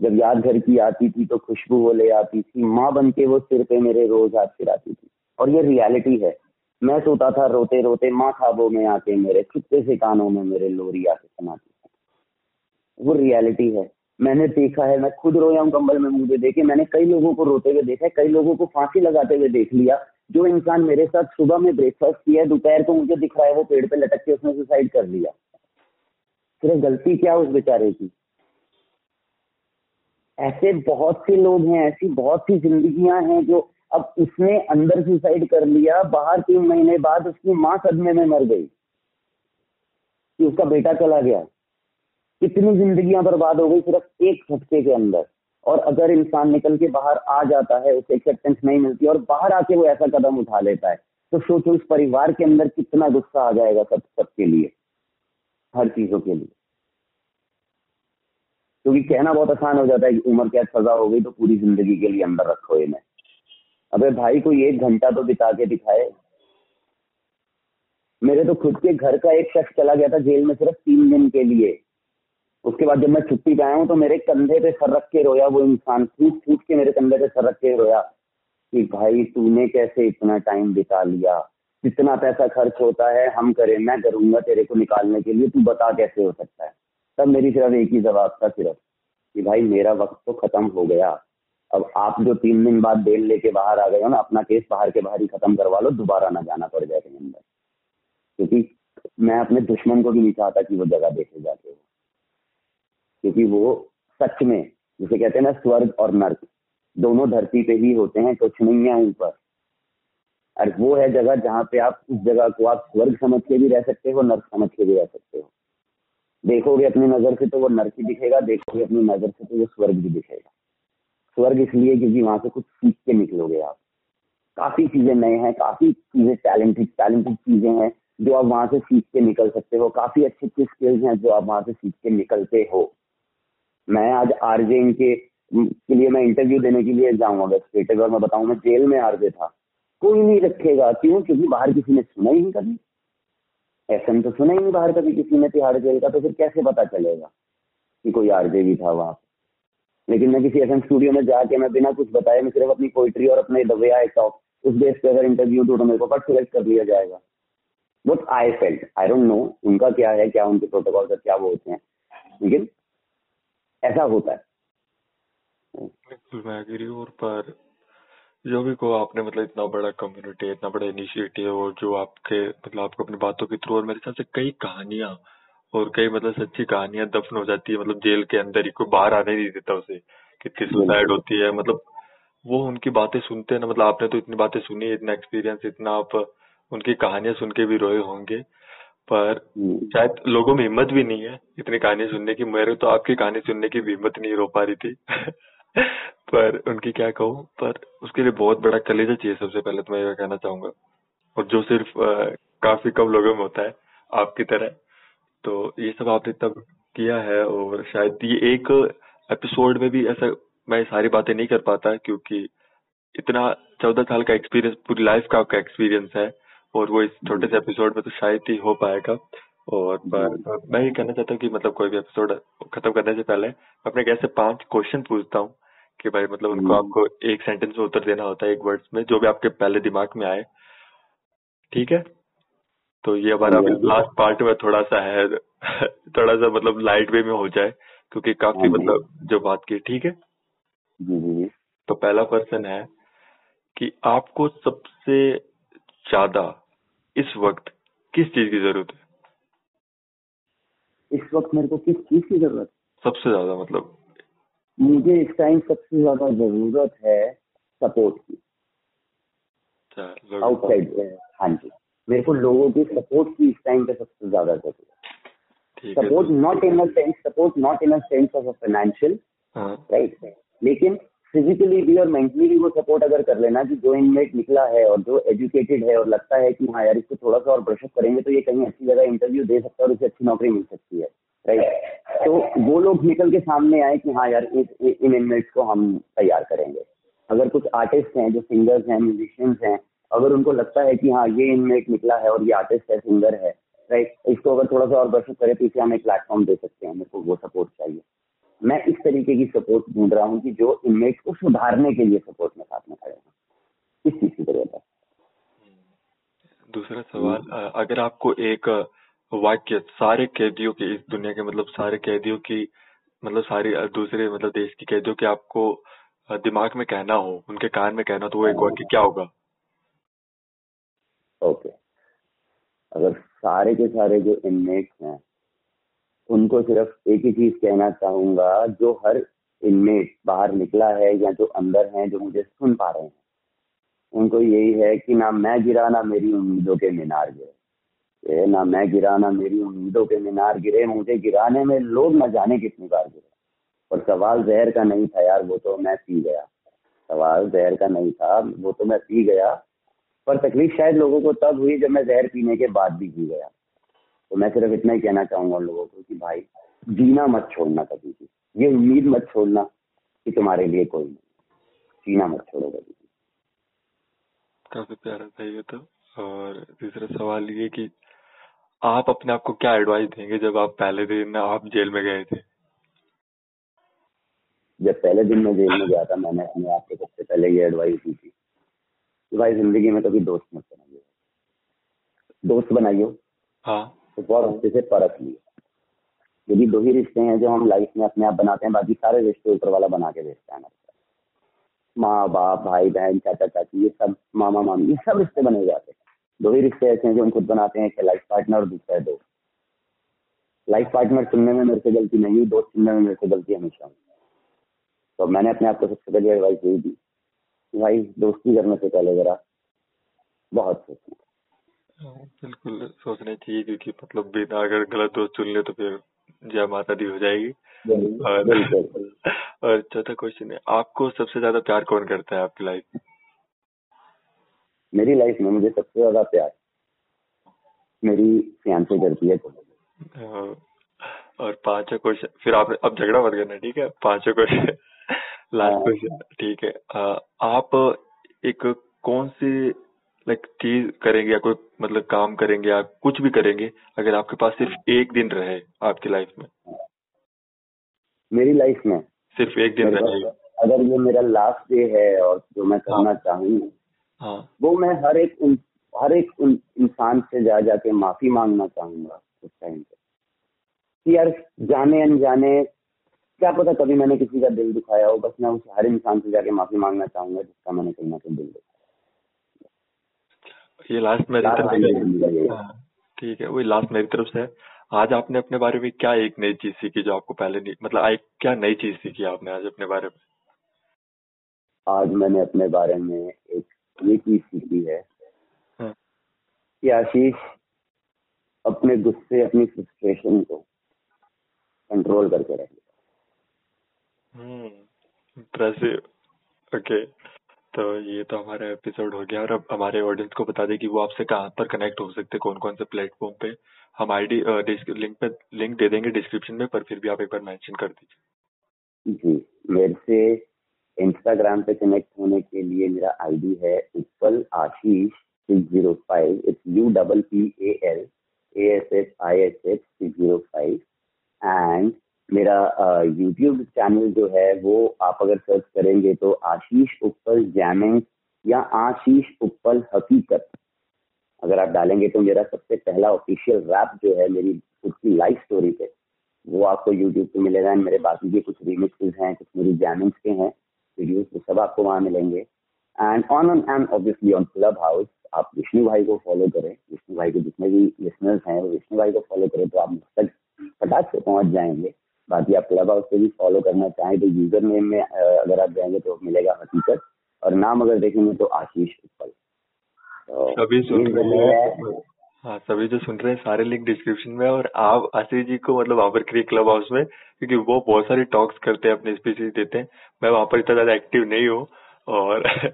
जब याद घर की आती थी तो खुशबू वो ले आती थी, माँ बन के वो सिर पे मेरे रोज हाथ फिराती थी। और ये रियलिटी है, मैं सोता था रोते रोते माँ खाबों में आके मेरे छुट्टे से कानों में मेरे लोरी आके सुनाती थी। वो रियलिटी है, मैंने देखा है, मैं खुद रोया हूँ कंबल में मुझे देखे, मैंने कई लोगों को रोते हुए देखा है, कई लोगों को फांसी लगाते हुए देख लिया जो इंसान मेरे साथ सुबह में ब्रेकफास्ट किया, दोपहर को मुझे दिख रहा है वो पेड़ पे लटक के उसने सुसाइड कर लिया। सिर्फ़ गलती क्या उस बेचारे की? ऐसे बहुत से लोग हैं, ऐसी बहुत सी जिंदगियाँ हैं जो अब उसने अंदर सुसाइड कर लिया, बाहर तीन महीने बाद उसकी माँ सदमे में मर गई, कि उसका बेटा चला गया। कितनी जिंदगियाँ बर्बाद हो गई सिर्फ़ एक झटके के अंदर। और अगर इंसान निकल के बाहर आ जाता है, उसे एक्सेप्टेंस नहीं मिलती और बाहर आके वो ऐसा कदम उठा लेता है तो सोचो उस परिवार के अंदर कितना गुस्सा आ जाएगा सब, सबके लिए, हर चीज़ों के लिए। क्योंकि तो कहना बहुत आसान हो जाता है कि उम्र कैद सजा हो गई तो पूरी ज़िंदगी के लिए अंदर रखो इन्हें। अबे भाई को एक घंटा तो बिता के दिखाए। मेरे तो खुद के घर का एक शख्स चला गया था जेल में सिर्फ़ तीन दिन के लिए। उसके बाद जब मैं छुट्टी पे हूँ तो मेरे कंधे पे सर रख के रोया वो इंसान। फूट फूट के मेरे कंधे पे सर रख के रोया कि भाई, तूने कैसे इतना टाइम बिता लिया? कितना पैसा खर्च होता है? हम करें, मैं करूँगा तेरे को निकालने के लिए। तू बता कैसे हो सकता है? तब मेरी सिर्फ़ एक ही जवाब था सिर्फ़ कि भाई, मेरा वक्त तो खत्म हो गया। अब आप जो तीन दिन बाद बेल लेके बाहर आ गए हो ना, अपना केस बाहर के बाहर ही खत्म करवा लो, दोबारा ना जाना पड़ जाए कहीं अंदर। क्योंकि मैं अपने दुश्मन को भी नहीं चाहता कि वो जगह देखे जाके हो। क्योंकि वो सच में, जिसे कहते हैं ना, स्वर्ग और नर्क, दोनों धरती पे ही होते हैं, कुछ नहीं है ऊपर और वो है जगह जहाँ पे आप उस जगह को आप स्वर्ग समझ के भी रह सकते हो, नर्क समझ के भी रह सकते हो। देखोगे अपनी नज़र से तो वो नर्क ही दिखेगा, देखोगे अपनी नज़र से तो वो स्वर्ग भी दिखेगा। स्वर्ग इसलिए क्योंकि वहाँ से कुछ सीख के निकलोगे आप। काफ़ी चीज़ें नए हैं, काफ़ी चीज़ें टैलेंटेड टैलेंटेड चीज़ें हैं, जो आप वहाँ से सीख के निकल सकते हो। काफ़ी अच्छी अच्छी स्किल्स हैं जो आप वहाँ से सीख के निकलते हो। मैं आज आरजे के के लिए मैं इंटरव्यू देने के लिए जाऊँगा अगर मैं बताऊँ, मैं जेल में आरजे था। कोई नहीं रखेगा, क्यों? क्योंकि बाहर किसी ने सुना ही नहीं कभी। ऐसा तो सुना ही नहीं बाहर कभी किसी ने तिहाड़ जेल का तो फिर कैसे पता चलेगा कि कोई आरजे भी था वहाँ लेकिन मैं किसी एफ़ स्टूडियो में जाके, मैं बिना कुछ बताए, मैं सिर्फ़ अपनी पोइट्री और अपने दबिया टॉप उस बेस पे अगर इंटरव्यू दूँ तो मेरे को कट सिलेक्ट कर लिया जाएगा। But I felt I don't know उनका क्या है, क्या उनके प्रोटोकॉल का क्या वो होते हैं। लेकिन ऐसा होता है। बिल्कुल मैं एग्री और पर जो भी को आपने मतलब इतना बड़ा कम्युनिटी इतना बड़ा इनिशिएटिव और जो आपके मतलब आपको अपनी बातों के थ्रू और मेरे ख्याल से कई कहानियाँ और कई मतलब सच्ची कहानियाँ दफन हो जाती है मतलब जेल के अंदर ही कोई बाहर आने नहीं देता उसे कितनी सुसाइड होती है मतलब वो उनकी बातें सुनते हैं ना मतलब आपने तो इतनी बातें सुनी इतना एक्सपीरियंस इतना आप उनकी कहानियाँ सुन के भी रोए होंगे। पर। शायद लोगों में हिम्मत भी नहीं है इतनी कहानी सुनने की। मेरे तो आपकी कहानी सुनने की भी हिम्मत नहीं रो पा रही थी। पर उनकी क्या कहूँ? पर उसके लिए बहुत बड़ा कलेजा चाहिए सबसे पहले तो मैं ये कहना चाहूँगा। और जो सिर्फ़ आ, काफ़ी कम लोगों में होता है आपकी तरह। तो ये सब आपने तब किया है और शायद ये एक एपिसोड में भी ऐसा मैं सारी बातें नहीं कर पाता क्योंकि इतना चौदह साल का एक्सपीरियंस पूरी लाइफ का आपका एक्सपीरियंस है। और वो इस छोटे से एपिसोड में तो शायद ही हो पाएगा। और पर मैं ये कहना चाहता हूँ कि मतलब कोई भी एपिसोड खत्म करने से पहले मैं अपने कैसे पाँच क्वेश्चन पूछता हूँ कि भाई मतलब उनको हम्म। आपको एक सेंटेंस में उत्तर देना होता है एक वर्ड्स में जो भी आपके पहले दिमाग में आए। ठीक है? तो ये हमारा लास्ट पार्ट में थोड़ा सा है थोड़ा सा मतलब लाइट वे में हो जाए क्योंकि काफ़ी हाँ मतलब जो बात की ठीक है? तो पहला क्वेश्चन है कि आपको सबसे ज़्यादा इस वक्त किस चीज़ की ज़रूरत है? इस वक्त मेरे को किस चीज़ की ज़रूरत? सबसे ज़्यादा मतलब? मुझे इस टाइम सबसे ज़्यादा ज़रूरत है सपोर्ट की। आउटसाइड अच्छा, हाँ जी। मेरे को लोगों की सपोर्ट की इस टाइम पे सबसे ज़्यादा ज़रूरत है। Support not in sense support not in sense of financial right लेकिन फिजिकली भी और मेंटली भी वो सपोर्ट अगर कर लेना कि जो इनमेट निकला है और जो एजुकेटेड है और लगता है कि हाँ यार इसको थोड़ा सा और ब्रशअप करेंगे तो ये कहीं अच्छी जगह इंटरव्यू दे सकता है और उसे अच्छी नौकरी मिल सकती है राइट तो वो लोग निकल के सामने आए कि हाँ यार इस, इन इनमेट्स को हम तैयार करेंगे। अगर कुछ आर्टिस्ट हैं जो सिंगर्स हैं म्यूजिशियंस हैं अगर उनको लगता है कि हाँ ये इनमेट निकला है और ये आर्टिस्ट है सिंगर है राइट इसको अगर थोड़ा सा और ब्रशअप करे तो इसे हम एक प्लेटफॉर्म दे सकते हैं मेरे को वो सपोर्ट चाहिए। मैं इस तरीके की सपोर्ट ढूंढ रहा हूँ कि जो इमेज को सुधारने के लिए सपोर्ट में साथ में खड़े हैं। इस चीज़ की ज़रूरत है दूसरा सवाल अगर आपको एक वाक्य सारे कैदियों की इस दुनिया के मतलब सारे कैदियों की मतलब सारे दूसरे मतलब देश की कैदियों के आपको दिमाग में कहना हो उनके कान में कहना हो तो वो एक वाक्य क्या होगा? ओके। अगर सारे के सारे जो इनमेट्स हैं उनको सिर्फ़ एक ही चीज़ कहना चाहूँगा, जो हर इनमेट बाहर निकला है या जो अंदर है, जो मुझे सुन पा रहे हैं। उनको यही है कि ना मैं गिरा, ना मेरी उम्मीदों के मीनार गिरे। ना मैं गिरा, ना मेरी उम्मीदों के मीनार गिरे। मुझे गिराने में लोग न जाने कितनी बार गिरे। और सवाल जहर का नहीं था यार, वो तो मैं पी गया। सवाल जहर का नहीं था, वो तो मैं पी गया। पर तकलीफ़ शायद लोगों को तब हुई जब मैं जहर पीने के बाद भी पी गया। तो मैं सिर्फ़ इतना ही कहना चाहूँगा उन लोगों को कि भाई जीना मत छोड़ना कभी भी। ये उम्मीद मत छोड़ना कि तुम्हारे लिए कोई नहीं। जीना मत छोड़ो कभी भी। काफ़ी प्यारा था ये तो। और तीसरा सवाल ये कि आप अपने आप को क्या एडवाइस देंगे जब आप पहले दिन आप जेल में गए थे? जब पहले दिन मैं जेल में गया था मैंने अपने आप को सबसे पहले ये एडवाइस दी थी कि भाई ज़िंदगी में कभी दोस्त मत बनाइए दोस्त बनाइयो। हाँ। तो बहुत अच्छे से परख लिए। यदि दो ही रिश्ते हैं जो हम लाइफ में अपने आप बनाते हैं, बाकी सारे रिश्ते ऊपर वाला बना के भेजता है माँ बाप भाई बहन चाचा चाची ये सब मामा मामी ये सब रिश्ते बने जाते हैं। दो ही रिश्ते ऐसे हैं जो हम खुद बनाते हैं एक लाइफ पार्टनर और दूसरा दोस्त। लाइफ पार्टनर चुनने में मेरे से गलती नहीं हुई, दोस्त चुनने में मेरे से गलती हमेशा हुई। तो मैंने अपने आप को सबसे पहले एडवाइस यही दी भाई, दोस्ती करने से पहले जरा बहुत सोचना हाँ, बिल्कुल सोचना चाहिए क्योंकि मतलब बिना अगर गलत दोस्त चुन ले तो फिर जय माता दी हो जाएगी। और बिल्कुल। और चौथा क्वेश्चन है आपको सबसे ज़्यादा प्यार कौन करता है आपकी लाइफ में? मेरी लाइफ में मुझे सबसे ज़्यादा प्यार मेरी फियांसे करती है। हाँ, और पांचवा क्वेश्चन फिर आप अब झगड़ा मत करना ठीक है? पांचवा क्वेश्चन लास्ट हाँ। क्वेश्चन ठीक है। अ, आप एक कौन सी लाइक चीज़ करेंगे या कोई मतलब काम करेंगे या कुछ भी करेंगे अगर आपके पास सिर्फ़ एक दिन रहे आपकी लाइफ में। मेरी लाइफ में? सिर्फ़ एक दिन रहे। अगर ये मेरा लास्ट डे है और जो मैं करना चाहूँ हाँ। वो मैं हर एक उन, हर एक उन इंसान से जा जाके माफ़ी मांगना चाहूँगा उस टाइम पे। कि यार जाने अनजाने क्या पता कभी मैंने किसी का दिल दुखाया हो बस मैं उस हर इंसान से जाके माफ़ी मांगना चाहूँगा जिसका मैंने कहीं ना कहीं दिल दुखाया ये लास्ट मेरी तरफ़ से है। ठीक है वही लास्ट मेरी तरफ़ से। है आज आपने अपने बारे में क्या एक नई चीज़ सीखी जो आपको पहले नहीं मतलब एक क्या नई चीज़ सीखी आपने आज अपने बारे में? आज मैंने अपने बारे में एक ये चीज़ सीखी है हाँ, कि आशीष अपने गुस्से अपनी फ्रस्ट्रेशन को कंट्रोल करके रहे हम्म इम्प्रेसिव ओके तो ये तो हमारा एपिसोड हो गया और अब हमारे ऑडियंस को बता दें कि वो आपसे कहाँ पर कनेक्ट हो सकते कौन कौन से प्लेटफॉर्म पे। हम आईडी लिंक पे लिंक दे देंगे डिस्क्रिप्शन में, पर फिर भी आप एक बार मेंशन कर दीजिए। जी, मेरे से इंस्टाग्राम पे कनेक्ट होने के लिए मेरा आईडी है Utpal Ashish six zero five it's U double P A L A S H I S H six zero five and मेरा यूट्यूब चैनल जो है, वो आप अगर सर्च करेंगे तो आशीष उत्पल जैमिंग या आशीष उत्पल हकीकत। अगर आप डालेंगे तो मेरा सबसे पहला ऑफिशियल रैप जो है, मेरी खुद की लाइफ स्टोरी पे, वो आपको यूट्यूब पे मिलेगा एंड मेरे बाकी के कुछ रिमिक्सेस हैं, कुछ मेरी जैमिंग्स के हैं वीडियोस वो सब आपको वहाँ मिलेंगे। And on on and obviously on Clubhouse आप विष्णु भाई को फॉलो करें। विष्णु भाई के जितने भी लिसनर्स हैं, वो विष्णु भाई को फॉलो करें तो आप मुझ तक फटाक से पहुँच जाएँगे। बाकी आप क्लब हाउस पे भी फॉलो करना चाहें तो यूज़र नेम में अगर आप जाएँगे तो मिलेगा हकीकत और नाम अगर देखेंगे तो आशीष उत्पल। तो सभी सुन रहे हैं। हाँ सभी जो सुन रहे हैं सारे लिंक डिस्क्रिप्शन में और आप आशीष जी को मतलब वहाँ पर करिए क्लब हाउस में क्योंकि वो बहुत सारी टॉक्स करते हैं अपने स्पीचेस देते हैं। मैं वहाँ पर इतना ज़्यादा एक्टिव नहीं हूँ और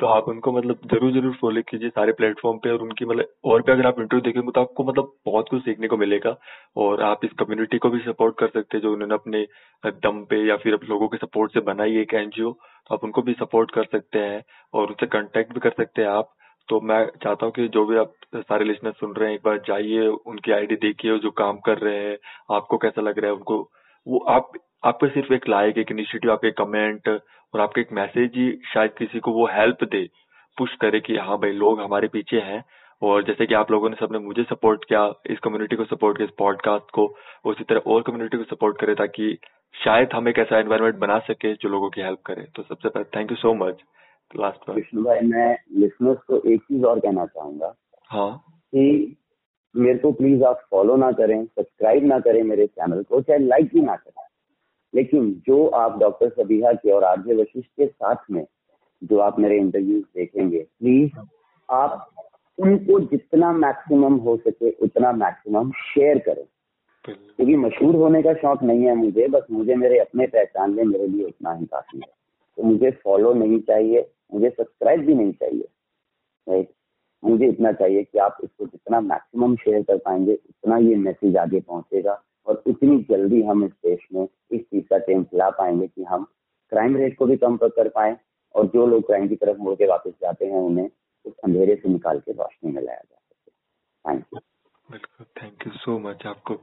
तो आप उनको मतलब ज़रूर ज़रूर फॉलो कीजिए सारे प्लेटफॉर्म पे और उनकी मतलब और भी अगर आप इंटरव्यू देखेंगे तो आपको मतलब बहुत कुछ सीखने को मिलेगा और आप इस कम्युनिटी को भी सपोर्ट कर सकते हैं जो उन्होंने अपने दम पे या फिर लोगों के सपोर्ट से बनाई एक एनजीओ तो आप उनको भी सपोर्ट कर सकते हैं और उनसे कॉन्टेक्ट भी कर सकते हैं आप। तो मैं चाहता हूँ कि जो भी आप सारे लिसनर सुन रहे हैं, एक बार जाइए, उनकी आईडी देखिए जो काम कर रहे हैं, आपको कैसा लग रहा है, उनको, वो आप आपको सिर्फ़ एक लाइक एक इनिशिएटिव आपके कमेंट और आपके एक मैसेज ही शायद किसी को वो हेल्प दे पुश करे कि हाँ भाई लोग हमारे पीछे हैं। और जैसे कि आप लोगों ने सबने मुझे सपोर्ट किया इस कम्युनिटी को सपोर्ट किया इस पॉडकास्ट को उसी तरह और कम्युनिटी को सपोर्ट करे ताकि शायद हम एक ऐसा एनवायरमेंट बना सके जो लोगों की हेल्प करे। तो सबसे पहले thank you so much last भाई मैं लिसनर्स को एक चीज़ और कहना चाहूँगा हाँ। कि मेरे को प्लीज़ आप फॉलो ना करें सब्सक्राइब ना करें मेरे चैनल को चाहे लाइक भी ना करें। लेकिन जो आप डॉक्टर सबीहा के और आरजे वशिष्ठ के साथ में जो आप मेरे इंटरव्यूज़ देखेंगे प्लीज़ आप उनको जितना मैक्सिमम हो सके उतना मैक्सिमम शेयर करें। क्योंकि मशहूर होने का शौक नहीं है मुझे बस मुझे मेरे अपने पहचान में मेरे लिए उतना ही काफ़ी है। तो मुझे फॉलो नहीं चाहिए मुझे सब्सक्राइब भी नहीं चाहिए राइट मुझे इतना चाहिए कि आप इसको जितना मैक्सिमम शेयर कर पाएँगे उतना ये मैसेज आगे पहुंचेगा। और उतनी जल्दी हम इस देश में इस चीज़ का चेंज ला पाएँगे कि हम क्राइम रेट को भी कम कर पाए और जो लोग क्राइम की तरफ़ मुड़ के वापस जाते हैं, उन्हें उस अंधेरे से निकाल के रोशनी में लाया जा सके। थैंक यू बिल्कुल थैंक यू सो मच आपको।